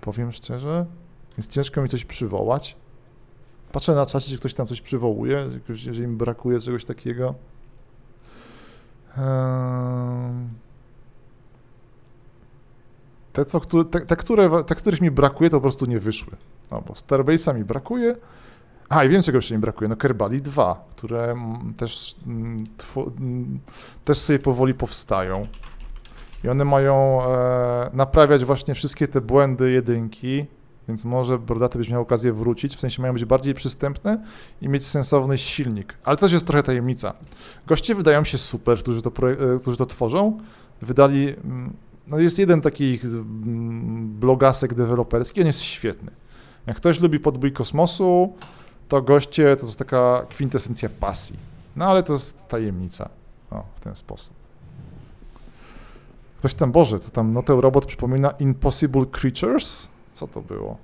powiem szczerze, więc ciężko mi coś przywołać. Patrzę na czacie, czy ktoś tam coś przywołuje, jeżeli im brakuje czegoś takiego. Te, co, te, te, które, te, których mi brakuje, to po prostu nie wyszły. No, bo Starbase'a mi brakuje. A, i wiem, czego jeszcze mi brakuje. No, Kerbali 2, które mm, też, mm, twu, mm, też sobie powoli powstają. I one mają e, naprawiać właśnie wszystkie te błędy jedynki, więc może Brodaty byś miał okazję wrócić, w sensie mają być bardziej przystępne i mieć sensowny silnik. Ale też jest trochę tajemnica. Goście wydają się super, którzy to, e, którzy to tworzą. Wydali. mm, No jest jeden taki mm, blogasek deweloperski, on jest świetny. Jak ktoś lubi podbój kosmosu, to goście to jest taka kwintesencja pasji. No ale to jest tajemnica. O, w ten sposób. Ktoś tam, Boże, to tam no ten robot przypomina Impossible Creatures? Co to było?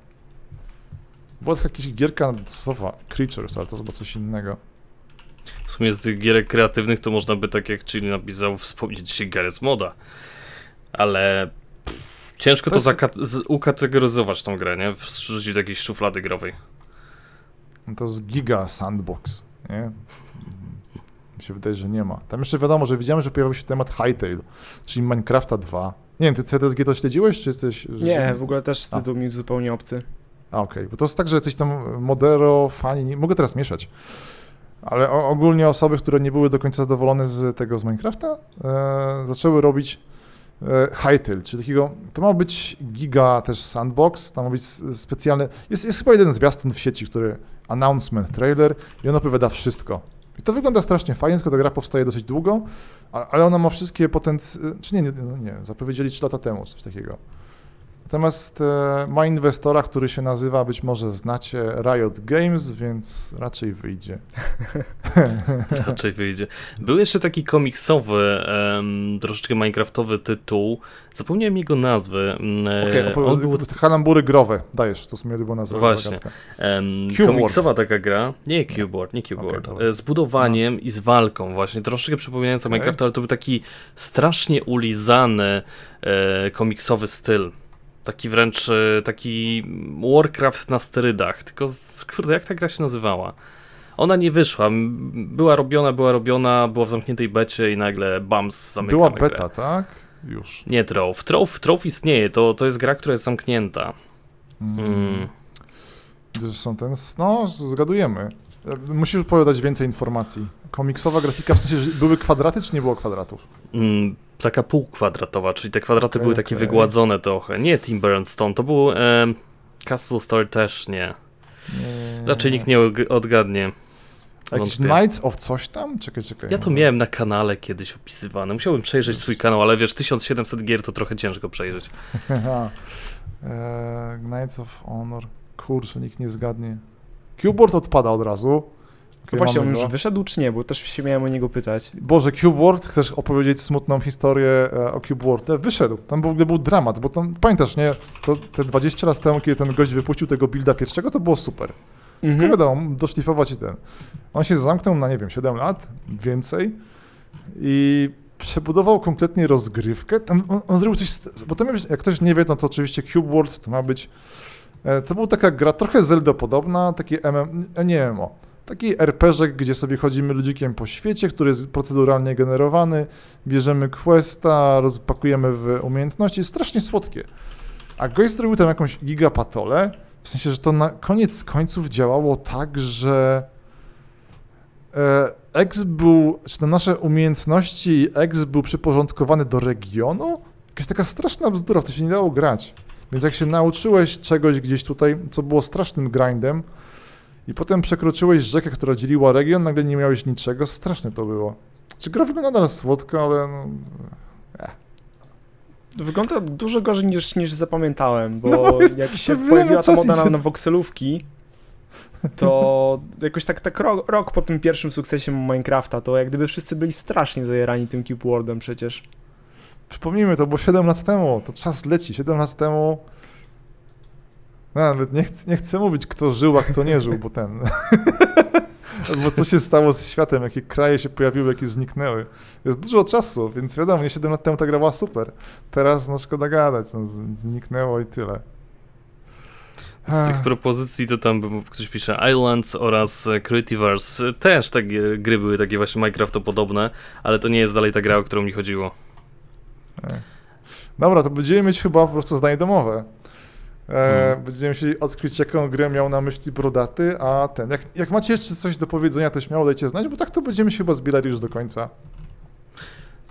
Była taka jakaś gierka sowa, Creatures, ale to chyba coś innego. W sumie z tych gierek kreatywnych to można by, tak jak Chili napisał, wspomnieć się Gareth Moda. Ale ciężko To to, jest- ukategoryzować tą grę, nie? Wrzucić do jakiejś szuflady growej. No to jest Giga Sandbox, nie? Mi się wydaje, że nie ma. Tam jeszcze wiadomo, że widziałem, że pojawił się temat Hightail, czyli Minecrafta 2. Nie wiem, ty CDSG to śledziłeś, czy jesteś... Nie, w ogóle też A. tytuł mi zupełnie obcy. A, okej, bo to jest tak, że coś tam Modero, fani, nie mogę teraz mieszać, ale ogólnie osoby, które nie były do końca zadowolone z tego, z Minecrafta, e, zaczęły robić e, Hytale, czyli takiego, to ma być giga też sandbox, tam ma być specjalny, jest, jest chyba jeden zwiastun w sieci, który, announcement, trailer i on opowiada wszystko. I to wygląda strasznie fajnie, tylko ta gra powstaje dosyć długo, a- ale ona ma wszystkie potencje, czy nie, nie, no nie, zapowiedzieli 3 lata temu coś takiego. Natomiast e, ma inwestora, który się nazywa, być może znacie, Riot Games, więc raczej wyjdzie. (laughs) Raczej wyjdzie. Był jeszcze taki komiksowy, troszeczkę minecraftowy tytuł. Zapomniałem jego nazwy. Mm, e, okay, on był kalambury growe, dajesz, to sobie było nazwa. Właśnie. Cube komiksowa taka gra. Nie Cubeboard, nie Cubeboard. Dobra. e, z budowaniem i z walką właśnie. Troszeczkę przypominająca. Minecraft, ale to był taki strasznie ulizany komiksowy styl. Taki wręcz e, taki Warcraft na sterydach. Tylko z, kurde, jak ta gra się nazywała? Ona nie wyszła. Była robiona, była robiona, była w zamkniętej becie i nagle bams, zamykamy Była grę. beta, tak? Już. Nie Trove. Trove, Trove istnieje, to, to jest gra, która jest zamknięta. Mm. Mm. Zresztą ten, no, zgadujemy. Musisz opowiadać więcej informacji. Komiksowa grafika, w sensie, że były kwadraty, czy nie było kwadratów? Mm, taka półkwadratowa, czyli te kwadraty Okej, były takie wygładzone trochę. Nie and Stone, to był em, Castle Story też nie. Nie. Raczej nikt nie odgadnie. Jakiś. Knights of coś tam? Czekaj, czekaj. Ja to miałem na kanale kiedyś opisywane. Musiałbym przejrzeć swój kanał, ale wiesz, 1700 gier to trochę ciężko przejrzeć. (laughs) Eee, Knights of Honor. Kurczę, nikt nie zgadnie. Cubeboard odpada od razu. Okej, Właśnie, on już go. wyszedł czy nie? Bo też się miałem o niego pytać. Boże, Cubeboard, chcesz opowiedzieć smutną historię e, o Cubeboardzie? Wyszedł. Tam w ogóle był dramat, bo tam, pamiętasz, nie? To te 20 lat temu, kiedy ten gość wypuścił tego builda pierwszego, to było super. Tylko Mhm. wiadomo, doszlifować ten. On się zamknął na, nie wiem, 7 lat, więcej i przebudował kompletnie rozgrywkę. Tam on, on zrobił coś, bo być, jak ktoś nie wie, no to oczywiście Cube World to ma być, e, to była taka gra trochę Zelda podobna, taki MM, e, nie MMO, taki RPG, gdzie sobie chodzimy ludzikiem po świecie, który jest proceduralnie generowany, bierzemy questa, rozpakujemy w umiejętności, strasznie słodkie. A gość zrobił tam jakąś gigapatolę, w sensie, że to na koniec końców działało tak, że e, X był, czy te nasze umiejętności X był przyporządkowany do regionu? Jakaś taka straszna bzdura, w to się nie dało grać. Więc jak się nauczyłeś czegoś gdzieś tutaj, co było strasznym grindem, i potem przekroczyłeś rzekę, która dzieliła region, nagle nie miałeś niczego, straszne to było. Czy gra wygląda nadal słodko, ale no, Wygląda dużo gorzej niż, niż zapamiętałem, bo No bo jak się pojawiła ta moda na, na wokselówki, to (laughs) jakoś tak, tak rok, rok po tym pierwszym sukcesie Minecrafta, to jak gdyby wszyscy byli strasznie zajerani tym Cube Worldem przecież. Przypomnijmy, to było 7 lat temu, to czas leci. 7 lat temu. No, nawet nie, chcę, nie chcę mówić, kto żył, a kto nie żył, bo ten. (laughs) bo co się stało z światem, jakie kraje się pojawiły, jakie zniknęły. Jest dużo czasu, więc wiadomo, nie 7 lat temu ta gra była super. Teraz, no szkoda gadać, no, zniknęło i tyle. Z tych propozycji to tam ktoś pisze Islands oraz e, Creativerse. Też takie gry były takie właśnie Minecraftopodobne, ale to nie jest dalej ta gra, o którą mi chodziło. Dobra, to będziemy mieć chyba po prostu zdanie domowe. E, Hmm. Będziemy musieli odkryć, jaką grę miał na myśli Brodaty, a ten, jak, jak macie jeszcze coś do powiedzenia, to śmiało dajcie znać, bo tak to będziemy się chyba zbierali już do końca.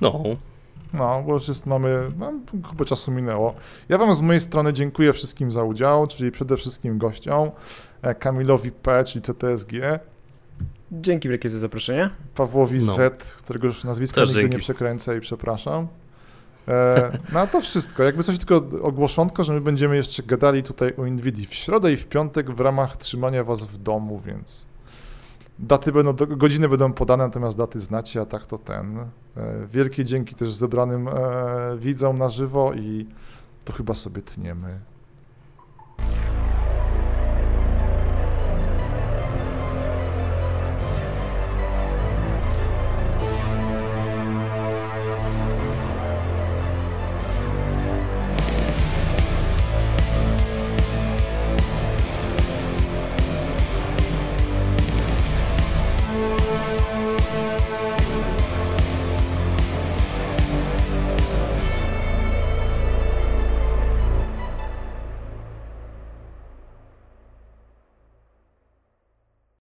No, No, bo już jest, mamy, no, chyba czasu minęło. Ja wam z mojej strony dziękuję wszystkim za udział, czyli przede wszystkim gościom, e, Kamilowi P, czyli CTSG, Dzięki wielkie za zaproszenie. Pawłowi No. Z, którego już nazwiska Też nigdy nie dzięki. przekręcę i przepraszam. E, no a to wszystko. Jakby coś tylko ogłoszonko, że my będziemy jeszcze gadali tutaj o Nvidia w środę i w piątek w ramach trzymania was w domu, więc daty będą, godziny będą podane, natomiast daty znacie, a tak to ten. E, wielkie dzięki też zebranym e, widzom na żywo i to chyba sobie tniemy.